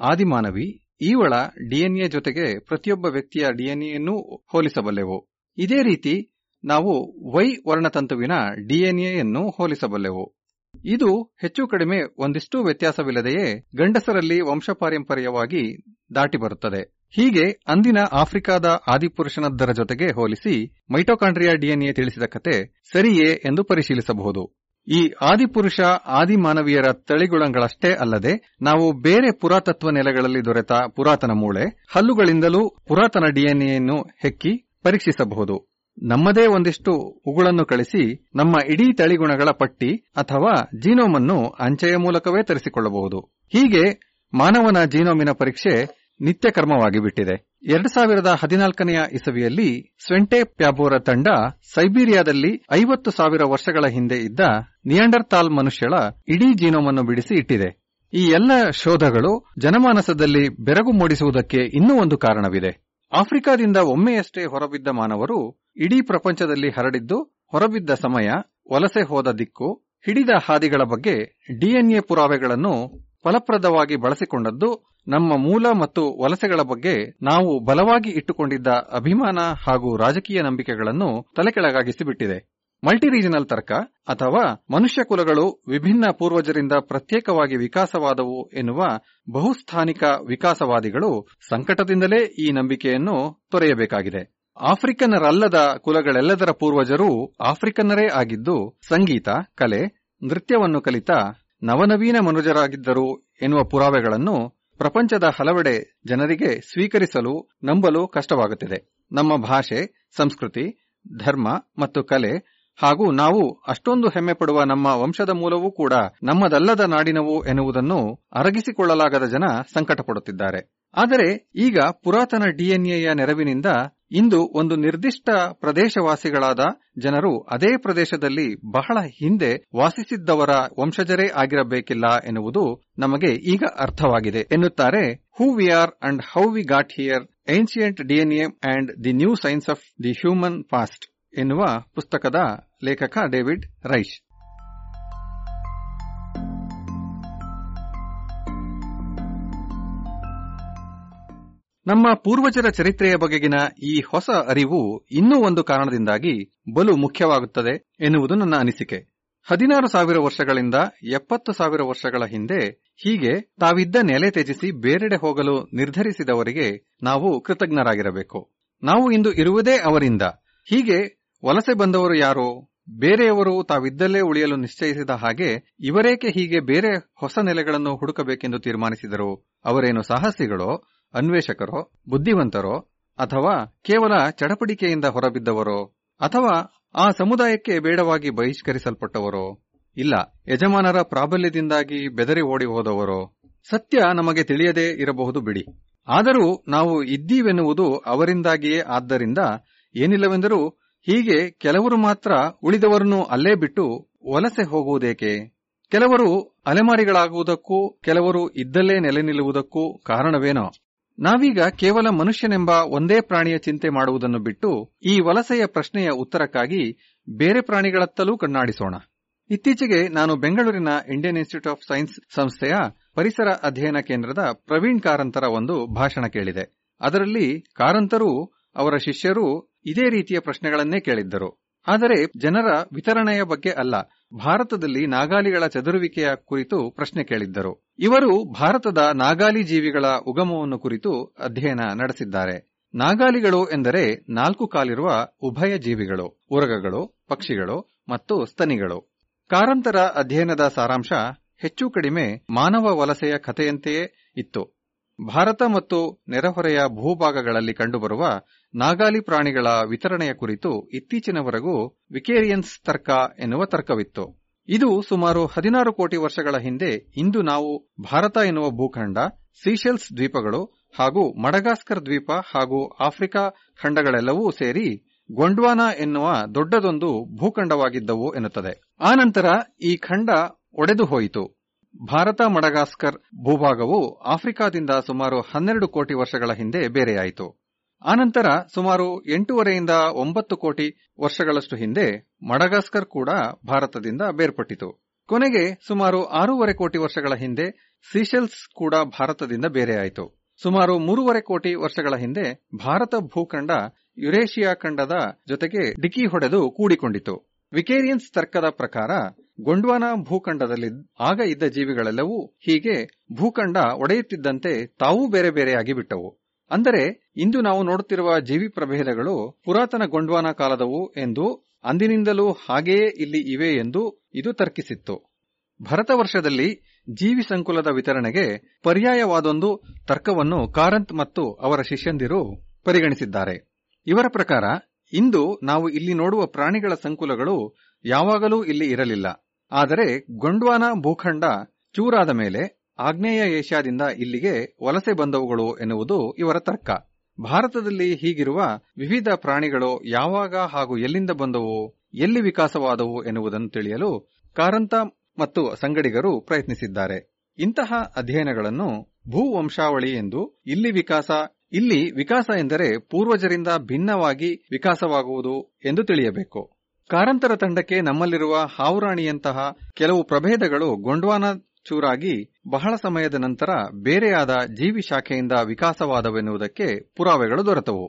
S7: ಆದಿಮಾನವಿ, ಈವಳ ಡಿಎನ್ಎ ಜೊತೆಗೆ ಪ್ರತಿಯೊಬ್ಬ ವ್ಯಕ್ತಿಯ ಡಿಎನ್ಎಯನ್ನು ಹೋಲಿಸಬಲ್ಲೆವು. ಇದೇ ರೀತಿ ನಾವು ವೈ ವರ್ಣತಂತುವಿನ ಡಿಎನ್ಎಯನ್ನು ಹೋಲಿಸಬಲ್ಲೆವು. ಇದು ಹೆಚ್ಚು ಕಡಿಮೆ ಒಂದಿಷ್ಟು ವ್ಯತ್ಯಾಸವಿಲ್ಲದೆಯೇ ಗಂಡಸರಲ್ಲಿ ವಂಶಪಾರಂಪರ್ಯವಾಗಿ ದಾಟಿ ಬರುತ್ತದೆ ಹೀಗೆ ಅಂದಿನ ಆಫ್ರಿಕಾದ ಆದಿಪುರುಷನದ್ದರ ಜೊತೆಗೆ ಹೋಲಿಸಿ ಮೈಟೋಕಾಂಡ್ರಿಯಾ ಡಿಎನ್ಎ ತಿಳಿಸಿದ ಕತೆ ಸರಿಯೇ ಎಂದು ಪರಿಶೀಲಿಸಬಹುದು. ಈ ಆದಿಪುರುಷ ಆದಿಮಾನವೀಯರ ತಳಿಗುಣಗಳಷ್ಟೇ ಅಲ್ಲದೆ ನಾವು ಬೇರೆ ಪುರಾತತ್ವ ನೆಲೆಗಳಲ್ಲಿ ದೊರೆತ ಪುರಾತನ ಮೂಳೆ, ಹಲ್ಲುಗಳಿಂದಲೂ ಪುರಾತನ ಡಿಎನ್ಎಯನ್ನು ಹೆಕ್ಕಿ ಪರೀಕ್ಷಿಸಬಹುದು. ನಮ್ಮದೇ ಒಂದಿಷ್ಟು ಉಗುಳನ್ನು ಕಳಿಸಿ ನಮ್ಮ ಇಡೀ ತಳಿಗುಣಗಳ ಪಟ್ಟಿ ಅಥವಾ ಜೀನೋಮ್ ಅನ್ನು ಅಂಚೆಯ ಮೂಲಕವೇ ತರಿಸಿಕೊಳ್ಳಬಹುದು. ಹೀಗೆ ಮಾನವನ ಜೀನೋಮಿನ ಪರೀಕ್ಷೆ ನಿತ್ಯ ಕರ್ಮವಾಗಿ ಬಿಟ್ಟಿದೆ ಎರಡು ಸಾವಿರದ ಹದಿನಾಲ್ಕನೆಯ ಇಸವಿಯಲ್ಲಿ ಸ್ವೆಂಟೆ ಪ್ಯಾಬೋರ ತಂಡ ಸೈಬೀರಿಯಾದಲ್ಲಿ ಐವತ್ತು ಸಾವಿರ ವರ್ಷಗಳ ಹಿಂದೆ ಇದ್ದ ನಿಯಾಂಡರ್ತಾಲ್ ಮನುಷ್ಯಳ ಇಡೀ ಜೀನೋಮನ್ನು ಬಿಡಿಸಿ ಇಟ್ಟಿದೆ. ಈ ಎಲ್ಲ ಶೋಧಗಳು ಜನಮಾನಸದಲ್ಲಿ ಬೆರಗು ಮೂಡಿಸುವುದಕ್ಕೆ ಇನ್ನೂ ಒಂದು ಕಾರಣವಿದೆ. ಆಫ್ರಿಕಾದಿಂದ ಒಮ್ಮೆಯಷ್ಟೇ ಹೊರಬಿದ್ದ ಮಾನವರು ಇಡೀ ಪ್ರಪಂಚದಲ್ಲಿ ಹರಡಿದ್ದು, ಹೊರಬಿದ್ದ ಸಮಯ, ವಲಸೆ ಹೋದ ದಿಕ್ಕು, ಹಿಡಿದ ಹಾದಿಗಳ ಬಗ್ಗೆ ಡಿಎನ್ಎ ಪುರಾವೆಗಳನ್ನು ಫಲಪ್ರದವಾಗಿ ಬಳಸಿಕೊಂಡದ್ದು ನಮ್ಮ ಮೂಲ ಮತ್ತು ವಲಸೆಗಳ ಬಗ್ಗೆ ನಾವು ಬಲವಾಗಿ ಇಟ್ಟುಕೊಂಡಿದ್ದ ಅಭಿಮಾನ ಹಾಗೂ ರಾಜಕೀಯ ನಂಬಿಕೆಗಳನ್ನು ತಲೆಕೆಳಗಾಗಿಸಿಬಿಟ್ಟಿದೆ. ಮಲ್ಟಿ ರೀಜನಲ್ ತರ್ಕ ಅಥವಾ ಮನುಷ್ಯ ಕುಲಗಳು ವಿಭಿನ್ನ ಪೂರ್ವಜರಿಂದ ಪ್ರತ್ಯೇಕವಾಗಿ ವಿಕಾಸವಾದವು ಎನ್ನುವ ಬಹುಸ್ಥಾನಿಕ ವಿಕಾಸವಾದಿಗಳು ಸಂಕಟದಿಂದಲೇ ಈ ನಂಬಿಕೆಯನ್ನು ತೊರೆಯಬೇಕಾಗಿದೆ. ಆಫ್ರಿಕನ್ನರಲ್ಲದ ಕುಲಗಳೆಲ್ಲದರ ಪೂರ್ವಜರೂ ಆಫ್ರಿಕನ್ನರೇ ಆಗಿದ್ದು, ಸಂಗೀತ, ಕಲೆ, ನೃತ್ಯವನ್ನು ಕಲಿತ ನವನವೀನ ಮನುಜರಾಗಿದ್ದರು ಎನ್ನುವ ಪುರಾವೆಗಳನ್ನು ಪ್ರಪಂಚದ ಹಲವೆಡೆ ಜನರಿಗೆ ಸ್ವೀಕರಿಸಲು, ನಂಬಲು ಕಷ್ಟವಾಗುತ್ತಿದೆ. ನಮ್ಮ ಭಾಷೆ, ಸಂಸ್ಕೃತಿ, ಧರ್ಮ ಮತ್ತು ಕಲೆ ಹಾಗೂ ನಾವು ಅಷ್ಟೊಂದು ಹೆಮ್ಮೆ ಪಡುವ ನಮ್ಮ ವಂಶದ ಮೂಲವೂ ಕೂಡ ನಮ್ಮದಲ್ಲದ ನಾಡಿನವು ಎನ್ನುವುದನ್ನು ಅರಗಿಸಿಕೊಳ್ಳಲಾಗದ ಜನ ಸಂಕಟ ಪಡುತ್ತಿದ್ದಾರೆ ಆದರೆ ಈಗ ಪುರಾತನ ಡಿಎನ್ಎಯ ನೆರವಿನಿಂದ ಇಂದು ಒಂದು ನಿರ್ದಿಷ್ಟ ಪ್ರದೇಶವಾಸಿಗಳಾದ ಜನರು ಅದೇ ಪ್ರದೇಶದಲ್ಲಿ ಬಹಳ ಹಿಂದೆ ವಾಸಿಸಿದ್ದವರ ವಂಶಜರೇ ಆಗಿರಬೇಕಿಲ್ಲ ಎನ್ನುವುದು ನಮಗೆ ಈಗ ಅರ್ಥವಾಗಿದೆ ಎನ್ನುತ್ತಾರೆ who we are and how we got here ancient DNA and the new science of the human past ಎನ್ನುವ ಪುಸ್ತಕದ ಲೇಖಕ ಡೇವಿಡ್ ರೈಶ್. ನಮ್ಮ ಪೂರ್ವಜರ ಚರಿತ್ರೆಯ ಬಗೆಗಿನ ಈ ಹೊಸ ಅರಿವು ಇನ್ನೂ ಒಂದು ಕಾರಣದಿಂದಾಗಿ ಬಲು ಮುಖ್ಯವಾಗುತ್ತದೆ ಎನ್ನುವುದು ನನ್ನ ಅನಿಸಿಕೆ. ಹದಿನಾರು ಸಾವಿರ ವರ್ಷಗಳಿಂದ ಎಪ್ಪತ್ತು ಸಾವಿರ ವರ್ಷಗಳ ಹಿಂದೆ ಹೀಗೆ ತಾವಿದ್ದ ನೆಲೆ ತ್ಯಜಿಸಿ ಬೇರೆಡೆ ಹೋಗಲು ನಿರ್ಧರಿಸಿದವರಿಗೆ ನಾವು ಕೃತಜ್ಞರಾಗಿರಬೇಕು. ನಾವು ಇಂದು ಇರುವುದೇ ಅವರಿಂದ. ಹೀಗೆ ವಲಸೆ ಬಂದವರು ಯಾರೋ, ಬೇರೆಯವರು ತಾವಿದ್ದಲ್ಲೇ ಉಳಿಯಲು ನಿಶ್ಚಯಿಸಿದ ಹಾಗೆ ಇವರೇಕೆ ಹೀಗೆ ಬೇರೆ ಹೊಸ ನೆಲೆಗಳನ್ನು ಹುಡುಕಬೇಕೆಂದು ತೀರ್ಮಾನಿಸಿದರು, ಅವರೇನು ಸಾಹಸಿಗಳೋ ಅನ್ವೇಷಕರೋ, ಬುದ್ಧಿವಂತರೋ, ಅಥವಾ ಕೇವಲ ಚಡಪಡಿಕೆಯಿಂದ ಹೊರಬಿದ್ದವರೋ, ಅಥವಾ ಆ ಸಮುದಾಯಕ್ಕೆ ಬೇಡವಾಗಿ ಬಹಿಷ್ಕರಿಸಲ್ಪಟ್ಟವರೋ, ಇಲ್ಲ, ಯಜಮಾನರ ಪ್ರಾಬಲ್ಯದಿಂದಾಗಿ ಬೆದರಿ ಓಡಿ ಹೋದವರೋ, ಸತ್ಯ ನಮಗೆ ತಿಳಿಯದೇ ಇರಬಹುದು ಬಿಡಿ. ಆದರೂ ನಾವು ಇದ್ದೀವೆನ್ನುವುದು ಅವರಿಂದಾಗಿಯೇ ಆದ್ದರಿಂದ ಏನಿಲ್ಲವೆಂದರೂ ಹೀಗೆ ಕೆಲವರು ಮಾತ್ರ ಉಳಿದವರನ್ನು ಅಲ್ಲೇ ಬಿಟ್ಟು ವಲಸೆ ಹೋಗುವುದೇಕೆ? ಕೆಲವರು ಅಲೆಮಾರಿಗಳಾಗುವುದಕ್ಕೂ, ಕೆಲವರು ಇದ್ದಲ್ಲೇ ನೆಲೆ ನಿಲ್ಲುವುದಕ್ಕೂ ಕಾರಣವೇನೋ? ನಾವೀಗ ಕೇವಲ ಮನುಷ್ಯನೆಂಬ ಒಂದೇ ಪ್ರಾಣಿಯ ಚಿಂತೆ ಮಾಡುವುದನ್ನು ಬಿಟ್ಟು ಈ ವಲಸೆಯ ಪ್ರಶ್ನೆಯ ಉತ್ತರಕ್ಕಾಗಿ ಬೇರೆ ಪ್ರಾಣಿಗಳತ್ತಲೂ ಕಣ್ಣಾಡಿಸೋಣ. ಇತ್ತೀಚೆಗೆ ನಾನು ಬೆಂಗಳೂರಿನ ಇಂಡಿಯನ್ ಇನ್ಸ್ಟಿಟ್ಯೂಟ್ ಆಫ್ ಸೈನ್ಸ್ ಸಂಸ್ಥೆಯ ಪರಿಸರ ಅಧ್ಯಯನ ಕೇಂದ್ರದ ಪ್ರವೀಣ್ ಕಾರಂತರ ಒಂದು ಭಾಷಣ ಕೇಳಿದೆ. ಅದರಲ್ಲಿ ಕಾರಂತರು ಅವರ ಶಿಷ್ಯರು ಇದೇ ರೀತಿಯ ಪ್ರಶ್ನೆಗಳನ್ನೇ ಕೇಳಿದ್ದರು. ಆದರೆ ಜನರ ವಿತರಣೆಯ ಬಗ್ಗೆ ಅಲ್ಲ ಭಾರತದಲ್ಲಿ ನಾಗಾಲಿಗಳ ಚದುರುವಿಕೆಯ ಕುರಿತು ಪ್ರಶ್ನೆ ಕೇಳಿದ್ದರು. ಇವರು ಭಾರತದ ನಾಗಾಲಿ ಜೀವಿಗಳ ಉಗಮವನ್ನು ಕುರಿತು ಅಧ್ಯಯನ ನಡೆಸಿದ್ದಾರೆ. ನಾಗಾಲಿಗಳು ಎಂದರೆ ನಾಲ್ಕು ಕಾಲಿರುವ ಉಭಯ ಜೀವಿಗಳು, ಉರಗಗಳು, ಪಕ್ಷಿಗಳು ಮತ್ತು ಸ್ತನಿಗಳು. ಕಾರಂತರ ಅಧ್ಯಯನದ ಸಾರಾಂಶ ಹೆಚ್ಚು ಕಡಿಮೆ ಮಾನವ ವಲಸೆಯ ಕಥೆಯಂತೆಯೇ ಇತ್ತು. ಭಾರತ ಮತ್ತು ನೆರೆಹೊರೆಯ ಭೂಭಾಗಗಳಲ್ಲಿ ಕಂಡುಬರುವ ನಾಗಾಲಿ ಪ್ರಾಣಿಗಳ ವಿತರಣೆಯ ಕುರಿತು ಇತ್ತೀಚಿನವರೆಗೂ ವಿಕೇರಿಯನ್ಸ್ ತರ್ಕ ಎನ್ನುವ ತರ್ಕವಿತ್ತು. ಇದು ಸುಮಾರು ಹದಿನಾರು ಕೋಟಿ ವರ್ಷಗಳ ಹಿಂದೆ ಇಂದು ನಾವು ಭಾರತ ಎನ್ನುವ ಭೂಖಂಡ, ಸೀಶೆಲ್ಸ್ ದ್ವೀಪಗಳು ಹಾಗೂ ಮಡಗಾಸ್ಕರ್ ದ್ವೀಪ ಹಾಗೂ ಆಫ್ರಿಕಾ ಖಂಡಗಳೆಲ್ಲವೂ ಸೇರಿ ಗೊಂಡ್ವಾನಾ ಎನ್ನುವ ದೊಡ್ಡದೊಂದು ಭೂಖಂಡವಾಗಿದ್ದವು ಎನ್ನುತ್ತದೆ. ಆನಂತರ ಈ ಖಂಡ ಒಡೆದು ಹೋಯಿತು. ಭಾರತ ಮಡಗಾಸ್ಕರ್ ಭೂಭಾಗವು ಆಫ್ರಿಕಾದಿಂದ ಸುಮಾರು ಹನ್ನೆರಡು ಕೋಟಿ ವರ್ಷಗಳ ಹಿಂದೆ ಬೇರೆಯಾಯಿತು. ಆನಂತರ ಸುಮಾರು ಎಂಟೂವರೆಯಿಂದ ಒಂಬತ್ತು ಕೋಟಿ ವರ್ಷಗಳಷ್ಟು ಹಿಂದೆ ಮಡಗಾಸ್ಕರ್ ಕೂಡ ಭಾರತದಿಂದ ಬೇರ್ಪಟ್ಟಿತು. ಕೊನೆಗೆ ಸುಮಾರು ಆರೂವರೆ ಕೋಟಿ ವರ್ಷಗಳ ಹಿಂದೆ ಸೀಶೆಲ್ಸ್ ಕೂಡ ಭಾರತದಿಂದ ಬೇರೆಯಾಯಿತು. ಸುಮಾರು ಮೂರುವರೆ ಕೋಟಿ ವರ್ಷಗಳ ಹಿಂದೆ ಭಾರತ ಭೂಖಂಡ ಯುರೇಷಿಯಾ ಖಂಡದ ಜೊತೆಗೆ ಡಿಕ್ಕಿ ಹೊಡೆದು ಕೂಡಿಕೊಂಡಿತು. ವಿಕೇರಿಯನ್ಸ್ ತರ್ಕದ ಪ್ರಕಾರ ಗೊಂಡ್ವಾನ ಭೂಖಂಡದಲ್ಲಿ ಆಗ ಇದ್ದ ಜೀವಿಗಳೆಲ್ಲವೂ ಹೀಗೆ ಭೂಖಂಡ ಒಡೆಯುತ್ತಿದ್ದಂತೆ ತಾವೂ ಬೇರೆ ಬೇರೆಯಾಗಿ ಬಿಟ್ಟವು. ಅಂದರೆ, ಇಂದು ನಾವು ನೋಡುತ್ತಿರುವ ಜೀವಿ ಪ್ರಭೇದಗಳು ಪುರಾತನ ಗೊಂಡ್ವಾನ ಕಾಲದವು ಎಂದು, ಅಂದಿನಿಂದಲೂ ಹಾಗೆಯೇ ಇಲ್ಲಿ ಇವೆ ಎಂದು ಇದು ತರ್ಕಿಸಿತ್ತು. ಭರತ ವರ್ಷದಲ್ಲಿ ಜೀವಿ ಸಂಕುಲದ ವಿತರಣೆಗೆ ಪರ್ಯಾಯವಾದೊಂದು ತರ್ಕವನ್ನು ಕಾರಂತ್ ಮತ್ತು ಅವರ ಶಿಷ್ಯಂದಿರು ಪರಿಗಣಿಸಿದ್ದಾರೆ. ಇವರ ಪ್ರಕಾರ, ಇಂದು ನಾವು ಇಲ್ಲಿ ನೋಡುವ ಪ್ರಾಣಿಗಳ ಸಂಕುಲಗಳು ಯಾವಾಗಲೂ ಇಲ್ಲಿ ಇರಲಿಲ್ಲ. ಆದರೆ ಗೊಂಡ್ವಾನ ಭೂಖಂಡ ಚೂರಾದ ಮೇಲೆ ಆಗ್ನೇಯ ಏಷ್ಯಾದಿಂದ ಇಲ್ಲಿಗೆ ವಲಸೆ ಬಂದವುಗಳು ಎನ್ನುವುದು ಇವರ ತರ್ಕ. ಭಾರತದಲ್ಲಿ ಹೀಗಿರುವ ವಿವಿಧ ಪ್ರಾಣಿಗಳು ಯಾವಾಗ ಹಾಗೂ ಎಲ್ಲಿಂದ ಬಂದವು, ಎಲ್ಲಿ ವಿಕಾಸವಾದವು ಎನ್ನುವುದನ್ನು ತಿಳಿಯಲು ಕಾರಂತ ಮತ್ತು ಸಂಗಡಿಗರು ಪ್ರಯತ್ನಿಸಿದ್ದಾರೆ. ಇಂತಹ ಅಧ್ಯಯನಗಳನ್ನು ಭೂವಂಶಾವಳಿ ಎಂದು ಇಲ್ಲಿ ವಿಕಾಸ ಇಲ್ಲಿ ವಿಕಾಸ ಎಂದರೆ ಪೂರ್ವಜರಿಂದ ಭಿನ್ನವಾಗಿ ವಿಕಾಸವಾಗುವುದು ಎಂದು ತಿಳಿಯಬೇಕು. ಕಾರಂತರ ತಂಡಕ್ಕೆ ನಮ್ಮಲ್ಲಿರುವ ಹಾವುರಾಣಿಯಂತಹ ಕೆಲವು ಪ್ರಭೇದಗಳು ಗೊಂಡ್ವಾನ ಚೂರಾಗಿ ಬಹಳ ಸಮಯದ ನಂತರ ಬೇರೆಯಾದ ಜೀವಿ ಶಾಖೆಯಿಂದ ವಿಕಾಸವಾದವೆನ್ನುವುದಕ್ಕೆ ಪುರಾವೆಗಳು ದೊರೆತವು.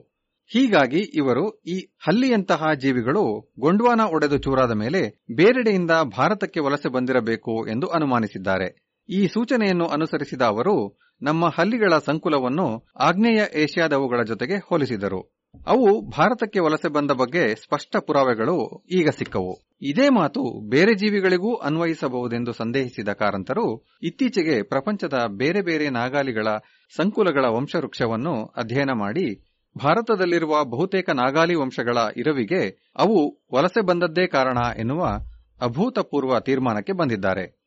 S7: ಹೀಗಾಗಿ ಇವರು ಈ ಹಲ್ಲಿಯಂತಹ ಜೀವಿಗಳು ಗೊಂಡ್ವಾನ ಒಡೆದು ಚೂರಾದ ಮೇಲೆ ಬೇರೆಡೆಯಿಂದ ಭಾರತಕ್ಕೆ ವಲಸೆ ಬಂದಿರಬೇಕು ಎಂದು ಅನುಮಾನಿಸಿದ್ದಾರೆ. ಈ ಸೂಚನೆಯನ್ನು ಅನುಸರಿಸಿದ ಅವರು, ನಮ್ಮ ಹಲ್ಲಿಗಳ ಸಂಕುಲವನ್ನು ಆಗ್ನೇಯ ಏಷ್ಯಾದವುಗಳ ಜೊತೆಗೆ ಹೋಲಿಸಿದರು. ಅವು ಭಾರತಕ್ಕೆ ವಲಸೆ ಬಂದ ಬಗ್ಗೆ ಸ್ಪಷ್ಟ ಪುರಾವೆಗಳು ಈಗ ಸಿಕ್ಕವು. ಇದೇ ಮಾತು ಬೇರೆ ಜೀವಿಗಳಿಗೂ ಅನ್ವಯಿಸಬಹುದೆಂದು ಸಂದೇಹಿಸಿದ ಕಾರಂತರು ಇತ್ತೀಚೆಗೆ ಪ್ರಪಂಚದ ಬೇರೆ ಬೇರೆ ನಾಗಾಲಿಗಳ ಸಂಕುಲಗಳ ವಂಶವೃಕ್ಷವನ್ನು ಅಧ್ಯಯನ ಮಾಡಿ ಭಾರತದಲ್ಲಿರುವ ಬಹುತೇಕ ನಾಗಾಲಿ ವಂಶಗಳ ಇರವಿಗೆ ಅವು ವಲಸೆ ಬಂದದ್ದೇ ಕಾರಣ ಎನ್ನುವ ಅಭೂತಪೂರ್ವ ತೀರ್ಮಾನಕ್ಕೆ ಬಂದಿದ್ದಾರೆ.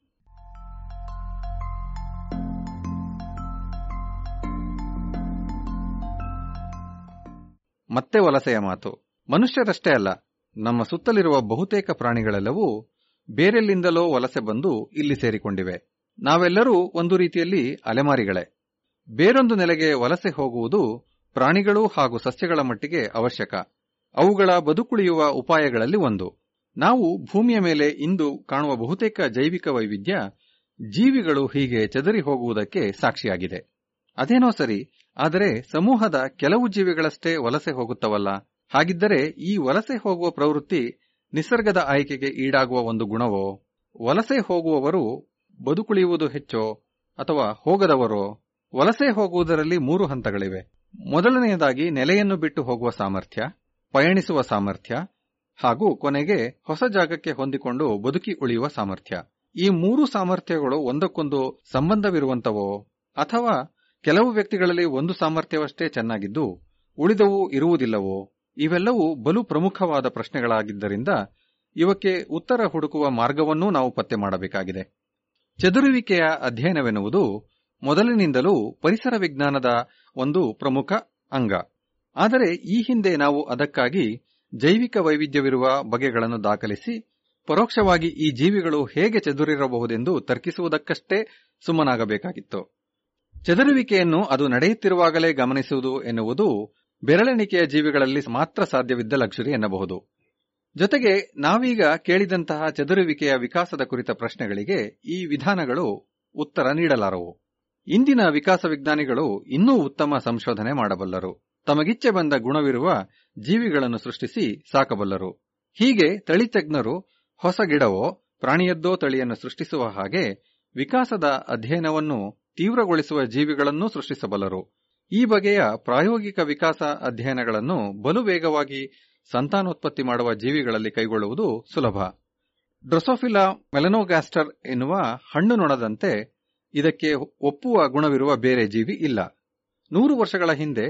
S7: ಮತ್ತೆ ವಲಸೆಯ ಮಾತು. ಮನುಷ್ಯರಷ್ಟೇ ಅಲ್ಲ, ನಮ್ಮ ಸುತ್ತಲಿರುವ ಬಹುತೇಕ ಪ್ರಾಣಿಗಳೆಲ್ಲವೂ ಬೇರೆಲ್ಲಿಂದಲೋ ವಲಸೆ ಬಂದು ಇಲ್ಲಿ ಸೇರಿಕೊಂಡಿವೆ. ನಾವೆಲ್ಲರೂ ಒಂದು ರೀತಿಯಲ್ಲಿ ಅಲೆಮಾರಿಗಳೇ. ಬೇರೊಂದು ನೆಲೆಗೆ ವಲಸೆ ಹೋಗುವುದು ಪ್ರಾಣಿಗಳು ಹಾಗೂ ಸಸ್ಯಗಳ ಮಟ್ಟಿಗೆ ಅವಶ್ಯಕ. ಅವುಗಳ ಬದುಕುಳಿಯುವ ಉಪಾಯಗಳಲ್ಲಿ ಒಂದು. ನಾವು ಭೂಮಿಯ ಮೇಲೆ ಇಂದು ಕಾಣುವ ಬಹುತೇಕ ಜೈವಿಕ ವೈವಿಧ್ಯ ಜೀವಿಗಳು ಹೀಗೆ ಚದರಿ ಹೋಗುವುದಕ್ಕೆ ಸಾಕ್ಷಿಯಾಗಿದೆ. ಅದೇನೋ ಸರಿ ಆದರೆ ಸಮೂಹದ ಕೆಲವು ಜೀವಿಗಳಷ್ಟೇ ವಲಸೆ ಹೋಗುತ್ತವಲ್ಲ. ಹಾಗಿದ್ದರೆ ಈ ವಲಸೆ ಹೋಗುವ ಪ್ರವೃತ್ತಿ ನಿಸರ್ಗದ ಆಯ್ಕೆಗೆ ಈಡಾಗುವ ಒಂದು ಗುಣವೋ? ವಲಸೆ ಹೋಗುವವರು ಬದುಕುಳಿಯುವುದು ಹೆಚ್ಚೋ ಅಥವಾ ಹೋಗದವರೋ? ವಲಸೆ ಹೋಗುವುದರಲ್ಲಿ ಮೂರು ಹಂತಗಳಿವೆ. ಮೊದಲನೆಯದಾಗಿ ನೆಲೆಯನ್ನು ಬಿಟ್ಟು ಹೋಗುವ ಸಾಮರ್ಥ್ಯ, ಪಯಣಿಸುವ ಸಾಮರ್ಥ್ಯ, ಹಾಗೂ ಕೊನೆಗೆ ಹೊಸ ಜಾಗಕ್ಕೆ ಹೊಂದಿಕೊಂಡು ಬದುಕಿ ಉಳಿಯುವ ಸಾಮರ್ಥ್ಯ. ಈ ಮೂರು ಸಾಮರ್ಥ್ಯಗಳು ಒಂದಕ್ಕೊಂದು ಸಂಬಂಧವಿರುವಂತವೋ ಅಥವಾ ಕೆಲವು ವ್ಯಕ್ತಿಗಳಲ್ಲಿ ಒಂದು ಸಾಮರ್ಥ್ಯವಷ್ಟೇ ಚೆನ್ನಾಗಿದ್ದು, ಉಳಿದವು ಇರುವುದಿಲ್ಲವೋ, ಇವೆಲ್ಲವೂ ಬಲು ಪ್ರಮುಖವಾದ ಪ್ರಶ್ನೆಗಳಾಗಿದ್ದರಿಂದ ಇವಕ್ಕೆ ಉತ್ತರ ಹುಡುಕುವ ಮಾರ್ಗವನ್ನೂ ನಾವು ಪತ್ತೆ ಮಾಡಬೇಕಾಗಿದೆ. ಚದುರುವಿಕೆಯ ಅಧ್ಯಯನವೆನ್ನುವುದು ಮೊದಲಿನಿಂದಲೂ ಪರಿಸರ ವಿಜ್ಞಾನದ ಒಂದು ಪ್ರಮುಖ ಅಂಗ. ಆದರೆ ಈ ಹಿಂದೆ ನಾವು ಅದಕ್ಕಾಗಿ ಜೈವಿಕ ವೈವಿಧ್ಯವಿರುವ ಬಗೆಗಳನ್ನು ದಾಖಲಿಸಿ, ಪರೋಕ್ಷವಾಗಿ ಈ ಜೀವಿಗಳು ಹೇಗೆ ಚದುರಿರಬಹುದೆಂದು ತರ್ಕಿಸುವುದಕ್ಕಷ್ಟೇ ಸುಮ್ಮನಾಗಬೇಕಾಗಿತ್ತು. ಚದುರುವಿಕೆಯನ್ನು ಅದು ನಡೆಯುತ್ತಿರುವಾಗಲೇ ಗಮನಿಸುವುದು ಎನ್ನುವುದು ಬೆರಳೆಣಿಕೆಯ ಜೀವಿಗಳಲ್ಲಿ ಮಾತ್ರ ಸಾಧ್ಯವಿದ್ದ ಲಕ್ಷರಿ ಎನ್ನಬಹುದು. ಜೊತೆಗೆ ನಾವೀಗ ಕೇಳಿದಂತಹ ಚದುರುವಿಕೆಯ ವಿಕಾಸದ ಕುರಿತ ಪ್ರಶ್ನೆಗಳಿಗೆ ಈ ವಿಧಾನಗಳು ಉತ್ತರ ನೀಡಲಾರವು. ಇಂದಿನ ವಿಕಾಸ ವಿಜ್ಞಾನಿಗಳು ಇನ್ನೂ ಉತ್ತಮ ಸಂಶೋಧನೆ ಮಾಡಬಲ್ಲರು. ತಮಗಿಚ್ಚೆ ಬಂದ ಗುಣವಿರುವ ಜೀವಿಗಳನ್ನು ಸೃಷ್ಟಿಸಿ ಸಾಕಬಲ್ಲರು. ಹೀಗೆ ತಳಿತಜ್ಞರು ಹೊಸ ಗಿಡವೋ ಪ್ರಾಣಿಯದ್ದೋ ತಳಿಯನ್ನು ಸೃಷ್ಟಿಸುವ ಹಾಗೆ ವಿಕಾಸದ ಅಧ್ಯಯನವನ್ನು ತೀವ್ರಗೊಳಿಸುವ ಜೀವಿಗಳನ್ನೂ ಸೃಷ್ಟಿಸಬಲ್ಲರು. ಈ ಬಗೆಯ ಪ್ರಾಯೋಗಿಕ ವಿಕಾಸ ಅಧ್ಯಯನಗಳನ್ನು ಬಲು ವೇಗವಾಗಿ ಸಂತಾನೋತ್ಪತ್ತಿ ಮಾಡುವ ಜೀವಿಗಳಲ್ಲಿ ಕೈಗೊಳ್ಳುವುದು ಸುಲಭ. ಡ್ರೊಸೋಫಿಲಾ ಮೆಲನೋಗ್ಯಾಸ್ಟರ್ ಎನ್ನುವ ಹಣ್ಣು ನೊಣದಂತೆ ಇದಕ್ಕೆ ಒಪ್ಪುವ ಗುಣವಿರುವ ಬೇರೆ ಜೀವಿ ಇಲ್ಲ. ನೂರು ವರ್ಷಗಳ ಹಿಂದೆ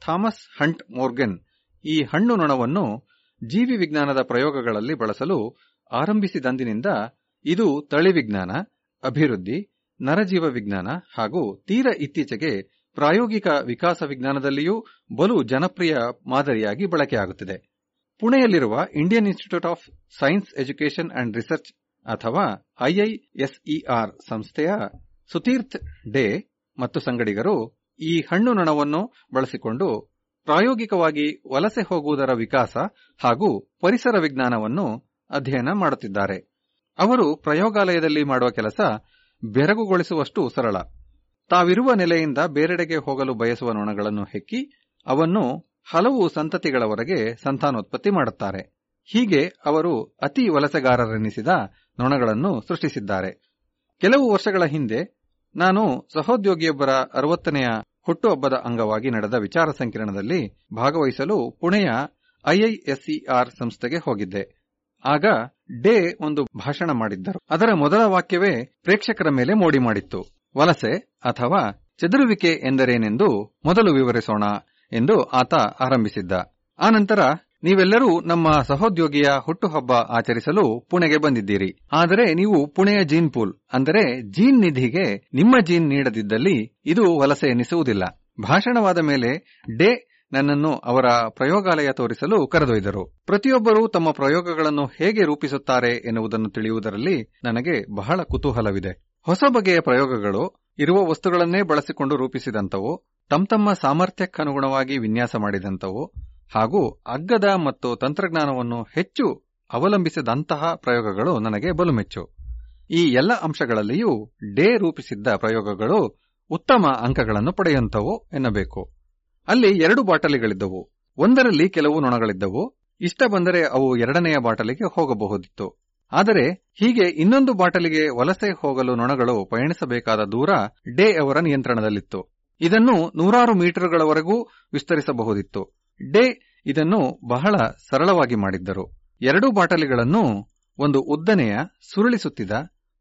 S7: ಥಾಮಸ್ ಹಂಟ್ ಮೋರ್ಗನ್ ಈ ಹಣ್ಣು ನೊಣವನ್ನು ಜೀವಿ ವಿಜ್ಞಾನದ ಪ್ರಯೋಗಗಳಲ್ಲಿ ಬಳಸಲು ಆರಂಭಿಸಿದಂದಿನಿಂದ ಇದು ತಳಿವಿಜ್ಞಾನ ಅಭಿವೃದ್ಧಿ ನರಜೀವ ವಿಜ್ಞಾನ ಹಾಗೂ ತೀರ ಇತ್ತೀಚೆಗೆ ಪ್ರಾಯೋಗಿಕ ವಿಕಾಸ ವಿಜ್ಞಾನದಲ್ಲಿಯೂ ಬಲು ಜನಪ್ರಿಯ ಮಾದರಿಯಾಗಿ ಬಳಕೆಯಾಗುತ್ತಿದೆ. ಪುಣೆಯಲ್ಲಿರುವ Indian Institute of Science Education and Research ಅಥವಾ ಐಐಎಸ್ಇಆರ್ ಸಂಸ್ಥೆಯ ಸುತೀರ್ಥ್ ಡೇ ಮತ್ತು ಸಂಗಡಿಗರು ಈ ಹಣ್ಣು ನೊಣವನ್ನು ಬಳಸಿಕೊಂಡು ಪ್ರಾಯೋಗಿಕವಾಗಿ ವಲಸೆ ಹೋಗುವುದರ ವಿಕಾಸ ಹಾಗೂ ಪರಿಸರ ವಿಜ್ಞಾನವನ್ನು ಅಧ್ಯಯನ ಮಾಡುತ್ತಿದ್ದಾರೆ. ಅವರು ಪ್ರಯೋಗಾಲಯದಲ್ಲಿ ಮಾಡುವ ಕೆಲಸ ಬೆರಗುಗೊಳಿಸುವಷ್ಟು ಸರಳ. ತಾವಿರುವ ನೆಲೆಯಿಂದ ಬೇರೆಡೆಗೆ ಹೋಗಲು ಬಯಸುವ ನೊಣಗಳನ್ನು ಹೆಕ್ಕಿ, ಅವನ್ನು ಹಲವು ಸಂತತಿಗಳವರೆಗೆ ಸಂತಾನೋತ್ಪತ್ತಿ ಮಾಡುತ್ತಾರೆ. ಹೀಗೆ ಅವರು ಅತಿ ವಲಸೆಗಾರರೆನಿಸಿದ ನೊಣಗಳನ್ನು ಸೃಷ್ಟಿಸಿದ್ದಾರೆ. ಕೆಲವು ವರ್ಷಗಳ ಹಿಂದೆ ನಾನು ಸಹೋದ್ಯೋಗಿಯೊಬ್ಬರ ಅರವತ್ತನೆಯ ಹುಟ್ಟುಹಬ್ಬದ ಅಂಗವಾಗಿ ನಡೆದ ವಿಚಾರ ಸಂಕಿರಣದಲ್ಲಿ ಭಾಗವಹಿಸಲು ಪುಣೆಯ ಐಐಎಸ್ಇಆರ್ ಸಂಸ್ಥೆಗೆ ಹೋಗಿದ್ದೆ. ಆಗ ಡೇ ಒಂದು ಭಾಷಣ ಮಾಡಿದ್ದರು. ಅದರ ಮೊದಲ ವಾಕ್ಯವೇ ಪ್ರೇಕ್ಷಕರ ಮೇಲೆ ಮೋಡಿ ಮಾಡಿತ್ತು. ವಲಸೆ ಅಥವಾ ಚದುರುವಿಕೆ ಎಂದರೇನೆಂದು ಮೊದಲು ವಿವರಿಸೋಣ ಎಂದು ಆತ ಆರಂಭಿಸಿದ್ದ. ಆನಂತರ ನೀವೆಲ್ಲರೂ ನಮ್ಮ ಸಹೋದ್ಯೋಗಿಯ ಹುಟ್ಟುಹಬ್ಬ ಆಚರಿಸಲು ಪುಣೆಗೆ ಬಂದಿದ್ದೀರಿ. ಆದರೆ ನೀವು ಪುಣೆಯ ಜೀನ್ ಪೂಲ್, ಅಂದರೆ ಜೀನ್ ನಿಧಿಗೆ ನಿಮ್ಮ ಜೀನ್ ನೀಡದಿದ್ದಲ್ಲಿ ಇದು ವಲಸೆ ಎನಿಸುವುದಿಲ್ಲ. ಭಾಷಣವಾದ ಮೇಲೆ ಡೇ ನನ್ನನ್ನು ಅವರ ಪ್ರಯೋಗಾಲಯ ತೋರಿಸಲು ಕರೆದೊಯ್ದರು. ಪ್ರತಿಯೊಬ್ಬರೂ ತಮ್ಮ ಪ್ರಯೋಗಗಳನ್ನು ಹೇಗೆ ರೂಪಿಸುತ್ತಾರೆ ಎನ್ನುವುದನ್ನು ತಿಳಿಯುವುದರಲ್ಲಿ ನನಗೆ ಬಹಳ ಕುತೂಹಲವಿದೆ. ಹೊಸ ಬಗೆಯ ಪ್ರಯೋಗಗಳು ಇರುವ ವಸ್ತುಗಳನ್ನೇ ಬಳಸಿಕೊಂಡು ರೂಪಿಸಿದಂತವು ತಮ್ಮ ಸಾಮರ್ಥ್ಯಕ್ಕನುಗುಣವಾಗಿ ವಿನ್ಯಾಸ ಮಾಡಿದಂತವು ಹಾಗೂ ಅಗ್ಗದ ಮತ್ತು ತಂತ್ರಜ್ಞಾನವನ್ನು ಹೆಚ್ಚು ಅವಲಂಬಿಸಿದಂತಹ ಪ್ರಯೋಗಗಳು ನನಗೆ ಬಲು ಮೆಚ್ಚು ಈ ಎಲ್ಲ ಅಂಶಗಳಲ್ಲಿಯೂ ಡೇ ರೂಪಿಸಿದ್ದ ಪ್ರಯೋಗಗಳು ಉತ್ತಮ ಅಂಕಗಳನ್ನು ಪಡೆಯುವಂಥವು ಎನ್ನಬೇಕು. ಅಲ್ಲಿ ಎರಡು ಬಾಟಲಿಗಳಿದ್ದವು. ಒಂದರಲ್ಲಿ ಕೆಲವು ನೊಣಗಳಿದ್ದವು. ಇಷ್ಟ ಬಂದರೆ ಅವು ಎರಡನೆಯ ಬಾಟಲಿಗೆ ಹೋಗಬಹುದಿತ್ತು. ಆದರೆ ಹೀಗೆ ಇನ್ನೊಂದು ಬಾಟಲಿಗೆ ವಲಸೆ ಹೋಗಲು ನೊಣಗಳು ಪಯಣಿಸಬೇಕಾದ ದೂರ ಡೇ ಅವರ ನಿಯಂತ್ರಣದಲ್ಲಿತ್ತು. ಇದನ್ನು ನೂರಾರು ಮೀಟರ್ಗಳವರೆಗೂ ವಿಸ್ತರಿಸಬಹುದಿತ್ತು. ಡೇ ಇದನ್ನು ಬಹಳ ಸರಳವಾಗಿ ಮಾಡಿದ್ದರು. ಎರಡೂ ಬಾಟಲಿಗಳನ್ನು ಒಂದು ಉದ್ದನೆಯ ಸುರುಳಿಸುತ್ತಿದ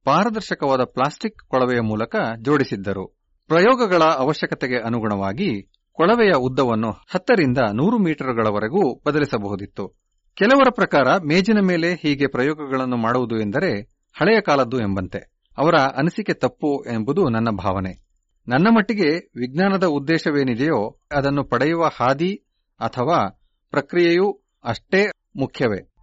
S7: ಪಾರದರ್ಶಕವಾದ ಪ್ಲಾಸ್ಟಿಕ್ ಕೊಳವೆಯ ಮೂಲಕ ಜೋಡಿಸಿದ್ದರು. ಪ್ರಯೋಗಗಳ ಅವಶ್ಯಕತೆಗೆ ಅನುಗುಣವಾಗಿ ಕೊಳವೆಯ ಉದ್ದವನ್ನು ಹತ್ತರಿಂದ ನೂರು ಮೀಟರ್ಗಳವರೆಗೂ ಬದಲಿಸಬಹುದಿತ್ತು. ಕೆಲವರ ಪ್ರಕಾರ ಮೇಜಿನ ಮೇಲೆ ಹೀಗೆ ಪ್ರಯೋಗಗಳನ್ನು ಮಾಡುವುದು ಎಂದರೆ ಹಳೆಯ ಕಾಲದ್ದು ಎಂಬಂತೆ. ಅವರ ಅನಿಸಿಕೆ ತಪ್ಪು ಎಂಬುದು ನನ್ನ ಭಾವನೆ. ನನ್ನ ಮಟ್ಟಿಗೆ ವಿಜ್ಞಾನದ ಉದ್ದೇಶವೇನಿದೆಯೋ ಅದನ್ನು ಪಡೆಯುವ ಹಾದಿ ಅಥವಾ ಪ್ರಕ್ರಿಯೆಯೂ ಅಷ್ಟೇ ಮುಖ್ಯವೇ.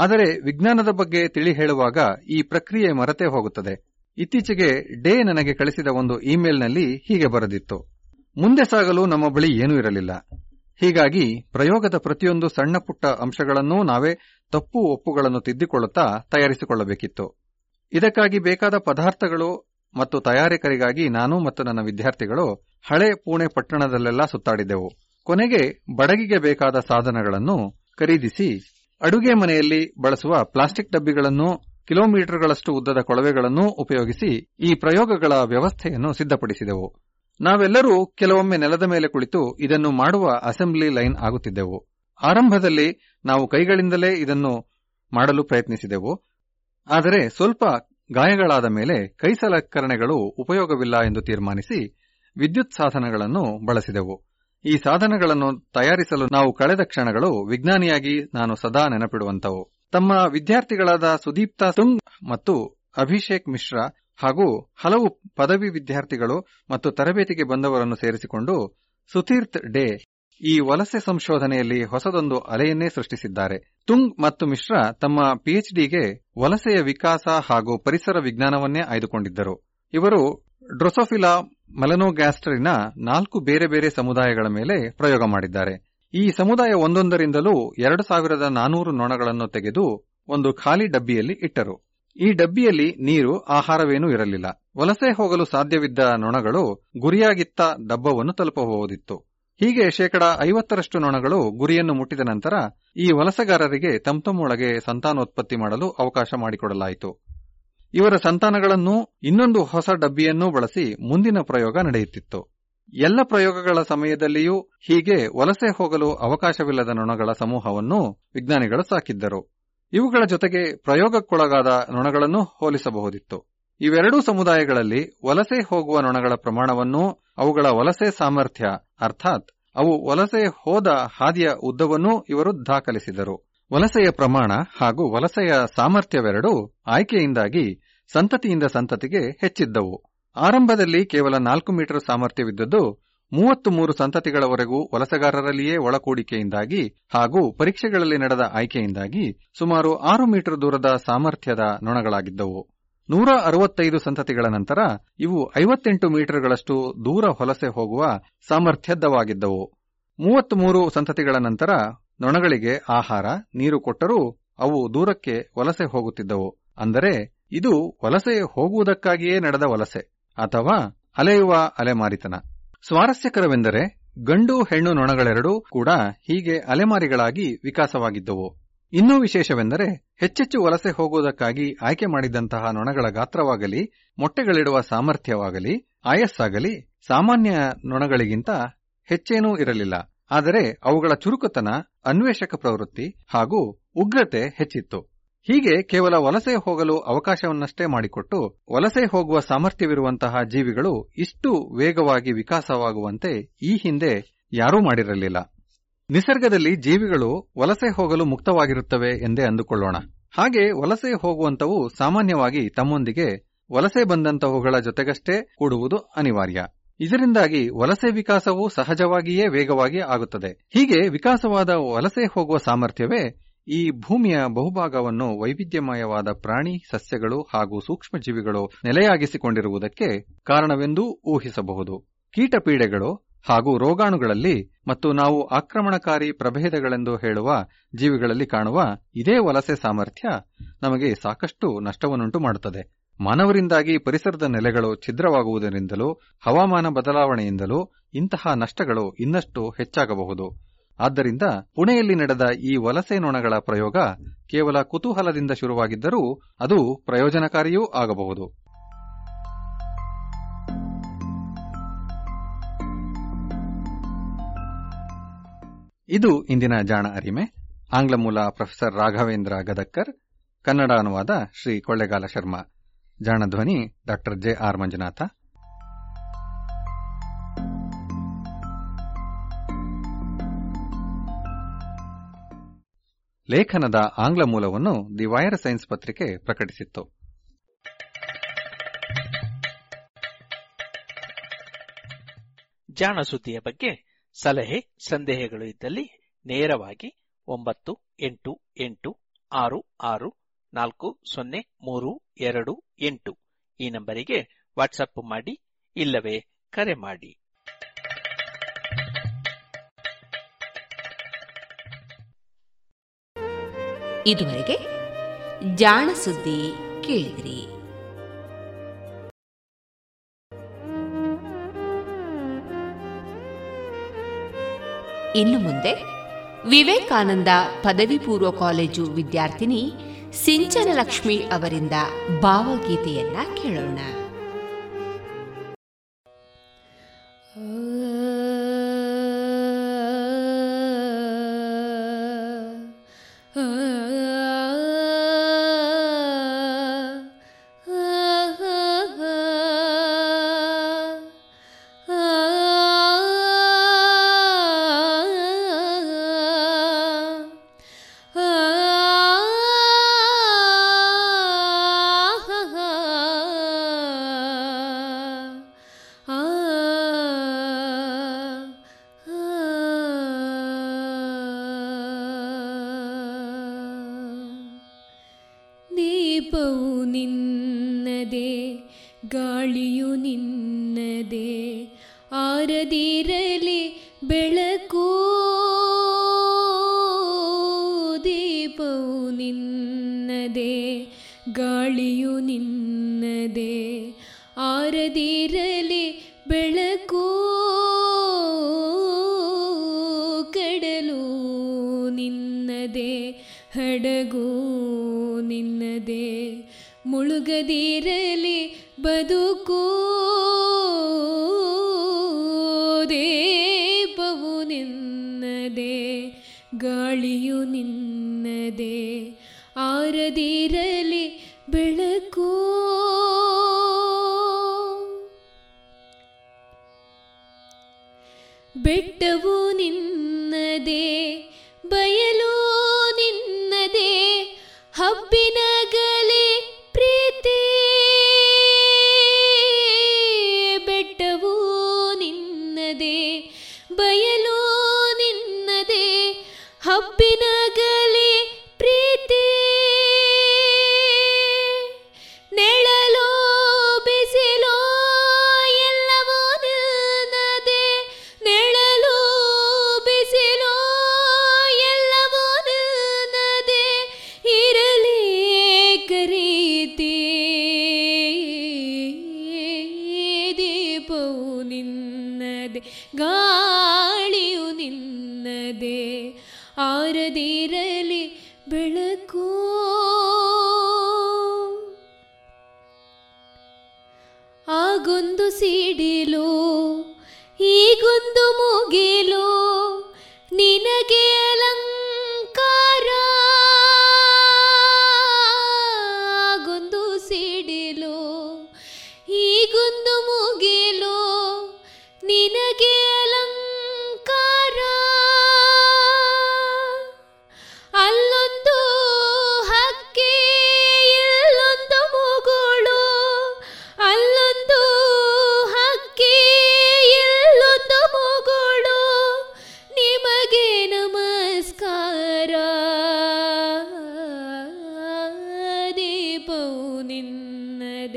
S7: ಆದರೆ ವಿಜ್ಞಾನದ ಬಗ್ಗೆ ತಿಳಿ ಹೇಳುವಾಗ ಈ ಪ್ರಕ್ರಿಯೆ ಮರೆತೇ ಹೋಗುತ್ತದೆ. ಇತ್ತೀಚೆಗೆ ಡೇ ನನಗೆ ಕಳಿಸಿದ ಒಂದು ಇಮೇಲ್ನಲ್ಲಿ ಹೀಗೆ ಬರೆದಿತ್ತು. ಮುಂದೆ ಸಾಗಲು ನಮ್ಮ ಬಳಿ ಏನೂ ಇರಲಿಲ್ಲ. ಹೀಗಾಗಿ ಪ್ರಯೋಗದ ಪ್ರತಿಯೊಂದು ಸಣ್ಣ ಪುಟ್ಟ ಅಂಶಗಳನ್ನೂ ನಾವೇ ತಪ್ಪು ಒಪ್ಪುಗಳನ್ನು ತಿದ್ದಿಕೊಳ್ಳುತ್ತಾ ತಯಾರಿಸಿಕೊಳ್ಳಬೇಕಿತ್ತು. ಇದಕ್ಕಾಗಿ ಬೇಕಾದ ಪದಾರ್ಥಗಳು ಮತ್ತು ತಯಾರಿಕರಿಗಾಗಿ ನಾನು ಮತ್ತು ನನ್ನ ವಿದ್ಯಾರ್ಥಿಗಳು ಹಳೆ ಪುಣೆ ಪಟ್ಟಣದಲ್ಲೆಲ್ಲ ಸುತ್ತಾಡಿದೆವು. ಕೊನೆಗೆ ಬಡಗಿಗೆ ಬೇಕಾದ ಸಾಧನಗಳನ್ನು ಖರೀದಿಸಿ ಅಡುಗೆ ಮನೆಯಲ್ಲಿ ಬಳಸುವ ಪ್ಲಾಸ್ಟಿಕ್ ಡಬ್ಬಿಗಳನ್ನು, ಕಿಲೋಮೀಟರ್ಗಳಷ್ಟು ಉದ್ದದ ಕೊಳವೆಗಳನ್ನು ಉಪಯೋಗಿಸಿ ಈ ಪ್ರಯೋಗಗಳ ವ್ಯವಸ್ಥೆಯನ್ನು ಸಿದ್ಧಪಡಿಸಿದೆವು. ನಾವೆಲ್ಲರೂ ಕೆಲವೊಮ್ಮೆ ನೆಲದ ಮೇಲೆ ಕುಳಿತು ಇದನ್ನು ಮಾಡುವ ಅಸೆಂಬ್ಲಿ ಲೈನ್ ಆಗುತ್ತಿದ್ದೆವು. ಆರಂಭದಲ್ಲಿ ನಾವು ಕೈಗಳಿಂದಲೇ ಇದನ್ನು ಮಾಡಲು ಪ್ರಯತ್ನಿಸಿದೆವು. ಆದರೆ ಸ್ವಲ್ಪ ಗಾಯಗಳಾದ ಮೇಲೆ ಕೈ ಸಲಕರಣೆಗಳು ಉಪಯೋಗವಿಲ್ಲ ಎಂದು ತೀರ್ಮಾನಿಸಿ ವಿದ್ಯುತ್ ಸಾಧನಗಳನ್ನು ಬಳಸಿದೆವು. ಈ ಸಾಧನಗಳನ್ನು ತಯಾರಿಸಲು ನಾವು ಕಳೆದ ಕ್ಷಣಗಳು ವಿಜ್ಞಾನಿಯಾಗಿ ನಾನು ಸದಾ ನೆನಪಿಡುವಂತವು ತಮ್ಮ ವಿದ್ಯಾರ್ಥಿಗಳಾದ ಸುದೀಪ್ತಾ ತುಂಗ್ ಮತ್ತು ಅಭಿಷೇಕ್ ಮಿಶ್ರಾ ಹಾಗೂ ಹಲವು ಪದವಿ ವಿದ್ಯಾರ್ಥಿಗಳು ಮತ್ತು ತರಬೇತಿಗೆ ಬಂದವರನ್ನು ಸೇರಿಸಿಕೊಂಡು ಸುತೀರ್ಥ್ ಡೇ ಈ ವಲಸೆ ಸಂಶೋಧನೆಯಲ್ಲಿ ಹೊಸದೊಂದು ಅಲೆಯನ್ನೇ ಸೃಷ್ಟಿಸಿದ್ದಾರೆ. ತುಂಗ್ ಮತ್ತು ಮಿಶ್ರಾ ತಮ್ಮ ಪಿಎಚ್ಡಿಗೆ ವಲಸೆಯ ವಿಕಾಸ ಹಾಗೂ ಪರಿಸರ ವಿಜ್ಞಾನವನ್ನೇ ಆಯ್ದುಕೊಂಡಿದ್ದರು. ಇವರು ಡ್ರೊಸೋಫಿಲಾ ಮಲನೋಗ್ಯಾಸ್ಟ್ರಿನ ನಾಲ್ಕು ಬೇರೆ ಬೇರೆ ಸಮುದಾಯಗಳ ಮೇಲೆ ಪ್ರಯೋಗ ಮಾಡಿದ್ದಾರೆ. ಈ ಸಮುದಾಯ ಒಂದೊಂದರಿಂದಲೂ ಎರಡು ಸಾವಿರದ ನಾನೂರು ನೊಣಗಳನ್ನು ತೆಗೆದು ಒಂದು ಖಾಲಿ ಡಬ್ಬಿಯಲ್ಲಿ ಇಟ್ಟರು. ಈ ಡಬ್ಬಿಯಲ್ಲಿ ನೀರು, ಆಹಾರವೇನೂ ಇರಲಿಲ್ಲ. ವಲಸೆ ಹೋಗಲು ಸಾಧ್ಯವಿದ್ದ ನೊಣಗಳು ಗುರಿಯಾಗಿತ್ತ ಡಬ್ಬವನ್ನು ತಲುಪಬಹುದಿತ್ತು ಹೀಗೆ ಶೇಕಡ ಐವತ್ತರಷ್ಟು ನೊಣಗಳು ಗುರಿಯನ್ನು ಮುಟ್ಟಿದ ನಂತರ ಈ ವಲಸೆಗಾರರಿಗೆ ತಮ್ತಮ್ಮೊಳಗೆ ಸಂತಾನೋತ್ಪತ್ತಿ ಮಾಡಲು ಅವಕಾಶ ಮಾಡಿಕೊಡಲಾಯಿತು. ಇವರ ಸಂತಾನಗಳನ್ನು ಇನ್ನೊಂದು ಹೊಸ ಡಬ್ಬಿಯನ್ನೂ ಬಳಸಿ ಮುಂದಿನ ಪ್ರಯೋಗ ನಡೆಯುತ್ತಿತ್ತು. ಎಲ್ಲ ಪ್ರಯೋಗಗಳ ಸಮಯದಲ್ಲಿಯೂ ಹೀಗೆ ವಲಸೆ ಹೋಗಲು ಅವಕಾಶವಿಲ್ಲದ ನೊಣಗಳ ಸಮೂಹವನ್ನು ವಿಜ್ಞಾನಿಗಳು ಸಾಕಿದ್ದರು. ಇವುಗಳ ಜೊತೆಗೆ ಪ್ರಯೋಗಕ್ಕೊಳಗಾದ ನೊಣಗಳನ್ನು ಹೋಲಿಸಬಹುದಿತ್ತು. ಇವೆರಡೂ ಸಮುದಾಯಗಳಲ್ಲಿ ವಲಸೆ ಹೋಗುವ ನೊಣಗಳ ಪ್ರಮಾಣವನ್ನು ಅವುಗಳ ವಲಸೆ ಸಾಮರ್ಥ್ಯ, ಅರ್ಥಾತ್ ಅವು ವಲಸೆ ಹೋದ ಹಾದಿಯ ಉದ್ದವನ್ನೂ ಇವರು ದಾಖಲಿಸಿದರು. ವಲಸೆಯ ಪ್ರಮಾಣ ಹಾಗೂ ವಲಸೆಯ ಸಾಮರ್ಥ್ಯವೆರಡೂ ಆಯ್ಕೆಯಿಂದಾಗಿ ಸಂತತಿಯಿಂದ ಸಂತತಿಗೆ ಹೆಚ್ಚಿದ್ದವು. ಆರಂಭದಲ್ಲಿ ಕೇವಲ ನಾಲ್ಕು ಮೀಟರ್ ಸಾಮರ್ಥ್ಯವಿದ್ದದ್ದು ಮೂವತ್ತು ಮೂರು ಸಂತತಿಗಳವರೆಗೂ ವಲಸೆಗಾರರಲ್ಲಿಯೇ ಒಳಕೂಡಿಕೆಯಿಂದಾಗಿ ಹಾಗೂ ಪರೀಕ್ಷೆಗಳಲ್ಲಿ ನಡೆದ ಆಯ್ಕೆಯಿಂದಾಗಿ ಸುಮಾರು ಆರು ಮೀಟರ್ ದೂರದ ಸಾಮರ್ಥ್ಯದ ನೊಣಗಳಾಗಿದ್ದವು. ನೂರ ಅರವತ್ತೈದು ಸಂತತಿಗಳ ನಂತರ ಇವು ಐವತ್ತೆಂಟು ಮೀಟರ್ಗಳಷ್ಟು ದೂರ ವಲಸೆ ಹೋಗುವ ಸಾಮರ್ಥ್ಯದ್ದವಾಗಿದ್ದವು. ಮೂವತ್ಮೂರು ಸಂತತಿಗಳ ನಂತರ ನೊಣಗಳಿಗೆ ಆಹಾರ, ನೀರು ಕೊಟ್ಟರೂ ಅವು ದೂರಕ್ಕೆ ವಲಸೆ ಹೋಗುತ್ತಿದ್ದವು. ಅಂದರೆ, ಇದು ವಲಸೆ ಹೋಗುವುದಕ್ಕಾಗಿಯೇ ನಡೆದ ವಲಸೆ, ಅಥವಾ ಅಲೆಯುವ ಅಲೆಮಾರಿತನ. ಸ್ವಾರಸ್ಯಕರವೆಂದರೆ, ಗಂಡು ಹೆಣ್ಣು ನೊಣಗಳೆರಡೂ ಕೂಡ ಹೀಗೆ ಅಲೆಮಾರಿಗಳಾಗಿ ವಿಕಾಸವಾಗಿದ್ದವು. ಇನ್ನೂ ವಿಶೇಷವೆಂದರೆ, ಹೆಚ್ಚೆಚ್ಚು ವಲಸೆ ಹೋಗುವುದಕ್ಕಾಗಿ ಆಯ್ಕೆ ಮಾಡಿದಂತಹ ನೊಣಗಳ ಗಾತ್ರವಾಗಲಿ, ಮೊಟ್ಟೆಗಳಿಡುವ ಸಾಮರ್ಥ್ಯವಾಗಲಿ, ಆಯಸ್ಸಾಗಲಿ, ಸಾಮಾನ್ಯ ನೊಣಗಳಿಗಿಂತ ಹೆಚ್ಚೇನೂ ಇರಲಿಲ್ಲ. ಆದರೆ ಅವುಗಳ ಚುರುಕುತನ, ಅನ್ವೇಷಕ ಪ್ರವೃತ್ತಿ ಹಾಗೂ ಉಗ್ರತೆ ಹೆಚ್ಚಿತ್ತು. ಹೀಗೆ ಕೇವಲ ವಲಸೆ ಹೋಗಲು ಅವಕಾಶವನ್ನಷ್ಟೇ ಮಾಡಿಕೊಟ್ಟು, ವಲಸೆ ಹೋಗುವ ಸಾಮರ್ಥ್ಯವಿರುವಂತಹ ಜೀವಿಗಳು ಇಷ್ಟು ವೇಗವಾಗಿ ವಿಕಾಸವಾಗುವಂತೆ ಈ ಹಿಂದೆ ಯಾರೂ ಮಾಡಿರಲಿಲ್ಲ. ನಿಸರ್ಗದಲ್ಲಿ ಜೀವಿಗಳು ವಲಸೆ ಹೋಗಲು ಮುಕ್ತವಾಗಿರುತ್ತವೆ ಎಂದೇ ಅಂದುಕೊಳ್ಳೋಣ. ಹಾಗೆ ವಲಸೆ ಹೋಗುವಂತವು ಸಾಮಾನ್ಯವಾಗಿ ತಮ್ಮೊಂದಿಗೆ ವಲಸೆ ಬಂದಂತಹವುಗಳ ಜೊತೆಗಷ್ಟೇ ಕೂಡುವುದು ಅನಿವಾರ್ಯ. ಇದರಿಂದಾಗಿ ವಲಸೆ ವಿಕಾಸವು ಸಹಜವಾಗಿಯೇ ವೇಗವಾಗಿ ಆಗುತ್ತದೆ. ಹೀಗೆ ವಿಕಾಸವಾದ ವಲಸೆ ಹೋಗುವ ಸಾಮರ್ಥ್ಯವೇ ಈ ಭೂಮಿಯ ಬಹುಭಾಗವನ್ನು ವೈವಿಧ್ಯಮಯವಾದ ಪ್ರಾಣಿ, ಸಸ್ಯಗಳು ಹಾಗೂ ಸೂಕ್ಷ್ಮಜೀವಿಗಳು ನೆಲೆಯಾಗಿಸಿಕೊಂಡಿರುವುದಕ್ಕೆ ಕಾರಣವೆಂದು ಊಹಿಸಬಹುದು. ಕೀಟಪೀಡೆಗಳು ಹಾಗೂ ರೋಗಾಣುಗಳಲ್ಲಿ ಮತ್ತು ನಾವು ಆಕ್ರಮಣಕಾರಿ ಪ್ರಭೇದಗಳೆಂದು ಹೇಳುವ ಜೀವಿಗಳಲ್ಲಿ ಕಾಣುವ ಇದೇ ವಲಸೆ ಸಾಮರ್ಥ್ಯ ನಮಗೆ ಸಾಕಷ್ಟು ನಷ್ಟವನ್ನುಂಟು ಮಾಡುತ್ತದೆ ಮಾನವರಿಂದಾಗಿ ಪರಿಸರದ ನೆಲೆಗಳು ಛಿದ್ರವಾಗುವುದರಿಂದಲೂ, ಹವಾಮಾನ ಬದಲಾವಣೆಯಿಂದಲೂ ಇಂತಹ ನಷ್ಟಗಳು ಇನ್ನಷ್ಟು ಹೆಚ್ಚಾಗಬಹುದು. ಆದ್ದರಿಂದ ಪುಣೆಯಲ್ಲಿ ನಡೆದ ಈ ವಲಸೆ ನೊಣಗಳ ಪ್ರಯೋಗ ಕೇವಲ ಕುತೂಹಲದಿಂದ ಶುರುವಾಗಿದ್ದರೂ ಅದು ಪ್ರಯೋಜನಕಾರಿಯೂ ಆಗಬಹುದು. ಇದು ಇಂದಿನ ಜಾಣ ಅರಿಮೆ. ಆಂಗ್ಲ ಮೂಲ ಪ್ರೊಫೆಸರ್ ರಾಘವೇಂದ್ರ ಗದಕ್ಕರ್ ಕನ್ನಡ ಅನುವಾದ ಶ್ರೀ ಕೊಳ್ಳೆಗಾಲ ಶರ್ಮಾ. ಜಾಣ ಧ್ವನಿ, ಡಾಕ್ಟರ್ ಜೆ ಆರ್ ಮಂಜುನಾಥ. ಲೇಖನದ ಆಂಗ್ಲ ಮೂಲವನ್ನು ದಿ ವೈರ್ ಸೈನ್ಸ್ ಪತ್ರಿಕೆ ಪ್ರಕಟಿಸಿತ್ತು.
S8: ಜಾಣ ಸುದ್ದಿಯ ಬಗ್ಗೆ ಸಲಹೆ, ಸಂದೇಹಗಳು ಇದ್ದಲ್ಲಿ ನೇರವಾಗಿ ಒಂಬತ್ತು ಎಂಟು ಎಂಟು ಆರು ಆರು ನಾಲ್ಕು, ಸೊನ್ನೆ, ಮೂರು, ಎರಡು, ಎಂಟು. ಈ ನಂಬರಿಗೆ ವಾಟ್ಸಪ್ ಮಾಡಿ, ಇಲ್ಲವೇ ಕರೆ ಮಾಡಿ.
S1: ಇದುವರೆಗೆ ಜಾಣ ಸುದ್ದಿ ಕೇಳಿದ್ರಿ. ಇನ್ನು ಮುಂದೆ ವಿವೇಕಾನಂದ ಪದವಿ ಪೂರ್ವ ಕಾಲೇಜು ವಿದ್ಯಾರ್ಥಿನಿ ಸಿಂಚನ ಲಕ್ಷ್ಮಿ ಅವರಿಂದ ಭಾವಗೀತೆಯನ್ನ ಕೇಳೋಣ.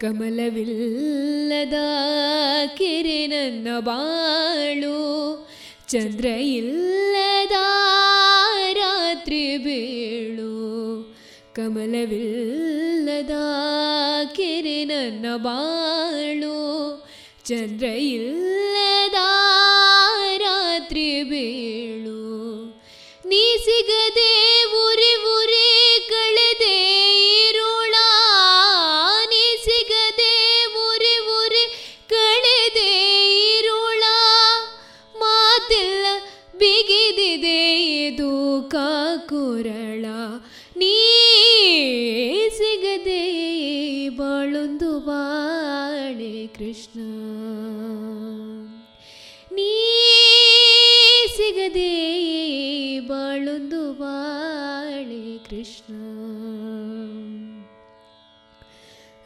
S9: ಕಮಲವಿಲ್ಲದ ಕೆರೆ ನನ್ನ ಬಾಳು ಚಂದ್ರ ಇಲ್ಲದ ರಾತ್ರಿ ಬೀಳು ಕಮಲವಿಲ್ಲದ ಕೆರೆ ನನ್ನ ಬಾಳು ಚಂದ್ರ ಇಲ್ಲದ ಕೃಷ್ಣ. ನೀ ಸಿಗದೆ ಬಾಳೊಂದು ಬಾಳೆ ಕೃಷ್ಣ.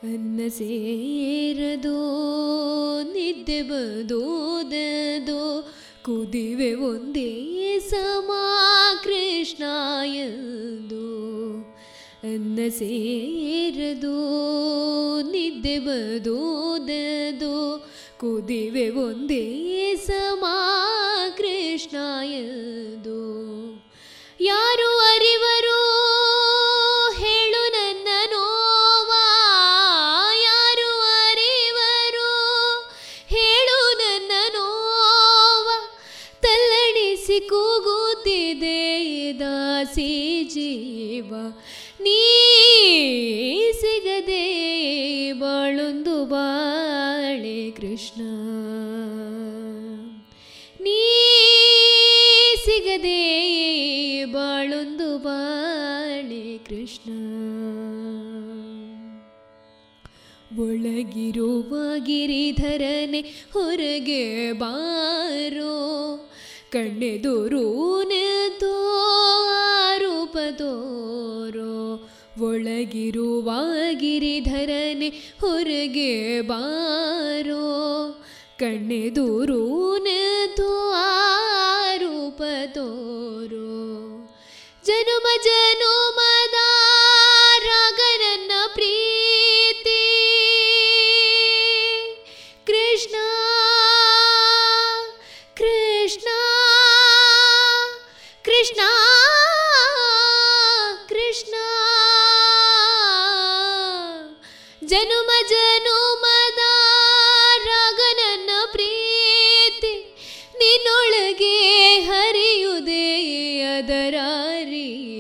S9: ಅನ್ನ ಸೇರದೋ ನಿದ್ದೆ ಬದೋದದೋ ಕುದಿವೆ ಒಂದೇ ಸಮ ಕೃಷ್ಣ ಎಂದು ಅನ್ನ ಸೇರದು ನಿದ್ದೆ ಬದೋದದು ಕುದಿವೆ ಒಂದೇ ಸಮ ಕೃಷ್ಣಾಯದು. ಯಾರು ಅರಿವರು ಹೇಳು ನನ್ನ ನೋವಾ, ಯಾರು ಅರಿವರು ಹೇಳು ನನ್ನ ನೋವ. ತಲ್ಲಣಿಸಿ ಕೂಗುತ್ತಿದೆ ದಾಸಿ ಜೀವ ಸಿಗದೆ ಬಾಳೊಂದು ಬಾಳೆ ಕೃಷ್ಣ. ನೀ ಸಿಗದೆ ಬಾಳೊಂದು ಬಾಳೆ ಕೃಷ್ಣ. ಒಳಗಿರುವ ಗಿರಿಧರನೆ ಹೊರಗೆ ಬಾರೋ, ಕಣ್ಣೆದುರು ತೋ ಆರೂಪದೋರೋ ಒಳಗಿರುವ ಗಿರಿಧರನೆ ಹೊರಗೆ ಬಾರೋ. ಕಣ್ಣೆದೂರೂನದು ಆ ರೂಪ ತೋರೋ. ಜನುಮ ಜನುಮ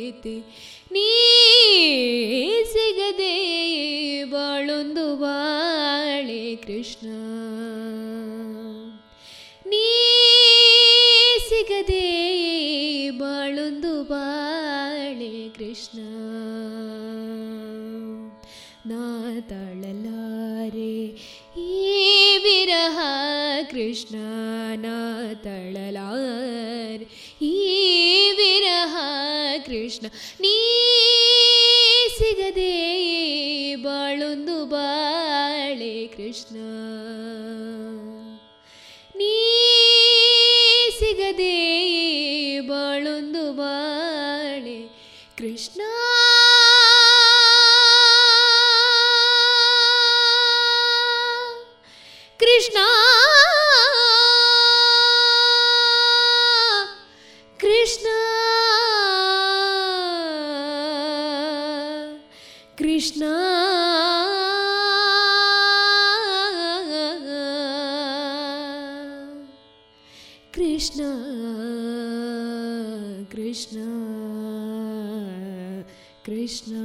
S9: ರೀತಿ ನೀ ಸಿಗದೆ ಬಾಳೊಂದು ಬಾಳೆ ಕೃಷ್ಣ. ನೀ ಸಿಗದೆ ಬಾಳೊಂದು ಬಾಳೆ ಕೃಷ್ಣ. ನಾ ತಳಲಾರೆ ಈ ವಿರಹ ಕೃಷ್ಣ, ನಾ ತಳಲಾರೆ ಈ ವಿರಹ ಕೃಷ್ಣ ನೀ ಸಿಗದೆ ಬಾಳೊಂದು ಬಾಳೆ ಕೃಷ್ಣ ನೀ ಸಿಗದೆ ಬಾಳೊಂದು ಬಾಳೆ ಕೃಷ್ಣ ಕೃಷ್ಣ ಕೃಷ್ಣ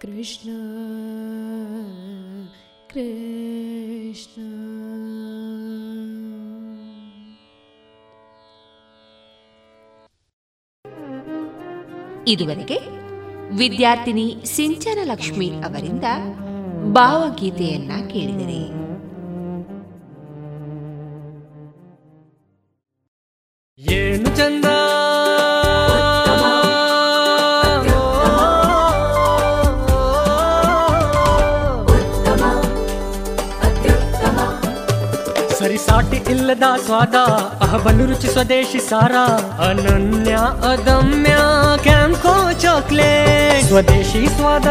S9: ಕೃಷ್ಣ ಕೃಷ್ಣ.
S1: ಇದುವರೆಗೆ ವಿದ್ಯಾರ್ಥಿನಿ ಸಿಂಚನ ಲಕ್ಷ್ಮಿ ಅವರಿಂದ ಭಾವಗೀತೆಯನ್ನ ಕೇಳಿದರೆ.
S10: ಇಲ್ಲದ ಸ್ವಾದ ಅಹಬಲು ರುಚಿ ಸ್ವದೇಶಿ ಸಾರ ಅನನ್ಯ ಅದಮ್ಯ ಕ್ಯಾಂಕೋ ಚಾಕ್ಲೇಟ್ ಸ್ವದೇಶಿ ಸ್ವಾದ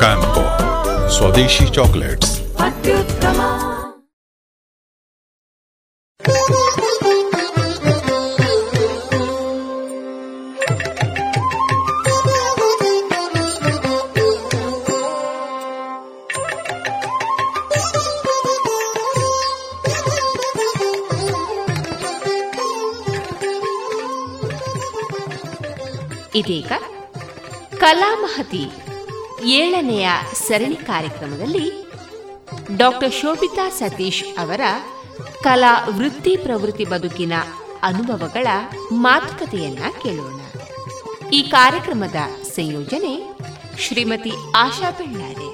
S11: ಕ್ಯಾಂಕೋ ಸ್ವದೇಶಿ ಚಾಕ್ಲೇಟ್ಸ್
S1: ಅತ್ಯುತ್ತಮ
S12: ಇದೀಗ ಕಲಾಮಹತಿ ಏಳನೆಯ ಸರಣಿ ಕಾರ್ಯಕ್ರಮದಲ್ಲಿ ಡಾಕ್ಟರ್ ಶೋಭಿತಾ ಸತೀಶ್ ಅವರ ಕಲಾ ವೃತ್ತಿ ಪ್ರವೃತ್ತಿ ಬದುಕಿನ ಅನುಭವಗಳ ಮಾತುಕತೆಯನ್ನ ಕೇಳೋಣ. ಈ ಕಾರ್ಯಕ್ರಮದ ಸಂಯೋಜನೆ ಶ್ರೀಮತಿ ಆಶಾ ಬೆಳ್ಳಾರೆ.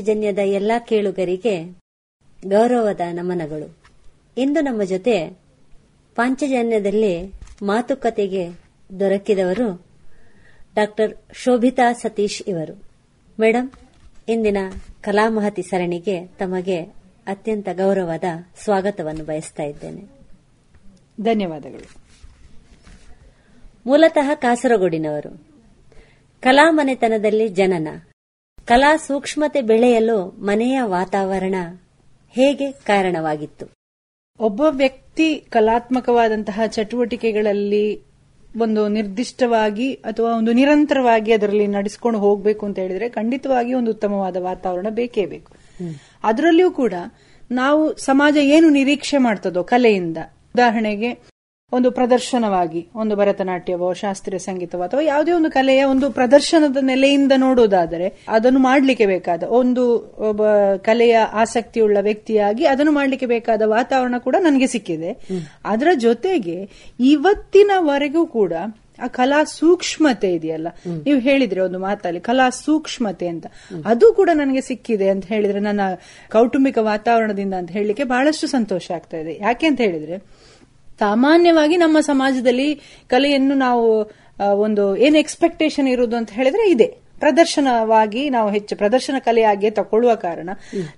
S13: ಪಾಂಚಜನ್ಯದ ಎಲ್ಲಾ ಕೇಳುಗರಿಗೆ ಗೌರವದ ನಮನಗಳು. ಇಂದು ನಮ್ಮ ಜೊತೆ ಪಾಂಚಜನ್ಯದಲ್ಲಿ ಮಾತುಕತೆಗೆ ದೊರಕಿದವರು ಡಾಕ್ಟರ್ ಶೋಭಿತಾ ಸತೀಶ್ ಇವರು. ಮೇಡಮ್ ಇಂದಿನ ಕಲಾಮಹತಿ ಸರಣಿಗೆ ತಮಗೆ ಅತ್ಯಂತ ಗೌರವದ ಸ್ವಾಗತವನ್ನು ಬಯಸ್ತಾ ಇದ್ದೇನೆ.
S14: ಧನ್ಯವಾದಗಳು.
S13: ಮೂಲತಃ ಕಾಸರಗೋಡಿನವರು. ಕಲಾಮನೆತನದಲ್ಲಿ ಜನನ. ಕಲಾ ಸೂಕ್ಷ್ಮತೆ ಬೆಳೆಯಲು ಮನೆಯ ವಾತಾವರಣ ಹೇಗೆ ಕಾರಣವಾಗಿತ್ತು?
S14: ಒಬ್ಬ ವ್ಯಕ್ತಿ ಕಲಾತ್ಮಕವಾದಂತಹ ಚಟುವಟಿಕೆಗಳಲ್ಲಿ ಒಂದು ನಿರ್ದಿಷ್ಟವಾಗಿ ಅಥವಾ ಒಂದು ನಿರಂತರವಾಗಿ ಅದರಲ್ಲಿ ನಡೆಸ್ಕೊಂಡು ಹೋಗಬೇಕು ಅಂತ ಹೇಳಿದ್ರೆ ಖಂಡಿತವಾಗಿ ಒಂದು ಉತ್ತಮವಾದ ವಾತಾವರಣ ಬೇಕೇ ಬೇಕು. ಅದರಲ್ಲಿಯೂ ಕೂಡ ನಾವು ಸಮಾಜ ಏನು ನಿರೀಕ್ಷೆ ಮಾಡ್ತದೋ ಕಲೆಯಿಂದ. ಉದಾಹರಣೆಗೆ ಒಂದು ಪ್ರದರ್ಶನವಾಗಿ ಒಂದು ಭರತನಾಟ್ಯವೋ ಶಾಸ್ತ್ರೀಯ ಸಂಗೀತವೋ ಅಥವಾ ಯಾವುದೇ ಒಂದು ಕಲೆಯ ಒಂದು ಪ್ರದರ್ಶನದ ನೆಲೆಯಿಂದ ನೋಡುವುದಾದರೆ ಅದನ್ನು ಮಾಡಲಿಕ್ಕೆ ಬೇಕಾದ ಒಂದು ಒಬ್ಬ ಕಲೆಯ ಆಸಕ್ತಿಯುಳ್ಳ ವ್ಯಕ್ತಿಯಾಗಿ ಅದನ್ನು ಮಾಡಲಿಕ್ಕೆ ಬೇಕಾದ ವಾತಾವರಣ ಕೂಡ ನನಗೆ ಸಿಕ್ಕಿದೆ. ಅದರ ಜೊತೆಗೆ ಇವತ್ತಿನವರೆಗೂ ಕೂಡ ಆ ಕಲಾ ಸೂಕ್ಷ್ಮತೆ ಇದೆಯಲ್ಲ? ನೀವು ಹೇಳಿದ್ರೆ ಒಂದು ಮಾತಲ್ಲಿ ಕಲಾ ಸೂಕ್ಷ್ಮತೆ ಅಂತ. ಅದು ಕೂಡ ನನಗೆ ಸಿಕ್ಕಿದೆ ಅಂತ ಹೇಳಿದ್ರೆ ನನ್ನ ಕೌಟುಂಬಿಕ ವಾತಾವರಣದಿಂದ ಅಂತ ಹೇಳಲಿಕ್ಕೆ ಬಹಳಷ್ಟು ಸಂತೋಷ ಆಗ್ತಾ ಇದೆ. ಯಾಕೆ ಅಂತ ಹೇಳಿದ್ರೆ ಸಾಮಾನ್ಯವಾಗಿ ನಮ್ಮ ಸಮಾಜದಲ್ಲಿ ಕಲೆಯನ್ನು ನಾವು ಒಂದು ಏನು ಎಕ್ಸ್ಪೆಕ್ಟೇಷನ್ ಇರುವುದು ಅಂತ ಹೇಳಿದ್ರೆ ಇದೆ. ಪ್ರದರ್ಶನವಾಗಿ ನಾವು ಹೆಚ್ಚು ಪ್ರದರ್ಶನ ಕಲೆಯಾಗಿ ತಕೊಳ್ಳುವ ಕಾರಣ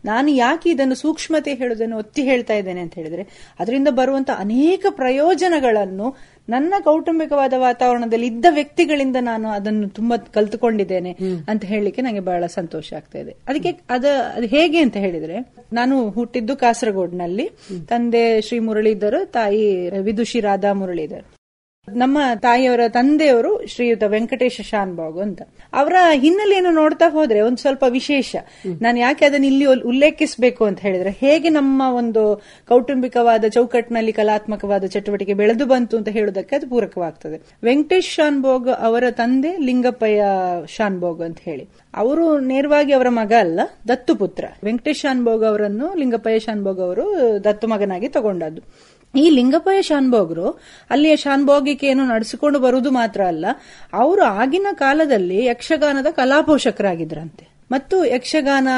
S14: ನಾನು ಯಾಕೆ ಇದನ್ನು ಸೂಕ್ಷ್ಮತೆ ಹೇಳುವುದನ್ನು ಒತ್ತಿ ಹೇಳ್ತಾ ಇದ್ದೇನೆ ಅಂತ ಹೇಳಿದ್ರೆ ಅದರಿಂದ ಬರುವಂತ ಅನೇಕ ಪ್ರಯೋಜನಗಳನ್ನು ನನ್ನ ಕೌಟುಂಬಿಕವಾದ ವಾತಾವರಣದಲ್ಲಿ ಇದ್ದ ವ್ಯಕ್ತಿಗಳಿಂದ ನಾನು ಅದನ್ನು ತುಂಬಾ ಕಲ್ತುಕೊಂಡಿದ್ದೇನೆ ಅಂತ ಹೇಳಲಿಕ್ಕೆ ನನಗೆ ಬಹಳ ಸಂತೋಷ ಆಗ್ತಾ ಇದೆ. ಅದಕ್ಕೆ ಅದ ಅದು ಹೇಗೆ ಅಂತ ಹೇಳಿದ್ರೆ ನಾನು ಹುಟ್ಟಿದ್ದು ಕಾಸರಗೋಡ್ನಲ್ಲಿ. ತಂದೆ ಶ್ರೀ ಮುರಳೀಧರ್ ತಾಯಿ ವಿದುಷಿ ರಾಧಾ ಮುರಳೀಧರ್ ನಮ್ಮ ತಾಯಿಯವರ ತಂದೆಯವರು ಶ್ರೀಯುತ ವೆಂಕಟೇಶ ಶಾನ್ಬಾಗು ಅಂತ. ಅವರ ಹಿನ್ನೆಲೆಯನ್ನು ನೋಡ್ತಾ ಹೋದ್ರೆ ಒಂದು ಸ್ವಲ್ಪ ವಿಶೇಷ. ನಾನು ಯಾಕೆ ಅದನ್ನ ಇಲ್ಲಿ ಉಲ್- ಉಲ್ಲೇಖಿಸಬೇಕು ಅಂತ ಹೇಳಿದ್ರೆ ಹೇಗೆ ನಮ್ಮ ಒಂದು ಕೌಟುಂಬಿಕವಾದ ಚೌಕಟ್ಟಿನಲ್ಲಿ ಕಲಾತ್ಮಕವಾದ ಚಟುವಟಿಕೆ ಬೆಳೆದು ಬಂತು ಅಂತ ಹೇಳುವುದಕ್ಕೆ ಅದು ಪೂರಕವಾಗ್ತದೆ. ವೆಂಕಟೇಶ್ ಶಾನ್ಭೋಗ್ ಅವರ ತಂದೆ ಲಿಂಗಪ್ಪಯ್ಯ ಶಾನ್ಭೋಗ್ ಅಂತ ಹೇಳಿ. ಅವರು ನೇರವಾಗಿ ಅವರ ಮಗ ಅಲ್ಲ ದತ್ತು ಪುತ್ರ ವೆಂಕಟೇಶ್ ಶಾನ್ಭೋಗ್ ಅವರನ್ನು ಲಿಂಗಪ್ಪಯ್ಯ ಶಾನ್ಭೋಗ್ ಅವರು ದತ್ತು ಮಗನಾಗಿ ತಗೊಂಡದ್ದು. ಈ ಲಿಂಗಪ್ಪಯ್ಯ ಶಾನ್ಭೋಗರು ಅಲ್ಲಿಯ ಶಾನ್ಭೋಗಿಕೆಯನ್ನು ನಡೆಸಿಕೊಂಡು ಬರುವುದು ಮಾತ್ರ ಅಲ್ಲ ಅವರು ಆಗಿನ ಕಾಲದಲ್ಲಿ ಯಕ್ಷಗಾನದ ಕಲಾಪೋಷಕರಾಗಿದ್ರಂತೆ ಮತ್ತು ಯಕ್ಷಗಾನ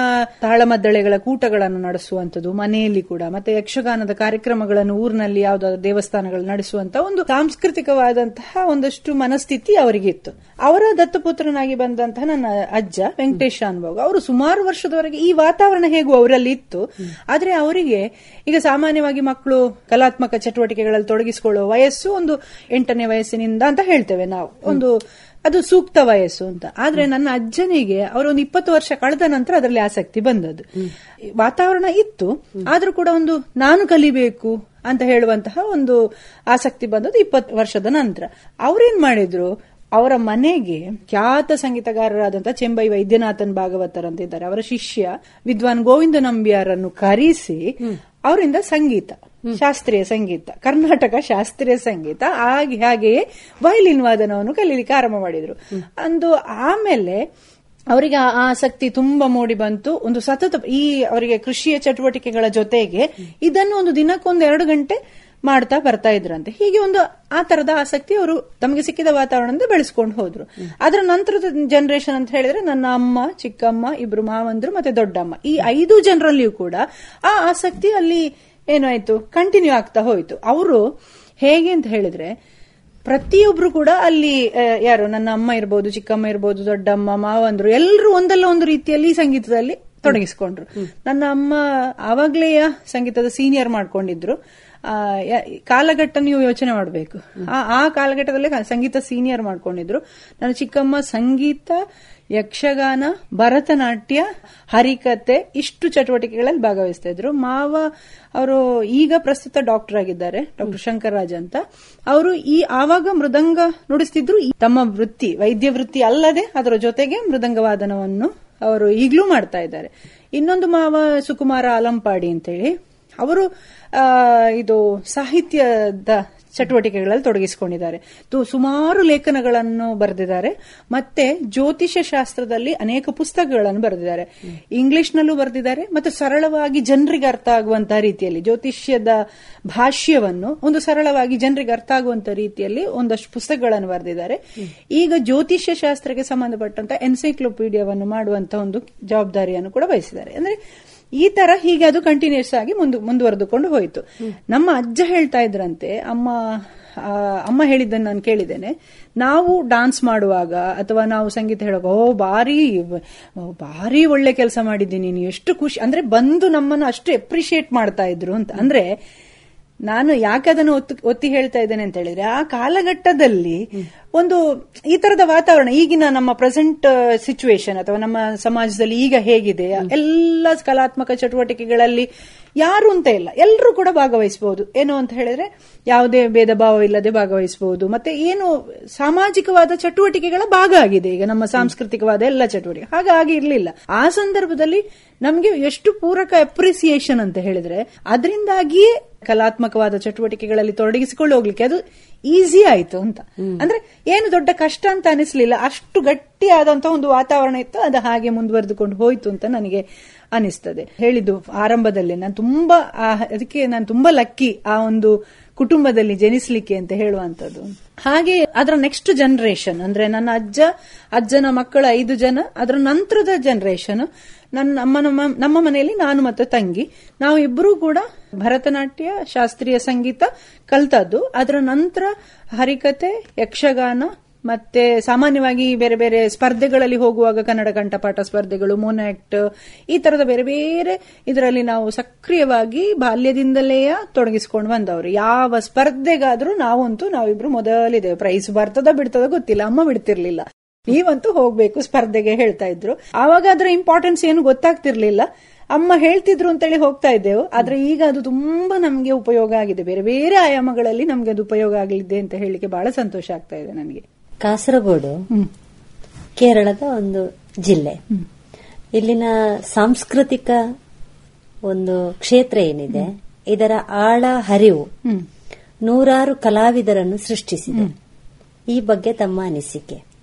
S14: ತಾಳಮದ್ದಳೆಗಳ ಕೂಟಗಳನ್ನು ನಡೆಸುವಂತದ್ದು ಮನೆಯಲ್ಲಿ ಕೂಡ. ಮತ್ತೆ ಯಕ್ಷಗಾನದ ಕಾರ್ಯಕ್ರಮಗಳನ್ನು ಊರಿನಲ್ಲಿ ಯಾವುದಾದ್ರು ದೇವಸ್ಥಾನಗಳು ನಡೆಸುವಂತ ಒಂದು ಸಾಂಸ್ಕೃತಿಕವಾದಂತಹ ಒಂದಷ್ಟು ಮನಸ್ಥಿತಿ ಅವರಿಗೆ ಇತ್ತು. ಅವರ ದತ್ತಪುತ್ರನಾಗಿ ಬಂದಂತಹ ನನ್ನ ಅಜ್ಜ ವೆಂಕಟೇಶ ಅನುಭವ ಅವರು ಸುಮಾರು ವರ್ಷದವರೆಗೆ ಈ ವಾತಾವರಣ ಹೇಗೂ ಅವರಲ್ಲಿ ಇತ್ತು. ಆದ್ರೆ ಅವರಿಗೆ ಈಗ ಸಾಮಾನ್ಯವಾಗಿ ಮಕ್ಕಳು ಕಲಾತ್ಮಕ ಚಟುವಟಿಕೆಗಳಲ್ಲಿ ತೊಡಗಿಸಿಕೊಳ್ಳುವ ವಯಸ್ಸು ಒಂದು ಎಂಟನೇ ವಯಸ್ಸಿನಿಂದ ಅಂತ ಹೇಳ್ತೇವೆ ನಾವು. ಒಂದು ಅದು ಸೂಕ್ತ ವಯಸ್ಸು ಅಂತ. ಆದ್ರೆ ನನ್ನ ಅಜ್ಜನಿಗೆ ಅವರು ಒಂದು ಇಪ್ಪತ್ತು ವರ್ಷ ಕಳೆದ ನಂತರ ಅದರಲ್ಲಿ ಆಸಕ್ತಿ ಬಂದದ್ದು. ವಾತಾವರಣ ಇತ್ತು. ಆದ್ರೂ ಕೂಡ ಒಂದು ನಾನು ಕಲಿಬೇಕು ಅಂತ ಹೇಳುವಂತಹ ಒಂದು ಆಸಕ್ತಿ ಬಂದದ್ದು ಇಪ್ಪತ್ತು ವರ್ಷದ ನಂತರ. ಅವ್ರೇನ್ ಮಾಡಿದ್ರು? ಅವರ ಮನೆಗೆ ಖ್ಯಾತ ಸಂಗೀತಗಾರರಾದಂತಹ ಚೆಂಬೈ ವೈದ್ಯನಾಥನ್ ಭಾಗವತರ್ ಅಂತ ಇದ್ದಾರೆ. ಅವರ ಶಿಷ್ಯ ವಿದ್ವಾನ್ ಗೋವಿಂದ ನಂಬಿಯಾರನ್ನು ಕರೆಸಿ ಅವರಿಂದ ಸಂಗೀತ. ಶಾಸ್ತ್ರೀಯ ಸಂಗೀತ ಕರ್ನಾಟಕ ಶಾಸ್ತ್ರೀಯ ಸಂಗೀತ ಹಾಗೆ ಹಾಗೆಯೇ ವಯಲಿನ್ ವಾದನವನ್ನು ಕಲೀಲಿಕ್ಕೆ ಆರಂಭ ಮಾಡಿದ್ರು. ಅಂದು ಆಮೇಲೆ ಅವರಿಗೆ ಆ ಆಸಕ್ತಿ ತುಂಬಾ ಮೂಡಿ ಬಂತು. ಒಂದು ಸತತ ಈ ಅವರಿಗೆ ಕೃಷಿಯ ಚಟುವಟಿಕೆಗಳ ಜೊತೆಗೆ ಇದನ್ನು ಒಂದು ದಿನಕ್ಕೊಂದು ಎರಡು ಗಂಟೆ ಮಾಡ್ತಾ ಬರ್ತಾ ಇದ್ರಂತೆ. ಹೀಗೆ ಒಂದು ಆ ತರದ ಆಸಕ್ತಿ ಅವರು ತಮಗೆ ಸಿಕ್ಕಿದ ವಾತಾವರಣದಿಂದ ಬೆಳೆಸ್ಕೊಂಡು ಹೋದ್ರು. ಅದರ ನಂತರದ ಜನರೇಷನ್ ಅಂತ ಹೇಳಿದ್ರೆ ನನ್ನ ಅಮ್ಮ ಚಿಕ್ಕಮ್ಮ ಇಬ್ರು ಮಾವಂದ್ರು ಮತ್ತೆ ದೊಡ್ಡಮ್ಮ. ಈ ಐದು ಜನರಲ್ಲಿಯೂ ಕೂಡ ಆ ಆಸಕ್ತಿ ಅಲ್ಲಿ ಏನಾಯ್ತು? ಕಂಟಿನ್ಯೂ ಆಗ್ತಾ ಹೋಯ್ತು. ಅವರು ಹೇಗೆ ಅಂತ ಹೇಳಿದ್ರೆ ಪ್ರತಿಯೊಬ್ರು ಕೂಡ ಅಲ್ಲಿ ಯಾರು? ನನ್ನ ಅಮ್ಮ ಇರ್ಬೋದು ಚಿಕ್ಕಮ್ಮ ಇರ್ಬೋದು ದೊಡ್ಡಮ್ಮ ಮಾವಂದ್ರು ಎಲ್ಲರೂ ಒಂದಲ್ಲ ಒಂದು ರೀತಿಯಲ್ಲಿ ಸಂಗೀತದಲ್ಲಿ ತೊಡಗಿಸಿಕೊಂಡ್ರು. ನನ್ನ ಅಮ್ಮ ಆವಾಗ್ಲೇಯ ಸಂಗೀತದ ಸೀನಿಯರ್ ಮಾಡ್ಕೊಂಡಿದ್ರು. ಕಾಲಘಟ್ಟ ನೀವು ಯೋಚನೆ ಮಾಡಬೇಕು. ಆ ಕಾಲಘಟ್ಟದಲ್ಲಿ ಸಂಗೀತ ಸೀನಿಯರ್ ಮಾಡ್ಕೊಂಡಿದ್ರು. ನನ್ನ ಚಿಕ್ಕಮ್ಮ ಸಂಗೀತ ಯಕ್ಷಗಾನ ಭರತನಾಟ್ಯ ಹರಿಕತೆ ಇಷ್ಟು ಚಟುವಟಿಕೆಗಳಲ್ಲಿ ಭಾಗವಹಿಸ್ತಾ ಇದ್ರು. ಮಾವ ಅವರು ಈಗ ಪ್ರಸ್ತುತ ಡಾಕ್ಟರ್ ಆಗಿದ್ದಾರೆ ಡಾಕ್ಟರ್ ಶಂಕರರಾಜ್ ಅಂತ. ಅವರು ಈ ಆವಾಗ ಮೃದಂಗ ನುಡಿಸ್ತಿದ್ರು. ತಮ್ಮ ವೃತ್ತಿ ವೈದ್ಯ ವೃತ್ತಿ ಅಲ್ಲದೆ ಅದರ ಜೊತೆಗೆ ಮೃದಂಗ ವಾದನವನ್ನು ಅವರು ಈಗಲೂ ಮಾಡ್ತಾ ಇದ್ದಾರೆ. ಇನ್ನೊಂದು ಮಾವ ಸುಕುಮಾರ ಅಲಂಪಾಡಿ ಅಂತೇಳಿ. ಅವರು ಇದು ಸಾಹಿತ್ಯದ ಚಟುವಟಿಕೆಗಳಲ್ಲಿ ತೊಡಗಿಸಿಕೊಂಡಿದ್ದಾರೆ. ಸುಮಾರು ಲೇಖನಗಳನ್ನು ಬರೆದಿದ್ದಾರೆ. ಮತ್ತೆ ಜ್ಯೋತಿಷ್ಯ ಶಾಸ್ತ್ರದಲ್ಲಿ ಅನೇಕ ಪುಸ್ತಕಗಳನ್ನು ಬರೆದಿದ್ದಾರೆ. ಇಂಗ್ಲಿಷ್ನಲ್ಲೂ ಬರೆದಿದ್ದಾರೆ. ಮತ್ತು ಸರಳವಾಗಿ ಜನರಿಗೆ ಅರ್ಥ ಆಗುವಂತಹ ರೀತಿಯಲ್ಲಿ, ಜ್ಯೋತಿಷ್ಯದ ಭಾಷ್ಯವನ್ನು ಒಂದು ಸರಳವಾಗಿ ಜನರಿಗೆ ಅರ್ಥ ಆಗುವಂತಹ ರೀತಿಯಲ್ಲಿ ಒಂದಷ್ಟು ಪುಸ್ತಕಗಳನ್ನು ಬರೆದಿದ್ದಾರೆ. ಈಗ ಜ್ಯೋತಿಷ್ಯ ಶಾಸ್ತ್ರಕ್ಕೆ ಸಂಬಂಧಪಟ್ಟಂತ ಎನ್ಸೈಕ್ಲೋಪೀಡಿಯಾವನ್ನು ಮಾಡುವಂತ ಒಂದು ಜವಾಬ್ದಾರಿಯನ್ನು ಕೂಡ ವಹಿಸಿದ್ದಾರೆ. ಅಂದ್ರೆ ಈ ತರ ಹೀಗೆ ಅದು ಕಂಟಿನ್ಯೂಸ್ ಆಗಿ ಮುಂದು ಮುಂದುವರೆದುಕೊಂಡು ಹೋಯಿತು. ನಮ್ಮ ಅಜ್ಜ ಹೇಳ್ತಾ ಇದ್ರಂತೆ ಅಮ್ಮ ಅಮ್ಮ ಹೇಳಿದ್ದನ್ನು ನಾನು ಕೇಳಿದ್ದೇನೆ. ನಾವು ಡಾನ್ಸ್ ಮಾಡುವಾಗ ಅಥವಾ ನಾವು ಸಂಗೀತ ಹೇಳುವಾಗ ಓ ಬಾರಿ ಭಾರಿ ಬಾರಿ ಒಳ್ಳೆ ಕೆಲಸ ಮಾಡಿದ್ದೀನಿ ನೀನು ಎಷ್ಟು ಖುಷಿ ಅಂದ್ರೆ ಬಂದು ನಮ್ಮನ್ನು ಅಷ್ಟು ಎಪ್ರಿಷಿಯೇಟ್ ಮಾಡ್ತಾ ಇದ್ರು ಅಂತ. ಅಂದ್ರೆ ನಾನು ಯಾಕೆ ಅದನ್ನು ಒತ್ತು ಒತ್ತಿ ಹೇಳ್ತಾ ಇದ್ದೇನೆ ಅಂತ ಹೇಳಿದ್ರೆ ಆ ಕಾಲಘಟ್ಟದಲ್ಲಿ ಒಂದು ಈ ತರದ ವಾತಾವರಣ ಈಗಿನ ನಮ್ಮ ಪ್ರೆಸೆಂಟ್ ಸಿಚುವೇಶನ್ ಅಥವಾ ನಮ್ಮ ಸಮಾಜದಲ್ಲಿ ಈಗ ಹೇಗಿದೆ ಎಲ್ಲ ಕಲಾತ್ಮಕ ಚಟುವಟಿಕೆಗಳಲ್ಲಿ ಯಾರು ಅಂತ ಇಲ್ಲ ಎಲ್ಲರೂ ಕೂಡ ಭಾಗವಹಿಸಬಹುದು. ಏನು ಅಂತ ಹೇಳಿದ್ರೆ ಯಾವುದೇ ಭೇದ ಭಾವ ಇಲ್ಲದೆ ಭಾಗವಹಿಸಬಹುದು. ಮತ್ತೆ ಏನು ಸಾಮಾಜಿಕವಾದ ಚಟುವಟಿಕೆಗಳ ಭಾಗ ಆಗಿದೆ. ಈಗ ನಮ್ಮ ಸಾಂಸ್ಕೃತಿಕವಾದ ಎಲ್ಲ ಚಟುವಟಿಕೆ ಹಾಗಾಗಿ ಇರಲಿಲ್ಲ. ಆ ಸಂದರ್ಭದಲ್ಲಿ ನಮ್ಗೆ ಎಷ್ಟು ಪೂರಕ ಅಪ್ರಿಸಿಯೇಷನ್ ಅಂತ ಹೇಳಿದ್ರೆ ಅದರಿಂದಾಗಿಯೇ ಕಲಾತ್ಮಕವಾದ ಚಟುವಟಿಕೆಗಳಲ್ಲಿ ತೊಡಗಿಸಿಕೊಂಡು ಹೋಗ್ಲಿಕ್ಕೆ ಅದು ಈಸಿ ಆಯ್ತು ಅಂತ. ಅಂದ್ರೆ ಏನು ದೊಡ್ಡ ಕಷ್ಟ ಅಂತ ಅನಿಸ್ಲಿಲ್ಲ. ಅಷ್ಟು ಗಟ್ಟಿಯಾದಂತಹ ಒಂದು ವಾತಾವರಣ ಇತ್ತು. ಅದು ಹಾಗೆ ಮುಂದುವರೆದುಕೊಂಡು ಹೋಯ್ತು ಅಂತ ನನಗೆ ಅನಿಸ್ತದೆ. ಹೇಳಿದ್ದು ಆರಂಭದಲ್ಲಿ. ನಾನು ತುಂಬಾ ಅದಕ್ಕೆ ನಾನು ತುಂಬಾ ಲಕ್ಕಿ ಆ ಒಂದು ಕುಟುಂಬದಲ್ಲಿ ಜನಿಸ್ಲಿಕ್ಕೆ ಅಂತ ಹೇಳುವಂತದ್ದು. ಹಾಗೆ ಅದರ ನೆಕ್ಸ್ಟ್ ಜನರೇಷನ್ ಅಂದ್ರೆ ನನ್ನ ಅಜ್ಜ ಅಜ್ಜನ ಮಕ್ಕಳ ಐದು ಜನ ಅದರ ನಂತರದ ಜನರೇಷನ್ ನನ್ನ ನಮ್ಮ ನಮ್ಮ ಮನೆಯಲ್ಲಿ ನಾನು ಮತ್ತು ತಂಗಿ. ನಾವು ಇಬ್ಬರೂ ಕೂಡ ಭರತನಾಟ್ಯ, ಶಾಸ್ತ್ರೀಯ ಸಂಗೀತ, ಕಲ್ತದ್ದು. ಅದರ ನಂತರ ಹರಿಕತೆ, ಯಕ್ಷಗಾನ, ಮತ್ತೆ ಸಾಮಾನ್ಯವಾಗಿ ಬೇರೆ ಬೇರೆ ಸ್ಪರ್ಧೆಗಳಲ್ಲಿ ಹೋಗುವಾಗ ಕನ್ನಡ ಕಂಠಪಾಠ ಸ್ಪರ್ಧೆಗಳು, ಮೊನಾಕ್ಟ್, ಈ ತರದ ಬೇರೆ ಬೇರೆ ಇದರಲ್ಲಿ ನಾವು ಸಕ್ರಿಯವಾಗಿ ಬಾಲ್ಯದಿಂದಲೇ ತೊಡಗಿಸಿಕೊಂಡು ಬಂದವರು. ಯಾವ ಸ್ಪರ್ಧೆಗಾದ್ರೂ ನಾವಂತೂ ನಾವಿಬ್ರು ಮೊದಲಿದ್ದೇವೆ. ಪ್ರೈಸ್ ಬರ್ತದ ಬಿಡ್ತದ ಗೊತ್ತಿಲ್ಲ. ಅಮ್ಮ ಬಿಡ್ತಿರ್ಲಿಲ್ಲ. ನೀವಂತೂ ಹೋಗ್ಬೇಕು ಸ್ಪರ್ಧೆಗೆ ಹೇಳ್ತಾ ಇದ್ರು. ಆವಾಗ ಅದರ ಇಂಪಾರ್ಟೆನ್ಸ್ ಏನು ಗೊತ್ತಾಗ್ತಿರ್ಲಿಲ್ಲ. ಅಮ್ಮ ಹೇಳ್ತಿದ್ರು ಅಂತೇಳಿ ಹೋಗ್ತಾ ಇದ್ದೆವು. ಆದ್ರೆ ಈಗ ಅದು ತುಂಬಾ ನಮ್ಗೆ ಉಪಯೋಗ ಆಗಿದೆ. ಬೇರೆ ಬೇರೆ ಆಯಾಮಗಳಲ್ಲಿ ನಮ್ಗೆ ಅದು ಉಪಯೋಗ ಆಗಲಿದೆ ಅಂತ ಹೇಳಿಕ್ಕೆ ಬಹಳ ಸಂತೋಷ ಆಗ್ತಾ ಇದೆ ನನಗೆ
S13: ಕಾಸರಗೋಡು ಕೇರಳದ ಒಂದು ಜಿಲ್ಲೆ. ಇಲ್ಲಿನ ಸಾಂಸ್ಕೃತಿಕ ಒಂದು ಕ್ಷೇತ್ರ ಏನಿದೆ ಇದರ ಆಳ ಹರಿವು ನೂರಾರು ಕಲಾವಿದರನ್ನು ಸೃಷ್ಟಿಸಿದೆ. ಈ ಬಗ್ಗೆ ತಮ್ಮ ಅನಿಸಿಕೆ.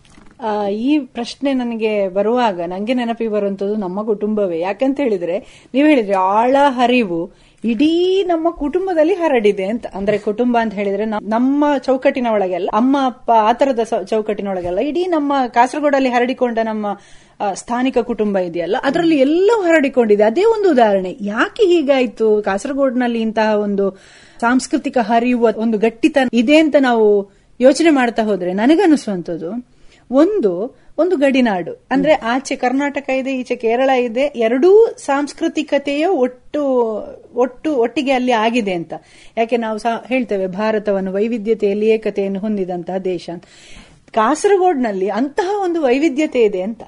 S14: ಈ ಪ್ರಶ್ನೆ ನನಗೆ ಬರುವಾಗ ನಂಗೆ ನೆನಪಿಗೆ ಬರುವಂತದ್ದು ನಮ್ಮ ಕುಟುಂಬವೇ. ಯಾಕಂತ ಹೇಳಿದ್ರೆ, ನೀವು ಹೇಳಿದ್ರೆ, ಆಳ ಹರಿವು ಇಡೀ ನಮ್ಮ ಕುಟುಂಬದಲ್ಲಿ ಹರಡಿದೆ ಅಂತ. ಅಂದ್ರೆ ಕುಟುಂಬ ಅಂತ ಹೇಳಿದ್ರೆ ನಮ್ಮ ಚೌಕಟ್ಟಿನ ಒಳಗೆಲ್ಲ ಅಮ್ಮ, ಅಪ್ಪ, ಆ ತರದ ಚೌಕಟ್ಟಿನ ಒಳಗೆಲ್ಲ ಇಡೀ ನಮ್ಮ ಕಾಸರಗೋಡಲ್ಲಿ ಹರಡಿಕೊಂಡ ನಮ್ಮ ಸ್ಥಾನಿಕ ಕುಟುಂಬ ಇದೆಯಲ್ಲ, ಅದರಲ್ಲಿ ಎಲ್ಲವೂ ಹರಡಿಕೊಂಡಿದೆ. ಅದೇ ಒಂದು ಉದಾಹರಣೆ. ಯಾಕೆ ಹೀಗಾಯ್ತು? ಕಾಸರಗೋಡಿನಲ್ಲಿ ಇಂತಹ ಒಂದು ಸಾಂಸ್ಕೃತಿಕ ಹರಿವು, ಒಂದು ಗಟ್ಟಿತನ ಇದೆ ಅಂತ ನಾವು ಯೋಚನೆ ಮಾಡ್ತಾ ಹೋದ್ರೆ ನನಗನ್ನಿಸುವಂಥದ್ದು ಒಂದು ಒಂದು ಗಡಿನಾಡು. ಅಂದ್ರೆ ಆಚೆ ಕರ್ನಾಟಕ ಇದೆ ಈಚೆ ಕೇರಳ ಇದೆ ಎರಡೂ ಸಾಂಸ್ಕೃತಿಕತೆಯ ಒಟ್ಟು ಒಟ್ಟು ಒಟ್ಟಿಗೆ ಅಲ್ಲಿ ಆಗಿದೆ ಅಂತ. ಯಾಕೆ ನಾವು ಹೇಳ್ತೇವೆ ಭಾರತವನ್ನು ವೈವಿಧ್ಯತೆಯಲ್ಲಿ ಏಕತೆಯನ್ನು ಹೊಂದಿದಂತಹ ದೇಶ ಕಾಸರಗೋಡ್ನಲ್ಲಿ ಅಂತಹ ಒಂದು ವೈವಿಧ್ಯತೆ ಇದೆ ಅಂತ.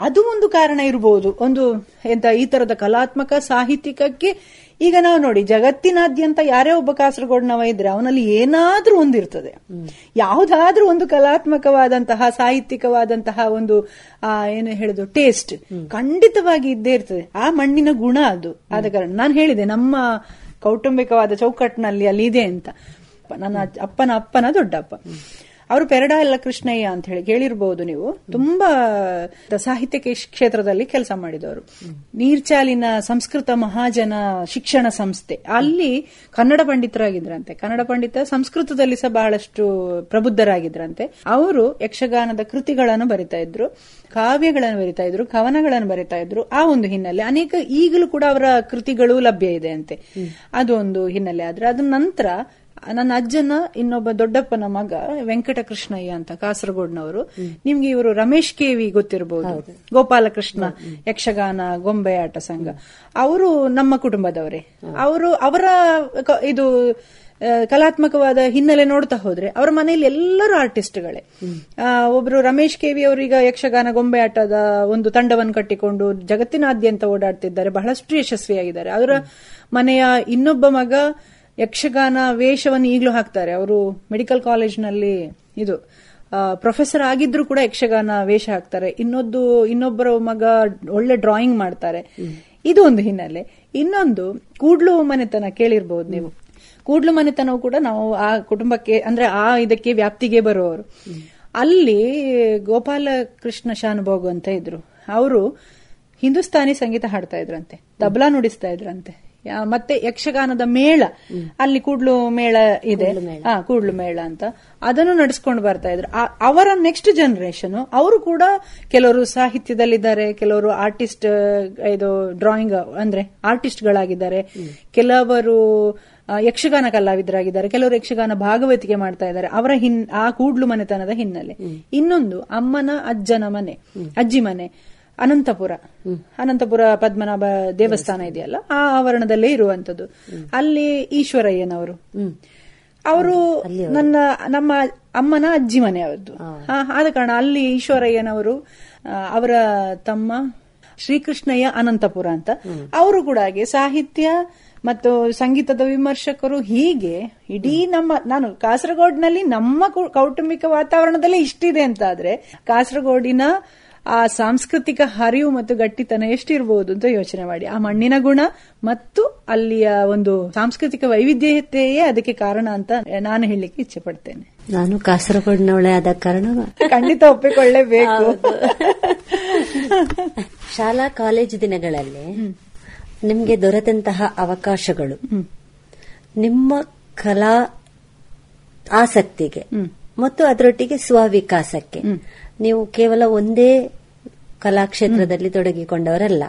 S14: ಅದು ಒಂದು ಕಾರಣ ಇರಬಹುದು ಒಂದು ಎಂತ ಈ ತರದ ಕಲಾತ್ಮಕ, ಸಾಹಿತ್ಯಿಕಕ್ಕೆ ಈಗ ನಾವು ನೋಡಿ, ಜಗತ್ತಿನಾದ್ಯಂತ ಯಾರೇ ಒಬ್ಬ ಕಾಸರಗೋಡ್ನವ ಇದ್ರೆ ಅವನಲ್ಲಿ ಏನಾದ್ರೂ ಒಂದಿರ್ತದೆ. ಯಾವುದಾದ್ರೂ ಒಂದು ಕಲಾತ್ಮಕವಾದಂತಹ, ಸಾಹಿತ್ಯಿಕವಾದಂತಹ ಒಂದು, ಆ, ಏನು ಹೇಳುದು ಟೇಸ್ಟ್ ಖಂಡಿತವಾಗಿ ಇದ್ದೇ ಇರ್ತದೆ. ಆ ಮಣ್ಣಿನ ಗುಣ ಅದು. ಆದ ಕಾರಣ ನಾನು ಹೇಳಿದೆ, ನಮ್ಮ ಕೌಟುಂಬಿಕವಾದ ಚೌಕಟ್ಟಿನಲ್ಲಿ ಅಲ್ಲಿ ಇದೆ ಅಂತ. ನನ್ನ ಅಪ್ಪನ ಅಪ್ಪನ ದೊಡ್ಡಪ್ಪ. ಅವರು ಅಲ್ಲ ಕೃಷ್ಣಯ್ಯ ಅಂತ ಹೇಳಿ ಕೇಳಿರಬಹುದು ನೀವು. ತುಂಬಾ ಸಾಹಿತ್ಯ ಕ್ಷೇತ್ರದಲ್ಲಿ ಕೆಲಸ ಮಾಡಿದವರು. ನೀರ್ಚಾಲಿನ ಸಂಸ್ಕೃತ ಮಹಾಜನ ಶಿಕ್ಷಣ ಸಂಸ್ಥೆ. ಅಲ್ಲಿ ಕನ್ನಡ ಪಂಡಿತರಾಗಿದ್ರಂತೆ. ಕನ್ನಡ ಪಂಡಿತ ಸಂಸ್ಕೃತದಲ್ಲಿ ಸಹ ಬಹಳಷ್ಟು ಪ್ರಬುದ್ಧರಾಗಿದ್ರಂತೆ. ಅವರು ಯಕ್ಷಗಾನದ ಕೃತಿಗಳನ್ನು ಬರಿತಾ ಇದ್ರು ಕಾವ್ಯಗಳನ್ನು ಬರಿತಾ ಇದ್ರು ಕವನಗಳನ್ನು ಬರಿತಾ ಇದ್ರು. ಆ ಒಂದು ಹಿನ್ನೆಲೆ ಅನೇಕ ಈಗಲೂ ಕೂಡ ಅವರ ಕೃತಿಗಳು ಲಭ್ಯ ಇದೆ ಅಂತೆ. ಅದೊಂದು ಹಿನ್ನೆಲೆ ಆದ್ರೆ ಅದ ನಂತರ ನನ್ನ ಅಜ್ಜನ ಇನ್ನೊಬ್ಬ ದೊಡ್ಡಪ್ಪನ ಮಗ ವೆಂಕಟಕೃಷ್ಣಯ್ಯ ಅಂತ ಕಾಸರಗೋಡ್ನವರು. ನಿಮ್ಗೆ ಇವರು ರಮೇಶ್ ಕೆವಿ ಗೊತ್ತಿರಬಹುದು ಗೋಪಾಲಕೃಷ್ಣ ಯಕ್ಷಗಾನ ಗೊಂಬೆ ಆಟ ಸಂಘ ಅವರು ನಮ್ಮ ಕುಟುಂಬದವರೇ. ಅವರು ಅವರ ಇದು ಕಲಾತ್ಮಕವಾದ ಹಿನ್ನೆಲೆ ನೋಡ್ತಾ ಹೋದ್ರೆ ಅವರ ಮನೆಯಲ್ಲಿ ಎಲ್ಲರೂ ಆರ್ಟಿಸ್ಟ್ಗಳೇ. ಒಬ್ರು ರಮೇಶ್ ಕೆವಿ ಅವರೀಗ ಯಕ್ಷಗಾನ ಗೊಂಬೆ ಆಟದ ಒಂದು ತಂಡವನ್ನು ಕಟ್ಟಿಕೊಂಡು ಜಗತ್ತಿನಾದ್ಯಂತ ಓಡಾಡ್ತಿದ್ದಾರೆ ಬಹಳಷ್ಟು ಯಶಸ್ವಿಯಾಗಿದ್ದಾರೆ. ಅವರ ಮನೆಯ ಇನ್ನೊಬ್ಬ ಮಗ ಯಕ್ಷಗಾನ ವೇಷವನ್ನು ಈಗಲೂ ಹಾಕ್ತಾರೆ. ಅವರು ಮೆಡಿಕಲ್ ಕಾಲೇಜ್ನಲ್ಲಿ ಇದು ಪ್ರೊಫೆಸರ್ ಆಗಿದ್ರು ಕೂಡ ಯಕ್ಷಗಾನ ವೇಷ ಹಾಕ್ತಾರೆ. ಇನ್ನೊಂದು ಇನ್ನೊಬ್ಬರ ಮಗ ಒಳ್ಳೆ ಡ್ರಾಯಿಂಗ್ ಮಾಡ್ತಾರೆ. ಇದು ಒಂದು ಹಿನ್ನೆಲೆ. ಇನ್ನೊಂದು ಕೂಡ್ಲು ಮನೆತನ ಕೇಳಿರ್ಬಹುದು ನೀವು. ಕೂಡ್ಲು ಮನೆತನವು ಕೂಡ ನಾವು ಆ ಕುಟುಂಬಕ್ಕೆ ಅಂದ್ರೆ ಆ ಇದಕ್ಕೆ ವ್ಯಾಪ್ತಿಗೆ ಬರುವವರು. ಅಲ್ಲಿ ಗೋಪಾಲ ಕೃಷ್ಣ ಶಾನುಭೋಗ್ ಅಂತ ಇದ್ರು. ಅವರು ಹಿಂದೂಸ್ತಾನಿ ಸಂಗೀತ ಹಾಡ್ತಾ ಇದ್ರಂತೆ. ತಬಲಾ ನುಡಿಸ್ತಾ ಇದ್ರಂತೆ. ಮತ್ತೆ ಯಕ್ಷಗಾನದ ಮೇಳ. ಅಲ್ಲಿ ಕೂಡ್ಲು ಮೇಳ ಇದೆ. ಕೂಡ್ಲು ಮೇಳ. ಅಂತ. ಅದನ್ನು ನಡೆಸ್ಕೊಂಡು ಬರ್ತಾ ಇದ್ರು. ಅವರ ನೆಕ್ಸ್ಟ್ ಜನರೇಷನ್ ಅವರು ಕೂಡ ಕೆಲವರು ಸಾಹಿತ್ಯದಲ್ಲಿದ್ದಾರೆ ಕೆಲವರು ಆರ್ಟಿಸ್ಟ್ ಇದು ಡ್ರಾಯಿಂಗ್ ಅಂದ್ರೆ ಆರ್ಟಿಸ್ಟ್ ಗಳಾಗಿದ್ದಾರೆ ಕೆಲವರು ಯಕ್ಷಗಾನ ಕಲಾವಿದರಾಗಿದ್ದಾರೆ. ಕೆಲವರು ಯಕ್ಷಗಾನ ಭಾಗವತಿಕೆ ಮಾಡ್ತಾ ಇದ್ದಾರೆ. ಅವರ ಹಿನ್ ಆ ಕೂಡ್ಲು ಮನೆತನದ ಹಿನ್ನೆಲೆ. ಇನ್ನೊಂದು ಅಮ್ಮನ ಅಜ್ಜನ ಮನೆ ಅಜ್ಜಿ ಮನೆ. ಅನಂತಪುರ. ಅನಂತಪುರ ಪದ್ಮನಾಭ ದೇವಸ್ಥಾನ ಇದೆಯಲ್ಲ ಆ ಆವರಣದಲ್ಲೇ ಇರುವಂತದ್ದು ಅಲ್ಲಿ ಈಶ್ವರಯ್ಯನವರು. ಅವರು ನನ್ನ ನಮ್ಮ ಅಮ್ಮನ ಅಜ್ಜಿ ಮನೆ ಅವರದ್ದು ಆದ ಕಾರಣ ಅಲ್ಲಿ ಈಶ್ವರಯ್ಯನವರು ಅವರ ತಮ್ಮ ಶ್ರೀಕೃಷ್ಣಯ್ಯ ಅನಂತಪುರ ಅಂತ. ಅವರು ಕೂಡ ಹಾಗೆ ಸಾಹಿತ್ಯ ಮತ್ತು ಸಂಗೀತದ ವಿಮರ್ಶಕರು ಹೀಗೆ ಇಡೀ ನಮ್ಮ ನಾನು ಕಾಸರಗೋಡಿನಲ್ಲಿ ನಮ್ಮ ಕೌಟುಂಬಿಕ ವಾತಾವರಣದಲ್ಲಿ ಇಷ್ಟಿದೆ ಅಂತ ಆದ್ರೆ ಕಾಸರಗೋಡಿನ ಆ ಸಾಂಸ್ಕೃತಿಕ ಹರಿವು ಮತ್ತು ಗಟ್ಟಿತನ ಎಷ್ಟಿರಬಹುದು ಅಂತ ಯೋಚನೆ ಮಾಡಿ. ಆ ಮಣ್ಣಿನ ಗುಣ ಮತ್ತು ಅಲ್ಲಿಯ ಒಂದು ಸಾಂಸ್ಕೃತಿಕ ವೈವಿಧ್ಯತೆಯೇ ಅದಕ್ಕೆ ಕಾರಣ ಅಂತ ನಾನು ಹೇಳಲಿಕ್ಕೆ ಇಚ್ಛೆ ಪಡ್ತೇನೆ.
S13: ನಾನು ಕಾಸರಗೋಡಿನವಳೆ ಆದ ಕಾರಣ
S14: ಖಂಡಿತ ಒಪ್ಪಿಕೊಳ್ಳೇಬೇಕು.
S13: ಶಾಲಾ ಕಾಲೇಜು ದಿನಗಳಲ್ಲಿ ನಿಮಗೆ ದೊರೆತಂತಹ ಅವಕಾಶಗಳು. ನಿಮ್ಮ ಕಲಾ ಆಸಕ್ತಿಗೆ ಮತ್ತು ಅದರೊಟ್ಟಿಗೆ ಸ್ವವಿಕಾಸಕ್ಕೆ ನೀವು ಕೇವಲ ಒಂದೇ ಕಲಾಕ್ಷೇತ್ರದಲ್ಲಿ ತೊಡಗಿಕೊಂಡವರಲ್ಲ.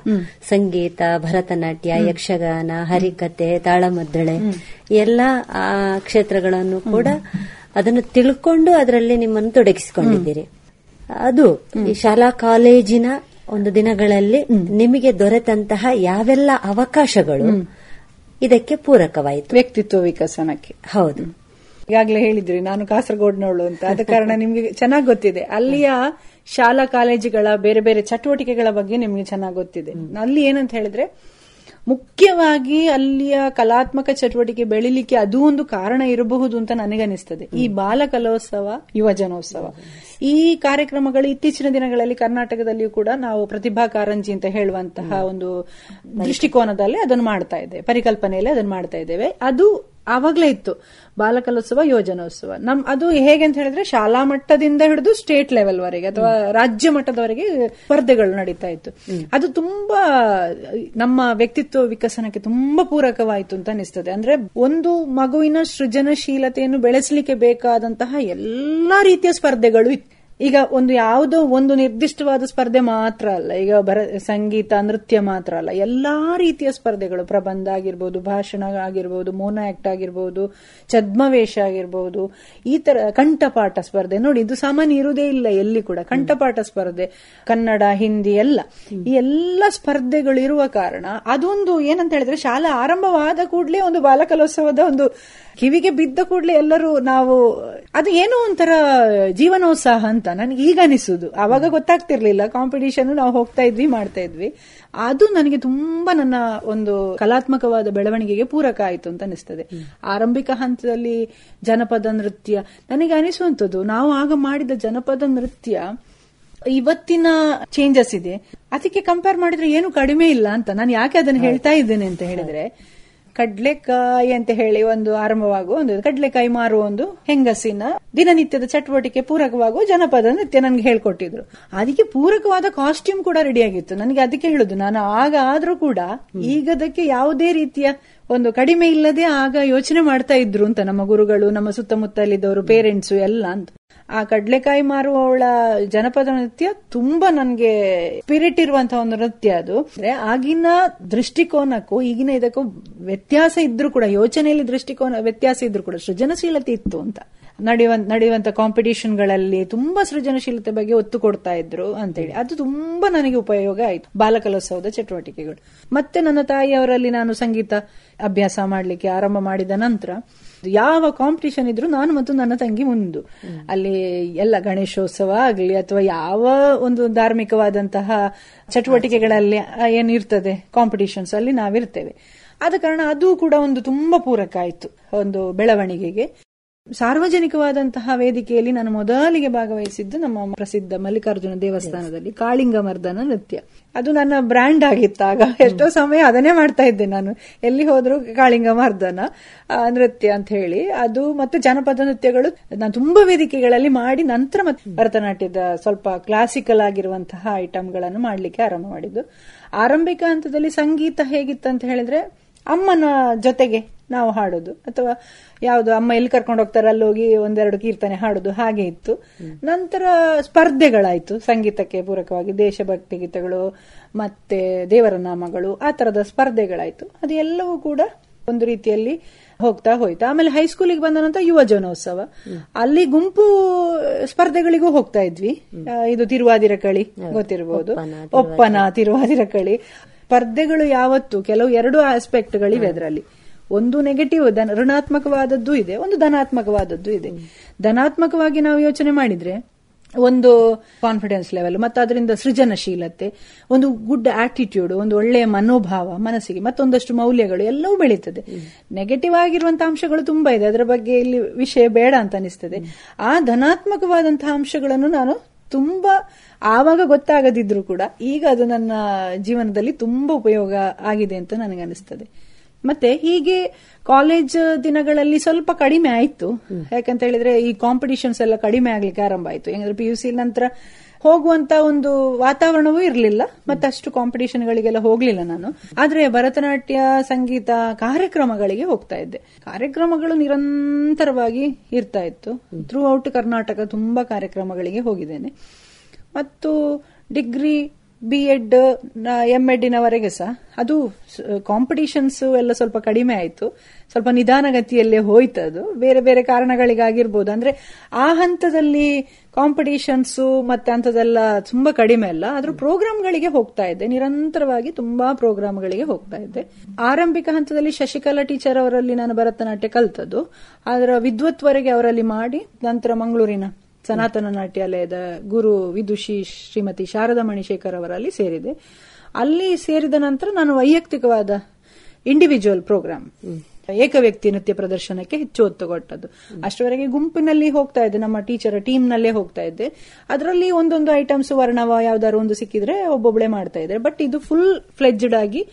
S13: ಸಂಗೀತ ಭರತನಾಟ್ಯ ಯಕ್ಷಗಾನ ಹರಿಕತೆ ತಾಳಮದ್ದಳೆ ಎಲ್ಲ ಆ ಕ್ಷೇತ್ರಗಳನ್ನು ಕೂಡ ಅದನ್ನು ತಿಳ್ಕೊಂಡು ಅದರಲ್ಲಿ ನಿಮ್ಮನ್ನು ತೊಡಗಿಸಿಕೊಂಡಿದ್ದೀರಿ. ಅದು ಈ ಶಾಲಾ ಕಾಲೇಜಿನ ಒಂದು ದಿನಗಳಲ್ಲಿ ನಿಮಗೆ ದೊರೆತಂತಹ ಯಾವೆಲ್ಲ ಅವಕಾಶಗಳು ಇದಕ್ಕೆ ಪೂರಕವಾಯಿತು.
S14: ವ್ಯಕ್ತಿತ್ವ ವಿಕಸನಕ್ಕೆ.
S13: ಹೌದು.
S14: ಈಗಾಗಲೇ ಹೇಳಿದ್ರಿ ನಾನು ಕಾಸರಗೋಡ್ನವಳು ಅಂತ. ಆದ ಕಾರಣ ನಿಮ್ಗೆ ಚೆನ್ನಾಗಿ ಗೊತ್ತಿದೆ. ಅಲ್ಲಿಯ ಶಾಲಾ ಕಾಲೇಜುಗಳ ಬೇರೆ ಬೇರೆ ಚಟುವಟಿಕೆಗಳ ಬಗ್ಗೆ ನಿಮ್ಗೆ ಚೆನ್ನಾಗಿ ಗೊತ್ತಿದೆ. ಅಲ್ಲಿ ಏನಂತ ಹೇಳಿದ್ರೆ ಮುಖ್ಯವಾಗಿ ಅಲ್ಲಿಯ ಕಲಾತ್ಮಕ ಚಟುವಟಿಕೆ ಬೆಳಿಲಿಕ್ಕೆ ಅದು ಒಂದು ಕಾರಣ ಇರಬಹುದು ಅಂತ ನನಗನಿಸ್ತದೆ ಈ ಬಾಲ ಕಲೋತ್ಸವ ಯುವ ಜನೋತ್ಸವ. ಈ ಕಾರ್ಯಕ್ರಮಗಳು ಇತ್ತೀಚಿನ ದಿನಗಳಲ್ಲಿ ಕರ್ನಾಟಕದಲ್ಲಿಯೂ ಕೂಡ ನಾವು ಪ್ರತಿಭಾ ಕಾರಂಜಿ ಅಂತ ಹೇಳುವಂತಹ ಒಂದು ದೃಷ್ಟಿಕೋನದಲ್ಲಿ ಅದನ್ನು ಮಾಡ್ತಾ ಇದ್ದೇವೆ. ಪರಿಕಲ್ಪನೆಯಲ್ಲಿ ಅದನ್ನು ಮಾಡ್ತಾ ಇದ್ದೇವೆ. ಅದು ಆವಾಗ್ಲೇ ಇತ್ತು. ಬಾಲಕಲೋತ್ಸವ ಯೋಜನೋತ್ಸವ. ನಮ್ ಅದು ಹೇಗೆ ಅಂತ ಹೇಳಿದ್ರೆ ಶಾಲಾ ಮಟ್ಟದಿಂದ ಹಿಡಿದು ಸ್ಟೇಟ್ ಲೆವೆಲ್ ವರೆಗೆ ಅಥವಾ ರಾಜ್ಯ ಮಟ್ಟದವರೆಗೆ ಸ್ಪರ್ಧೆಗಳು ನಡೀತಾ ಇತ್ತು. ಅದು ತುಂಬಾ ನಮ್ಮ ವ್ಯಕ್ತಿತ್ವ ವಿಕಸನಕ್ಕೆ ತುಂಬಾ ಪೂರಕವಾಯಿತು ಅಂತ ಅನಿಸ್ತದೆ. ಅಂದ್ರೆ ಒಂದು ಮಗುವಿನ ಸೃಜನಶೀಲತೆಯನ್ನು ಬೆಳೆಸಲಿಕ್ಕೆ ಬೇಕಾದಂತಹ ಎಲ್ಲಾ ರೀತಿಯ ಸ್ಪರ್ಧೆಗಳು ಇತ್ತು. ಈಗ ಒಂದು ಯಾವುದೋ ಒಂದು ನಿರ್ದಿಷ್ಟವಾದ ಸ್ಪರ್ಧೆ ಮಾತ್ರ ಅಲ್ಲ, ಈಗ ಬರ, ಸಂಗೀತ, ನೃತ್ಯ ಮಾತ್ರ ಅಲ್ಲ, ಎಲ್ಲಾ ರೀತಿಯ ಸ್ಪರ್ಧೆಗಳು, ಪ್ರಬಂಧ ಆಗಿರ್ಬೋದು, ಭಾಷಣ ಆಗಿರ್ಬೋದು, ಮೋನ ಆಕ್ಟ್ ಆಗಿರ್ಬೋದು, ಛದ್ಮವೇಷ ಆಗಿರ್ಬೋದು, ಈ ತರ ಕಂಠಪಾಠ ಸ್ಪರ್ಧೆ. ನೋಡಿ, ಇದು ಸಾಮಾನ್ಯ ಇರುವುದೇ ಇಲ್ಲ ಎಲ್ಲಿ ಕೂಡ. ಕಂಠಪಾಠ ಸ್ಪರ್ಧೆ, ಕನ್ನಡ, ಹಿಂದಿ, ಎಲ್ಲ. ಈ ಎಲ್ಲ ಸ್ಪರ್ಧೆಗಳು ಇರುವ ಕಾರಣ ಅದೊಂದು ಏನಂತ ಹೇಳಿದ್ರೆ ಶಾಲಾ ಆರಂಭವಾದ ಕೂಡಲೇ ಒಂದು ಬಾಲಕಲೋತ್ಸವದ ಒಂದು ಕಿವಿಗೆ ಬಿದ್ದ ಕೂಡಲೇ ಎಲ್ಲರೂ ನಾವು, ಅದು ಏನೋ ಒಂಥರ ಜೀವನೋತ್ಸಾಹ ಅಂತ ನನಗೆ ಈಗ ಅನಿಸುದು. ಅವಾಗ ಗೊತ್ತಾಗ್ತಿರ್ಲಿಲ್ಲ. ಕಾಂಪಿಟೇಷನ್ ನಾವು ಹೋಗ್ತಾ ಇದ್ವಿ ಮಾಡ್ತಾ ಇದ್ವಿ. ಅದು ನನಗೆ ತುಂಬಾ ನನ್ನ ಒಂದು ಕಲಾತ್ಮಕವಾದ ಬೆಳವಣಿಗೆಗೆ ಪೂರಕ ಆಯಿತು ಅಂತ ಅನಿಸ್ತದೆ. ಆರಂಭಿಕ ಹಂತದಲ್ಲಿ ಜನಪದ ನೃತ್ಯ ನನಗೆ ಅನಿಸುವಂಥದ್ದು ನಾವು ಆಗ ಮಾಡಿದ ಜನಪದ ನೃತ್ಯ ಇವತ್ತಿನ ಚೇಂಜಸ್ ಇದೆ. ಅದಕ್ಕೆ ಕಂಪೇರ್ ಮಾಡಿದ್ರೆ ಏನು ಕಡಿಮೆ ಇಲ್ಲ ಅಂತ. ನಾನು ಯಾಕೆ ಅದನ್ನು ಹೇಳ್ತಾ ಇದ್ದೇನೆ ಅಂತ ಹೇಳಿದ್ರೆ ಕಡ್ಲೆಕಾಯಿ ಅಂತ ಹೇಳಿ ಒಂದು ಆರಂಭವಾಗುವ ಒಂದು ಕಡ್ಲೆಕಾಯಿ ಮಾರುವ ಒಂದು ಹೆಂಗಸಿನ ದಿನನಿತ್ಯದ ಚಟುವಟಿಕೆ ಪೂರಕವಾಗುವ ಜನಪದ ನೃತ್ಯ ನನಗೆ ಹೇಳ್ಕೊಟ್ಟಿದ್ರು. ಅದಕ್ಕೆ ಪೂರಕವಾದ ಕಾಸ್ಟ್ಯೂಮ್ ಕೂಡ ರೆಡಿ ಆಗಿತ್ತು. ನನಗೆ ಅದಕ್ಕೆ ಹೇಳುದು ನಾನು ಆಗ ಆದ್ರೂ ಕೂಡ ಈಗ ಅದಕ್ಕೆ ಯಾವುದೇ ರೀತಿಯ ಒಂದು ಕಡಿಮೆ ಇಲ್ಲದೆ ಆಗ ಯೋಚನೆ ಮಾಡ್ತಾ ಇದ್ರು ಅಂತ ನಮ್ಮ ಗುರುಗಳು ನಮ್ಮ ಸುತ್ತಮುತ್ತಲಿದ್ದವರು ಪೇರೆಂಟ್ಸ್ ಎಲ್ಲ ಅಂತ. ಆ ಕಡ್ಲೆಕಾಯಿ ಮಾರುವವಳ ಜನಪದ ನೃತ್ಯ ತುಂಬಾ ನನ್ಗೆ ಸ್ಪಿರಿಟ್ ಇರುವಂತಹ ಒಂದು ನೃತ್ಯ ಅದು. ಅಂದ್ರೆ ಆಗಿನ ದೃಷ್ಟಿಕೋನಕ್ಕೂ, ಈಗಿನ ಇದಕ್ಕೂ ವ್ಯತ್ಯಾಸ ಇದ್ರೂ ಕೂಡ, ಯೋಚನೆಯಲ್ಲಿ ದೃಷ್ಟಿಕೋನ ವ್ಯತ್ಯಾಸ ಇದ್ರೂ ಕೂಡ ಸೃಜನಶೀಲತೆ ಇತ್ತು ಅಂತ. ನಡೆಯುವ ನಡೆಯುವಂತ ಕಾಂಪಿಟಿಷನ್ಗಳಲ್ಲಿ ತುಂಬಾ ಸೃಜನಶೀಲತೆ ಬಗ್ಗೆ ಒತ್ತು ಕೊಡ್ತಾ ಇದ್ರು ಅಂತೇಳಿ. ಅದು ತುಂಬಾ ನನಗೆ ಉಪಯೋಗ ಆಯ್ತು. ಬಾಲಕಲೋತ್ಸವದ ಚಟುವಟಿಕೆಗಳು. ಮತ್ತೆ ನನ್ನ ತಾಯಿಯವರಲ್ಲಿ ನಾನು ಸಂಗೀತ ಅಭ್ಯಾಸ ಮಾಡ್ಲಿಕ್ಕೆ ಆರಂಭ ಮಾಡಿದ ನಂತರ ಯಾವ ಕಾಂಪಿಟಿಷನ್ ಇದ್ರು ನಾನು ಮತ್ತು ನನ್ನ ತಂಗಿ ಮುಂದು. ಅಲ್ಲಿ ಎಲ್ಲ ಗಣೇಶೋತ್ಸವ ಆಗ್ಲಿ ಅಥವಾ ಯಾವ ಒಂದು ಧಾರ್ಮಿಕವಾದಂತಹ ಚಟುವಟಿಕೆಗಳಲ್ಲಿ ಏನಿರ್ತದೆ ಕಾಂಪಿಟಿಷನ್ಸ್ ಅಲ್ಲಿ ನಾವಿರ್ತೇವೆ. ಆದ ಕಾರಣ ಅದು ಕೂಡ ಒಂದು ತುಂಬಾ ಪೂರಕ ಆಯ್ತು ಒಂದು ಬೆಳವಣಿಗೆಗೆ. ಸಾರ್ವಜನಿಕವಾದಂತಹ ವೇದಿಕೆಯಲ್ಲಿ ನಾನು ಮೊದಲಿಗೆ ಭಾಗವಹಿಸಿದ್ದು ನಮ್ಮ ಪ್ರಸಿದ್ಧ ಮಲ್ಲಿಕಾರ್ಜುನ ದೇವಸ್ಥಾನದಲ್ಲಿ ಕಾಳಿಂಗ ಮರ್ದನ ನೃತ್ಯ. ಅದು ನನ್ನ ಬ್ರ್ಯಾಂಡ್ ಆಗಿತ್ತಾಗ ಆಗ. ಎಷ್ಟೋ ಸಮಯ ಅದನ್ನೇ ಮಾಡ್ತಾ ಇದ್ದೆ ನಾನು. ಎಲ್ಲಿ ಹೋದ್ರು ಕಾಳಿಂಗ ಮರ್ದನ ನೃತ್ಯ ಅಂತ ಹೇಳಿ. ಅದು ಮತ್ತೆ ಜನಪದ ನೃತ್ಯಗಳು ನಾನು ತುಂಬಾ ವೇದಿಕೆಗಳಲ್ಲಿ ಮಾಡಿ ನಂತರ ಮತ್ತೆ ಭರತನಾಟ್ಯದ ಸ್ವಲ್ಪ ಕ್ಲಾಸಿಕಲ್ ಆಗಿರುವಂತಹ ಐಟಮ್ಗಳನ್ನು ಮಾಡ್ಲಿಕ್ಕೆ ಆರಂಭ ಮಾಡಿದ್ದು. ಆರಂಭಿಕ ಹಂತದಲ್ಲಿ ಸಂಗೀತ ಹೇಗಿತ್ತು ಅಂತ ಹೇಳಿದ್ರೆ ಅಮ್ಮನ ಜೊತೆಗೆ ನಾವು ಹಾಡೋದು. ಅಥವಾ ಯಾವುದು ಅಮ್ಮ ಎಲ್ಲಿ ಕರ್ಕೊಂಡು ಹೋಗ್ತಾರೆ ಅಲ್ಲಿ ಹೋಗಿ ಒಂದೆರಡು ಕೀರ್ತನೆ ಹಾಡೋದು ಹಾಗೆ ಇತ್ತು. ನಂತರ ಸ್ಪರ್ಧೆಗಳಾಯ್ತು ಸಂಗೀತಕ್ಕೆ ಪೂರಕವಾಗಿ. ದೇಶಭಕ್ತಿ ಗೀತೆಗಳು ಮತ್ತೆ ದೇವರ ನಾಮಗಳು ಆ ತರದ ಸ್ಪರ್ಧೆಗಳಾಯ್ತು. ಅದು ಎಲ್ಲವೂ ಕೂಡ ಒಂದು ರೀತಿಯಲ್ಲಿ ಹೋಗ್ತಾ ಹೋಯ್ತು. ಆಮೇಲೆ ಹೈಸ್ಕೂಲಿಗೆ ಬಂದ ನಂತರ ಯುವ ಜನೋತ್ಸವ. ಅಲ್ಲಿ ಗುಂಪು ಸ್ಪರ್ಧೆಗಳಿಗೂ ಹೋಗ್ತಾ ಇದ್ವಿ. ಇದು ತಿರುವಾದಿರ ಕಳಿ ಗೊತ್ತಿರಬಹುದು ಒಪ್ಪನ ತಿರುವಾದಿರ ಕಳಿ. ಸ್ಪರ್ಧೆಗಳು ಯಾವತ್ತು ಕೆಲವು ಎರಡು ಆಸ್ಪೆಕ್ಟ್ಗಳಿವೆ ಅದರಲ್ಲಿ. ಒಂದು ನೆಗೆಟಿವ್ ಋಣಾತ್ಮಕವಾದದ್ದು ಇದೆ, ಒಂದು ಧನಾತ್ಮಕವಾದದ್ದು ಇದೆ. ಧನಾತ್ಮಕವಾಗಿ ನಾವು ಯೋಚನೆ ಮಾಡಿದ್ರೆ, ಒಂದು ಕಾನ್ಫಿಡೆನ್ಸ್ ಲೆವೆಲ್ ಮತ್ತು ಅದರಿಂದ ಸೃಜನಶೀಲತೆ, ಒಂದು ಗುಡ್ ಆಟಿಟ್ಯೂಡ್ ಒಂದು ಒಳ್ಳೆಯ ಮನೋಭಾವ, ಮನಸ್ಸಿಗೆ, ಮತ್ತೊಂದಷ್ಟು ಮೌಲ್ಯಗಳು ಎಲ್ಲವೂ ಬೆಳೀತದೆ. ನೆಗೆಟಿವ್ ಆಗಿರುವಂತಹ ಅಂಶಗಳು ತುಂಬಾ ಇದೆ. ಅದರ ಬಗ್ಗೆ ಇಲ್ಲಿ ವಿಷಯ ಬೇಡ ಅಂತ ಅನಿಸ್ತದೆ. ಆ ಧನಾತ್ಮಕವಾದಂತಹ ಅಂಶಗಳನ್ನು ನಾನು ತುಂಬಾ, ಆವಾಗ ಗೊತ್ತಾಗದಿದ್ರು ಕೂಡ ಈಗ ಅದು ನನ್ನ ಜೀವನದಲ್ಲಿ ತುಂಬಾ ಉಪಯೋಗ ಆಗಿದೆ ಅಂತ ನನಗೆ ಅನಿಸ್ತದೆ. ಮತ್ತೆ ಹೀಗೆ ಕಾಲೇಜ್ ದಿನಗಳಲ್ಲಿ ಸ್ವಲ್ಪ ಕಡಿಮೆ ಆಯ್ತು. ಯಾಕಂತ ಹೇಳಿದ್ರೆ ಈ ಕಾಂಪಿಟಿಷನ್ಸ್ ಎಲ್ಲ ಕಡಿಮೆ ಆಗ್ಲಿಕ್ಕೆ ಆರಂಭ ಆಯ್ತು. ಯಾಕಂದ್ರೆ ಪಿ ಯು ಸಿ ನಂತರ ಹೋಗುವಂತ ಒಂದು ವಾತಾವರಣವೂ ಇರಲಿಲ್ಲ. ಮತ್ತೆ ಅಷ್ಟು ಕಾಂಪಿಟೇಷನ್ ಗಳಿಗೆಲ್ಲ ಹೋಗ್ಲಿಲ್ಲ ನಾನು. ಆದ್ರೆ ಭರತನಾಟ್ಯ ಸಂಗೀತ ಕಾರ್ಯಕ್ರಮಗಳಿಗೆ ಹೋಗ್ತಾ ಇದ್ದೆ. ಕಾರ್ಯಕ್ರಮಗಳು ನಿರಂತರವಾಗಿ ಇರ್ತಾ ಇತ್ತು. ಥ್ರೂ ಔಟ್ ಕರ್ನಾಟಕ ತುಂಬಾ ಕಾರ್ಯಕ್ರಮಗಳಿಗೆ ಹೋಗಿದ್ದೇನೆ. ಮತ್ತು ಡಿಗ್ರಿ ಬಿ ಎಡ್ ಎಂ ಎಡ್ನವರೆಗೆ ಸಹ ಅದು ಕಾಂಪಿಟಿಷನ್ಸ್ ಎಲ್ಲ ಸ್ವಲ್ಪ ಕಡಿಮೆ ಆಯಿತು. ಸ್ವಲ್ಪ ನಿಧಾನಗತಿಯಲ್ಲೇ ಹೋಯ್ತು ಅದು ಬೇರೆ ಬೇರೆ ಕಾರಣಗಳಿಗಾಗಿರ್ಬೋದು. ಅಂದ್ರೆ ಆ ಹಂತದಲ್ಲಿ ಕಾಂಪಿಟಿಷನ್ಸ್ ಮತ್ತೆ ಅಂಥದ್ದೆಲ್ಲ ತುಂಬಾ ಕಡಿಮೆ ಅಲ್ಲ. ಆದ್ರೂ ಪ್ರೋಗ್ರಾಮ್ಗಳಿಗೆ ಹೋಗ್ತಾ ಇದ್ದೆ. ನಿರಂತರವಾಗಿ ತುಂಬಾ ಪ್ರೋಗ್ರಾಮ್ಗಳಿಗೆ ಹೋಗ್ತಾ ಇದ್ದೆ. ಆರಂಭಿಕ ಹಂತದಲ್ಲಿ ಶಶಿಕಲಾ ಟೀಚರ್ ಅವರಲ್ಲಿ ನಾನು ಭರತನಾಟ್ಯ ಕಲ್ತದ್ದು. ಅದರ ವಿದ್ವತ್ವರೆಗೆ ಅವರಲ್ಲಿ ಮಾಡಿ, ನಂತರ ಮಂಗಳೂರಿನ ಸನಾತನ ನಾಟ್ಯಾಲಯದ ಗುರು ವಿದುಷಿ ಶ್ರೀಮತಿ ಶಾರದಾ ಮಣಿಶೇಖರ್ ಅವರಲ್ಲಿ ಸೇರಿದೆ. ಅಲ್ಲಿ ಸೇರಿದ ನಂತರ ನಾನು ವೈಯಕ್ತಿಕವಾದ ಇಂಡಿವಿಜುವಲ್ ಪ್ರೋಗ್ರಾಮ್ ಏಕ ವ್ಯಕ್ತಿ ನೃತ್ಯ ಪ್ರದರ್ಶನಕ್ಕೆ ಹೆಚ್ಚು ಒತ್ತು ಕೊಟ್ಟದ್ದು. ಅಷ್ಟವರೆಗೆ ಗುಂಪಿನಲ್ಲಿ ಹೋಗ್ತಾ ಇದ್ದೆ ನಮ್ಮ ಟೀಚರ್ ಟೀಮ್ ನಲ್ಲೇ ಹೋಗ್ತಾ ಇದ್ದೆ. ಅದರಲ್ಲಿ ಒಂದೊಂದು ಐಟಮ್ಸ್ ವರ್ಣವ ಯಾವ್ದಾದ್ರು ಒಂದು ಸಿಕ್ಕಿದ್ರೆ ಒಬ್ಬೊಬ್ಳೆ ಮಾಡ್ತಾ ಇದ್ರೆ ಬಟ್ ಇದು ಫುಲ್ ಫ್ಲೆಜ್ಡ್ ಆಗಿ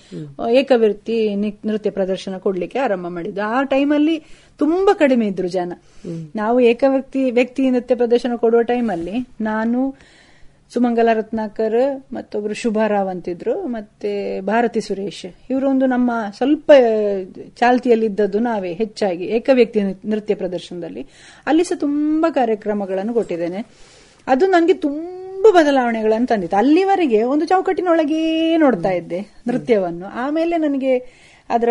S14: ಏಕ ವ್ಯಕ್ತಿ ನೃತ್ಯ ಪ್ರದರ್ಶನ ಕೊಡ್ಲಿಕ್ಕೆ ಆರಂಭ ಮಾಡಿದ್ದು. ಆ ಟೈಮಲ್ಲಿ ತುಂಬಾ ಕಡಿಮೆ ಇದ್ರು ಜನ. ನಾವು ಏಕ ವ್ಯಕ್ತಿ ವ್ಯಕ್ತಿ ನೃತ್ಯ ಪ್ರದರ್ಶನ ಕೊಡುವ ಟೈಮಲ್ಲಿ ನಾನು ಸುಮಂಗಲ ರತ್ನಾಕರ್ ಮತ್ತೊಬ್ರು ಶುಭಾರಾವ್ ಅಂತಿದ್ರು ಮತ್ತೆ ಭಾರತಿ ಸುರೇಶ್. ಇವರೊಂದು ನಮ್ಮ ಸ್ವಲ್ಪ ಚಾಲ್ತಿಯಲ್ಲಿದ್ದದ್ದು ನಾವೇ ಹೆಚ್ಚಾಗಿ ಏಕವ್ಯಕ್ತಿ ನೃತ್ಯ ಪ್ರದರ್ಶನದಲ್ಲಿ. ಅಲ್ಲಿ ಸಹ ತುಂಬಾ ಕಾರ್ಯಕ್ರಮಗಳನ್ನು ಕೊಟ್ಟಿದ್ದೇನೆ. ಅದು ನನಗೆ ತುಂಬಾ ಬದಲಾವಣೆಗಳನ್ನು ತಂದಿತ್ತು. ಅಲ್ಲಿವರೆಗೆ ಒಂದು ಚೌಕಟ್ಟಿನೊಳಗೇ ನೋಡ್ತಾ ಇದ್ದೆ ನೃತ್ಯವನ್ನು. ಆಮೇಲೆ ನನಗೆ ಅದರ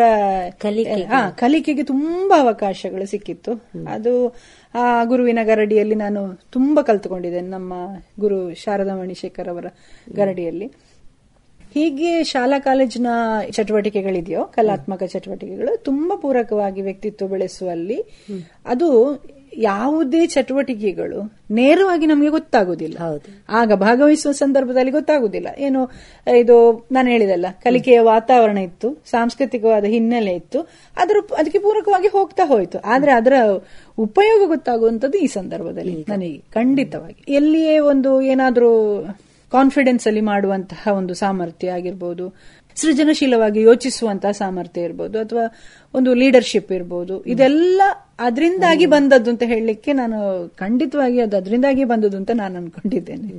S14: ಕಲಿಕೆಗೆ. ತುಂಬಾ ಅವಕಾಶಗಳು ಸಿಕ್ಕಿತ್ತು. ಅದು ಆ ಗುರುವಿನ ಗರಡಿಯಲ್ಲಿ ನಾನು ತುಂಬಾ ಕಲ್ತುಕೊಂಡಿದ್ದೇನೆ ನಮ್ಮ ಗುರು ಶಾರದಾ ಮಣಿಶೇಖರ್ ಅವರ ಗರಡಿಯಲ್ಲಿ. ಹೀಗೆ ಶಾಲಾ ಕಾಲೇಜಿನ ಚಟುವಟಿಕೆಗಳಿದೆಯೋ ಕಲಾತ್ಮಕ ಚಟುವಟಿಕೆಗಳು ತುಂಬಾ ಪೂರಕವಾಗಿ ವ್ಯಕ್ತಿತ್ವ ಬೆಳೆಸುವಲ್ಲಿ ಅದು ಯಾವುದೇ ಚಟುವಟಿಕೆಗಳು ನೇರವಾಗಿ ನಮಗೆ ಗೊತ್ತಾಗುದಿಲ್ಲ. ಆಗ ಭಾಗವಹಿಸುವ ಸಂದರ್ಭದಲ್ಲಿ ಗೊತ್ತಾಗುದಿಲ್ಲ. ಏನು ಇದು ನಾನು ಹೇಳಿದಲ್ಲ ಕಲಿಕೆಯ ವಾತಾವರಣ ಇತ್ತು ಸಾಂಸ್ಕೃತಿಕವಾದ ಹಿನ್ನೆಲೆ ಇತ್ತು ಅದರ ಅದಕ್ಕೆ ಪೂರಕವಾಗಿ ಹೋಗ್ತಾ ಹೋಯ್ತು. ಆದ್ರೆ ಅದರ ಉಪಯೋಗ ಗೊತ್ತಾಗುವಂತದ್ದು ಈ ಸಂದರ್ಭದಲ್ಲಿ ನನಗೆ ಖಂಡಿತವಾಗಿ. ಎಲ್ಲಿಯೇ ಒಂದು ಏನಾದರೂ ಕಾನ್ಫಿಡೆನ್ಸ್ ಅಲ್ಲಿ ಮಾಡುವಂತಹ ಒಂದು ಸಾಮರ್ಥ್ಯ ಆಗಿರ್ಬೋದು ಸೃಜನಶೀಲವಾಗಿ ಯೋಚಿಸುವಂತಹ ಸಾಮರ್ಥ್ಯ ಇರ್ಬೋದು ಅಥವಾ ಒಂದು ಲೀಡರ್ಶಿಪ್ ಇರ್ಬೋದು ಇದೆಲ್ಲ ಅದರಿಂದಾಗಿ ಬಂದದ್ದು ಅಂತ ಹೇಳಲಿಕ್ಕೆ ನಾನು ಖಂಡಿತವಾಗಿ ಅದು ಅದರಿಂದಾಗಿ ಬಂದದ್ದು ಅಂತ ನಾನು ಅನ್ಕೊಂಡಿದ್ದೇನೆ.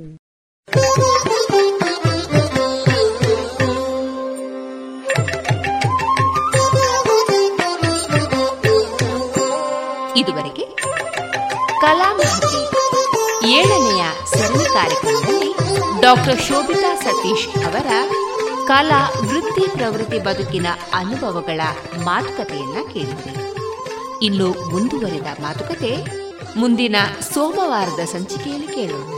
S1: ಇದುವರೆಗೆ ಕಲಾಮಹತಿ ಏಳನೆಯ ಸರಣಿ ಕಾರ್ಯಕ್ರಮದಲ್ಲಿ ಡಾಕ್ಟರ್ ಶೋಭಿತಾ ಸತೀಶ್ ಅವರ ಕಲಾ ವೃತ್ತಿ ಪ್ರವೃತ್ತಿ ಬದುಕಿನ ಅನುಭವಗಳ ಮಾತುಕತೆಯನ್ನ ಕೇಳಿದೆ ಇನ್ನು ಮುಂದುವರೆದ ಮಾತುಕತೆ ಮುಂದಿನ ಸೋಮವಾರದ ಸಂಚಿಕೆಯಲ್ಲಿ ಕೇಳೋಣ.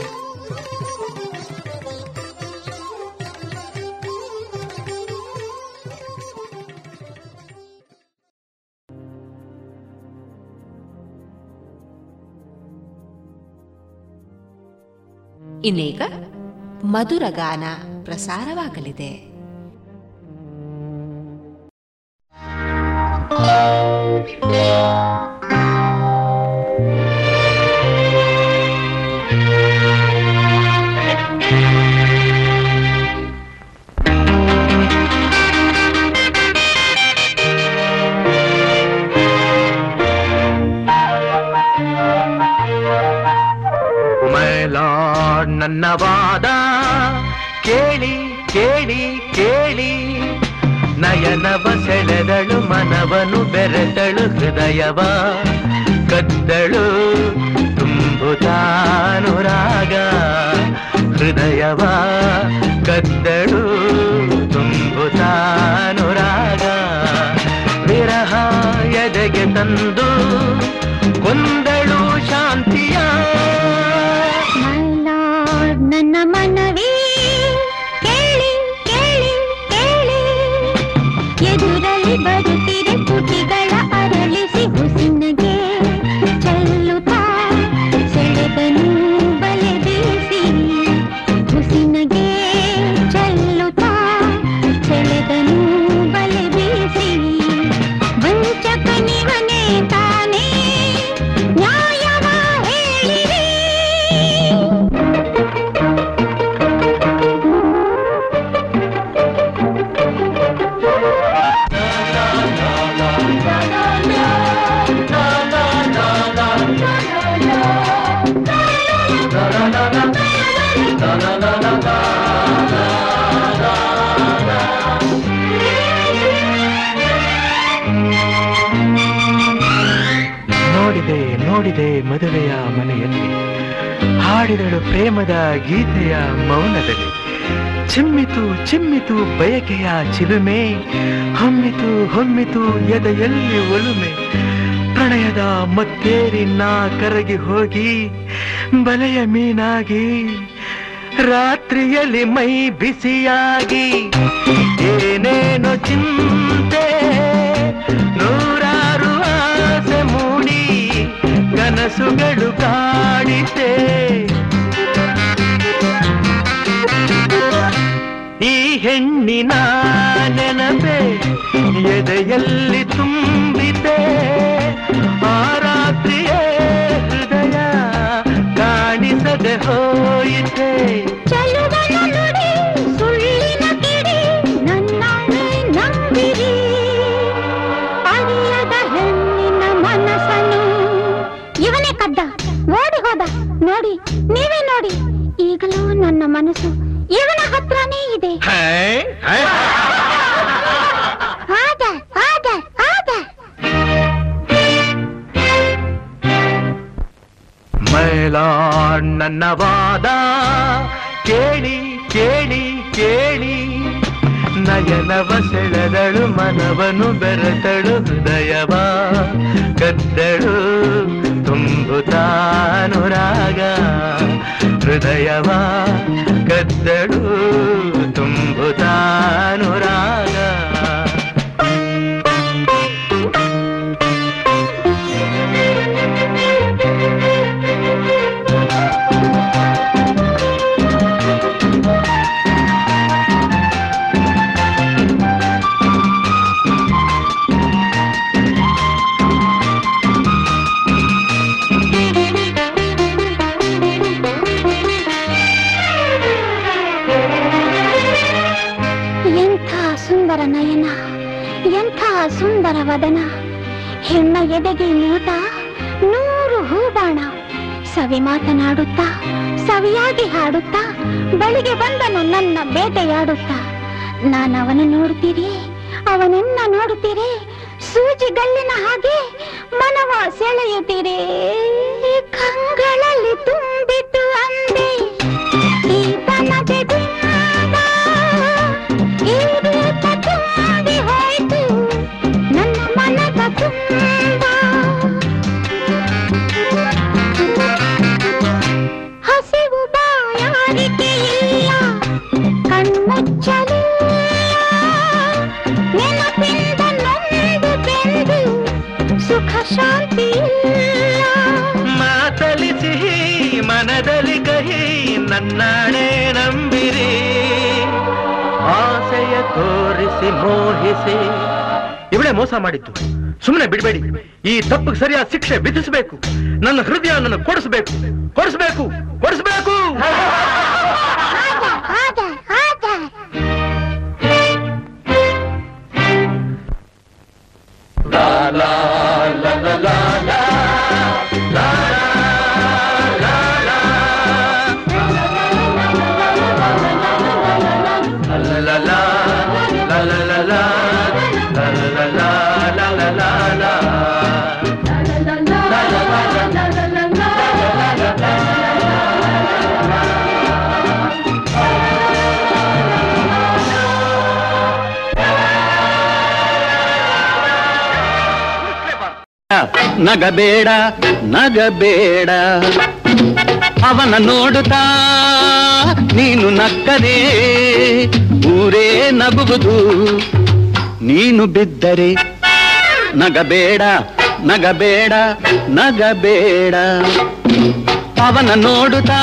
S1: ಇನ್ನೀಗ ಮಧುರಗಾನ ಪ್ರಸಾರವಾಗಲಿದೆ.
S15: ನನ್ನ ವಾದ ಕೇಳಿ ಕೇಳಿ ಕೇಳಿ ನಯನವ ಸೆಳೆದಳು ಮನವನು ಬೆರೆತಳು ಹೃದಯವ ಕದ್ದಳು ತುಂಬುತ್ತಾನುರಾಗ ಹೃದಯವ ಕದ್ದಳು ತುಂಬುತ್ತಾನುರಾಗ ವಿರಹ ಎದೆಗೆ ತಂದು ಕೊಂದಳು. ಮದುವೆಯ ಮನೆಯಲ್ಲಿ ಹಾಡಿದಳು ಪ್ರೇಮದ ಗೀತೆಯ ಮೌನದಲ್ಲಿ. ಚಿಮ್ಮಿತು ಚಿಮ್ಮಿತು ಬಯಕೆಯ ಚಿಲುಮೆ, ಹೊಮ್ಮಿತು ಹೊಮ್ಮಿತು ಎದೆಯಲ್ಲಿ ಒಲುಮೆ. ಪ್ರಣಯದ ಮತ್ತೇರಿ ನಾ ಕರಗಿ ಹೋಗಿ, ಬಲೆಯ ಮೀನಾಗಿ, ರಾತ್ರಿಯಲ್ಲಿ ಮೈ ಬಿಸಿಯಾಗಿ. ಏನೇನೋ ಚಿಂತೆ ಕನಸುಗಳು ಕಾಡಿತೆ ಈ ಹೆಣ್ಣಿನ ನೆನಪೆ ಎದೆಯಲ್ಲಿ ತುಂಬಿದೆ. ಆ ರಾತ್ರಿಯೇ ಹೃದಯ ಕಾಣಿಸದೆ ಹೋಯಿತೆ.
S16: Sir,
S17: ನಗಬೇಡ ನಗಬೇಡ. ಅವನ ನೋಡುತ್ತಾ, ನೀನು ನಕ್ಕದೇ, ಊರೇ ನಗುವುದು. ನೀನು ಬಿದ್ದರೆ ನಗಬೇಡ ನಗಬೇಡ ನಗಬೇಡ. ಅವನ ನೋಡುತ್ತಾ,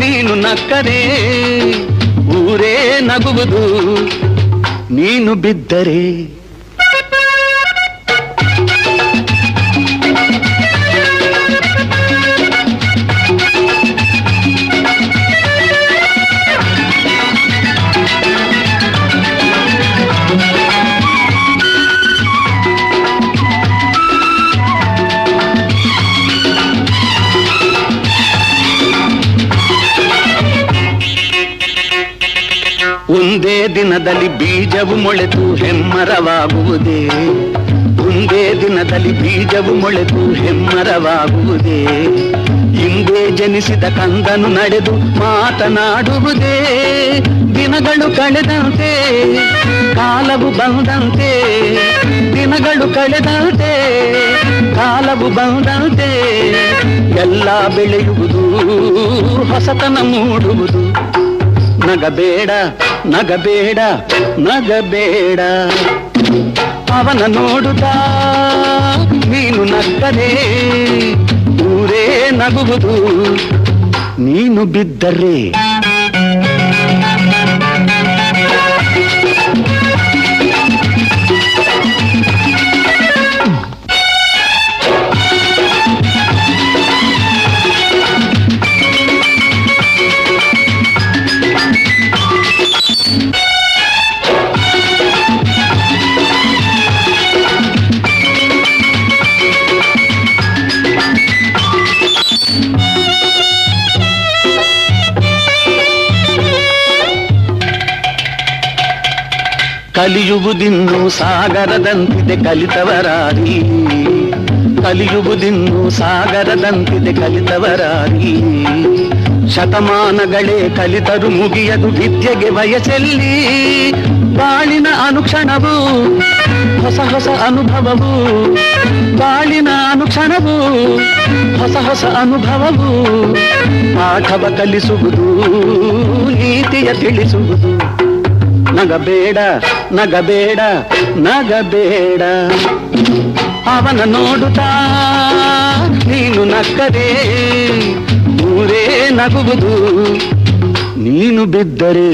S17: ನೀನು ನಕ್ಕದೇ, ಊರೇ ನಗುವುದು. ನೀನು ಬಿದ್ದರೆ ದಿನದಲ್ಲಿ ಬೀಜವು ಮೊಳೆತು ಹೆಮ್ಮರವಾಗುವುದೇ. ಒಂದೇ ದಿನದಲ್ಲಿ ಬೀಜವು ಮೊಳೆತು ಹೆಮ್ಮರವಾಗುವುದೇ. ಹಿಂದೆ ಜನಿಸಿದ ಕಂದನು ನಡೆದು ಮಾತನಾಡುವುದೇ. ದಿನಗಳು ಕಳೆದಂತೆ, ಕಾಲವು ಬಂದಂತೆ. ದಿನಗಳು ಕಳೆದಂತೆ, ಕಾಲವು ಬಂದಂತೆ. ಎಲ್ಲ ಬೆಳೆಯುವುದು, ಹೊಸತನ ಮೂಡುವುದು. ನಗಬೇಡ. ನಗಬೇಡ ನಗಬೇಡ. ಅವನ ನೋಡುತ್ತ ನೀನು ನಗ್ತದೆ ಊರೇ ನಗುವುದು. ನೀನು ಬಿದ್ದರೆ ಕಲಿಯುವುದಿನ್ನು ಸಾಗರದಂತಿದೆ ಕಲಿತವರಾರಿ ಕಲಿಯುವುದಿನ್ನು ಸಾಗರದಂತಿದೆ ಕಲಿತವರಾರಿ ಶತಮಾನಗಳೇ ಕಲಿತರು ಮುಗಿಯದು ವಿದ್ಯೆಗೆ ವಯಸ್ಸೆಲ್ಲಿ. ಬಾಳಿನ ಅನುಕ್ಷಣವು, ಹೊಸ ಹೊಸ ಅನುಭವವು, ಬಾಳಿನ ಅನುಕ್ಷಣವು, ಹೊಸ ಹೊಸ ಅನುಭವವು, ಪಾಠವ ಕಲಿಸುವುದು, ನೀತಿಯ ತಿಳಿಸುವುದು. ನಗಬೇಡ ನಗಬೇಡ ನಗಬೇಡ. ಅವನ ನೋಡುತ್ತಾ ನೀನು ನಕ್ಕರೆ ಊರೇ ನಗುವುದು. ನೀನು ಬಿದ್ದರೆ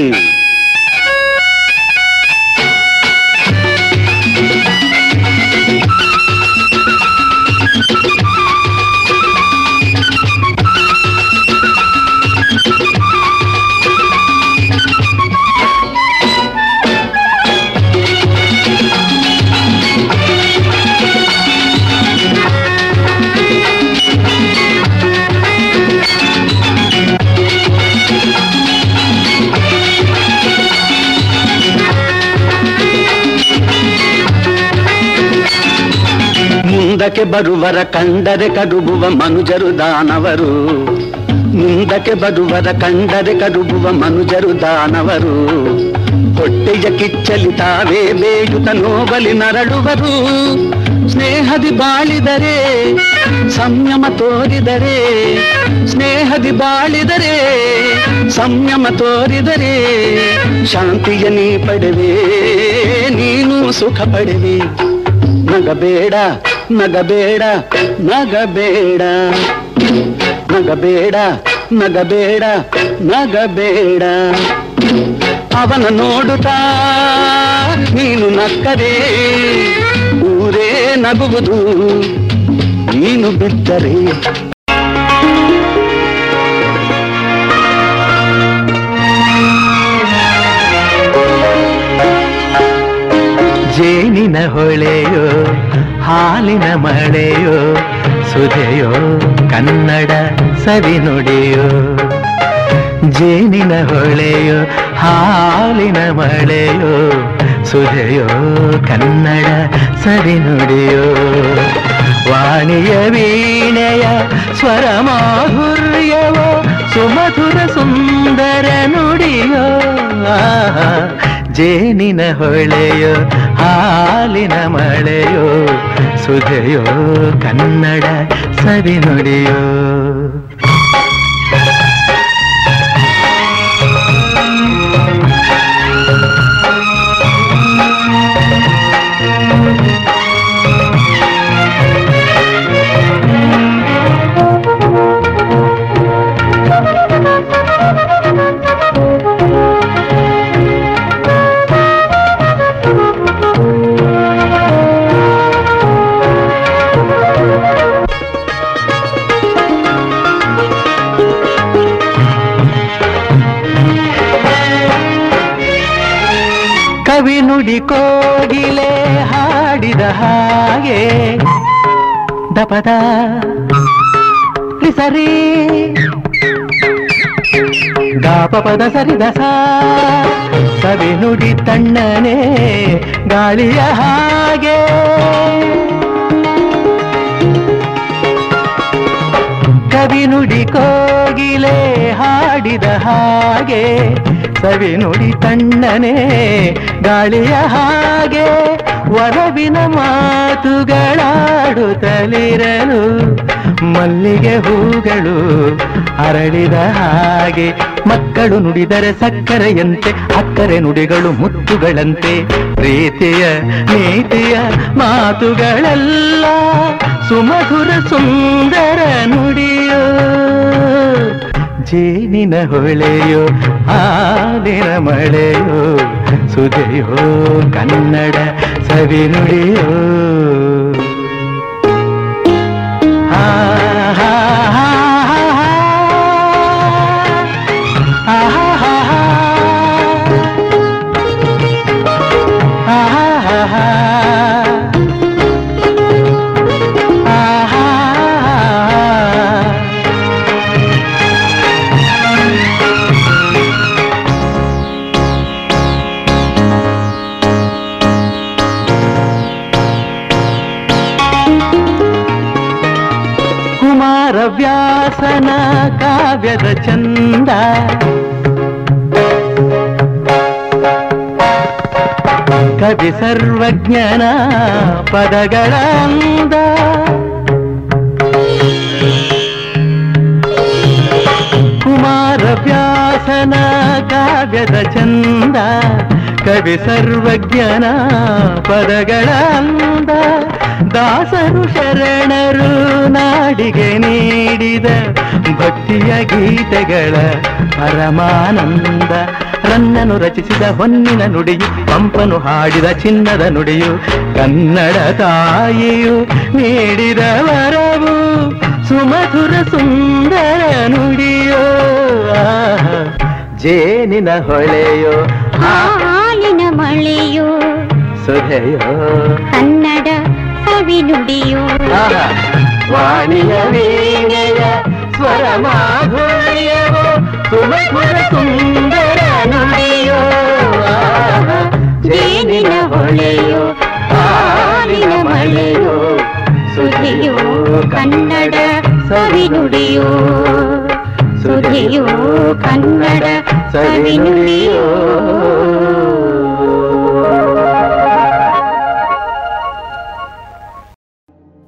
S17: ಮುಂದಕ್ಕೆ ಬರುವರ ಕಂಡರೆ ಕಡುಬುವ ಮನುಜರು ದಾನವರು. ಮುಂದಕ್ಕೆ ಬರುವರ ಕಂಡರೆ ಕಡುಬುವ ಮನುಜರು ದಾನವರು. ಹೊಟ್ಟೆಯ ಕಿಚ್ಚಲಿ ತಾವೇ ಬೇಯುತ ನೋವಲಿ ನರಳುವರು. ಸ್ನೇಹದಿ ಬಾಳಿದರೆ, ಸಂಯಮ ತೋರಿದರೆ, ಸ್ನೇಹದಿ ಬಾಳಿದರೆ, ಸಂಯಮ ತೋರಿದರೆ, ಶಾಂತಿಯ ನೀ ಪಡೆವೆ, ನೀನು ಸುಖ ಪಡೆವೆ. ನಗಬೇಡ. ನಗಬೇಡ ನಗಬೇಡ. ನಗಬೇಡ ನಗಬೇಡ ನಗಬೇಡ. ಅವನ ನೋಡುತ್ತಾ ನೀನು ನಕ್ಕದೇ, ಊರೇ ನಗುವುದು ನೀನು ಬಿದ್ದರೆ
S15: ಜೇನಿನ ಹೊಳೆಯೋ ಹಾಲಿನ ಮಳೆಯೋ ಸುಧೆಯೋ ಕನ್ನಡ ಸವಿ ನುಡಿಯೋ. ಜೇನಿನ ಹೊಳೆಯೋ, ಹಾಲಿನ ಮಳೆಯೋ ಸುಧೆಯೋ ಕನ್ನಡ ಸವಿ ನುಡಿಯೋ. ವಾಣಿಯ ವೀಣೆಯ ಸ್ವರ ಮಾಧುರ್ಯವೋ, ಸುಮಧುರ ಸುಂದರ ನುಡಿಯೋ. ಜೇನಿನ ಹೊಳೆಯೋ ಹಾಲಿನ ಮಳೆಯೋ ಸುಧೆಯೋ ಕನ್ನಡ ಸರಿ ನುಡಿಯೋ. ನುಡಿ ಕೋಗಿಲೆ ಹಾಡಿದ ಹಾಗೆ. ದಪದ ಸರಿ ಗಾಪಪದ ಸರಿದ ಸಾ. ಕವಿ ನುಡಿ ತಣ್ಣನೆ ಗಾಳಿಯ ಹಾಗೆ. ಕವಿ ನುಡಿ ಕೋಗಿಲೆ ಹಾಡಿದ ಹಾಗೆ. ಸವಿ ನುಡಿ ತಣ್ಣನೆ ಗಾಳಿಯ ಹಾಗೆ ವರವಿನ ಮಾತುಗಳಾಡುತ್ತಲಿರಲು ಮಲ್ಲಿಗೆ ಹೂಗಳು ಅರಳಿದ ಹಾಗೆ ಮಕ್ಕಳು ನುಡಿದರೆ ಸಕ್ಕರೆಯಂತೆ ಅಕ್ಕರೆ ನುಡಿಗಳು ಮುತ್ತುಗಳಂತೆ ಪ್ರೀತಿಯ ನೀತಿಯ ಮಾತುಗಳೆಲ್ಲ ಸುಮಧುರ ಸುಂದರ ನುಡಿಯೋ ಜೇನಿನ ಹೊಳೆಯೋ ಹಾಲಿನ ಮಳೆಯೋ ಸುದೆಯೋ ಕನ್ನಡ ಸವಿ ನುಡಿಯೋ ಹಾ ಕುಮಾರವ್ಯಾಸನ ಕಾವ್ಯದ ಚಂದ. ಕವಿ ಸರ್ವಜ್ಞನ ಪದಗಳಂದ. ಕುಮಾರವ್ಯಾಸನ ಕಾವ್ಯದ ಚಂದ. ಕವಿ ಸರ್ವಜ್ಞನ ಪದಗಳ ಅಂದ ದಾಸರು ಶರಣರು ನಾಡಿಗೆ ನೀಡಿದ ಭಕ್ತಿಯ ಗೀತೆಗಳ ಪರಮಾನಂದ. ರನ್ನನು ರಚಿಸಿದ ಹೊನ್ನಿನ ನುಡಿಯು ಪಂಪನು ಹಾಡಿದ ಚಿನ್ನದ ನುಡಿಯು ಕನ್ನಡ ತಾಯಿಯು ನೀಡಿದ ವರವು ಸುಮಧುರ ಸುಂದರ ನುಡಿಯೋ. ಜೇನಿನ ಹೊಳೆಯೋ
S16: ಹಾಲಿನ ಮಳೆಯೋ
S15: ಸುಧೆಯೋ
S16: ನುಡಿಯೋ
S15: ಆಹಾ, ವಾಣಿಯ ವೀಣೆಯ ಸ್ವರ ಮಾಧುರ್ಯವೋ ಸುಮಧುರ ಸುಂದರ ನುಡಿಯೋ ಜೇನಿನ ಹೊಳೆಯೋ ಹಾಲಿನ ಮಳೆಯೋ
S16: ಸುಧಿಯೋ ಕನ್ನಡ ಸವಿನುಡಿಯೋ ಸುಧಿಯೋ ಕನ್ನಡ ಸವಿನುಡಿಯೋ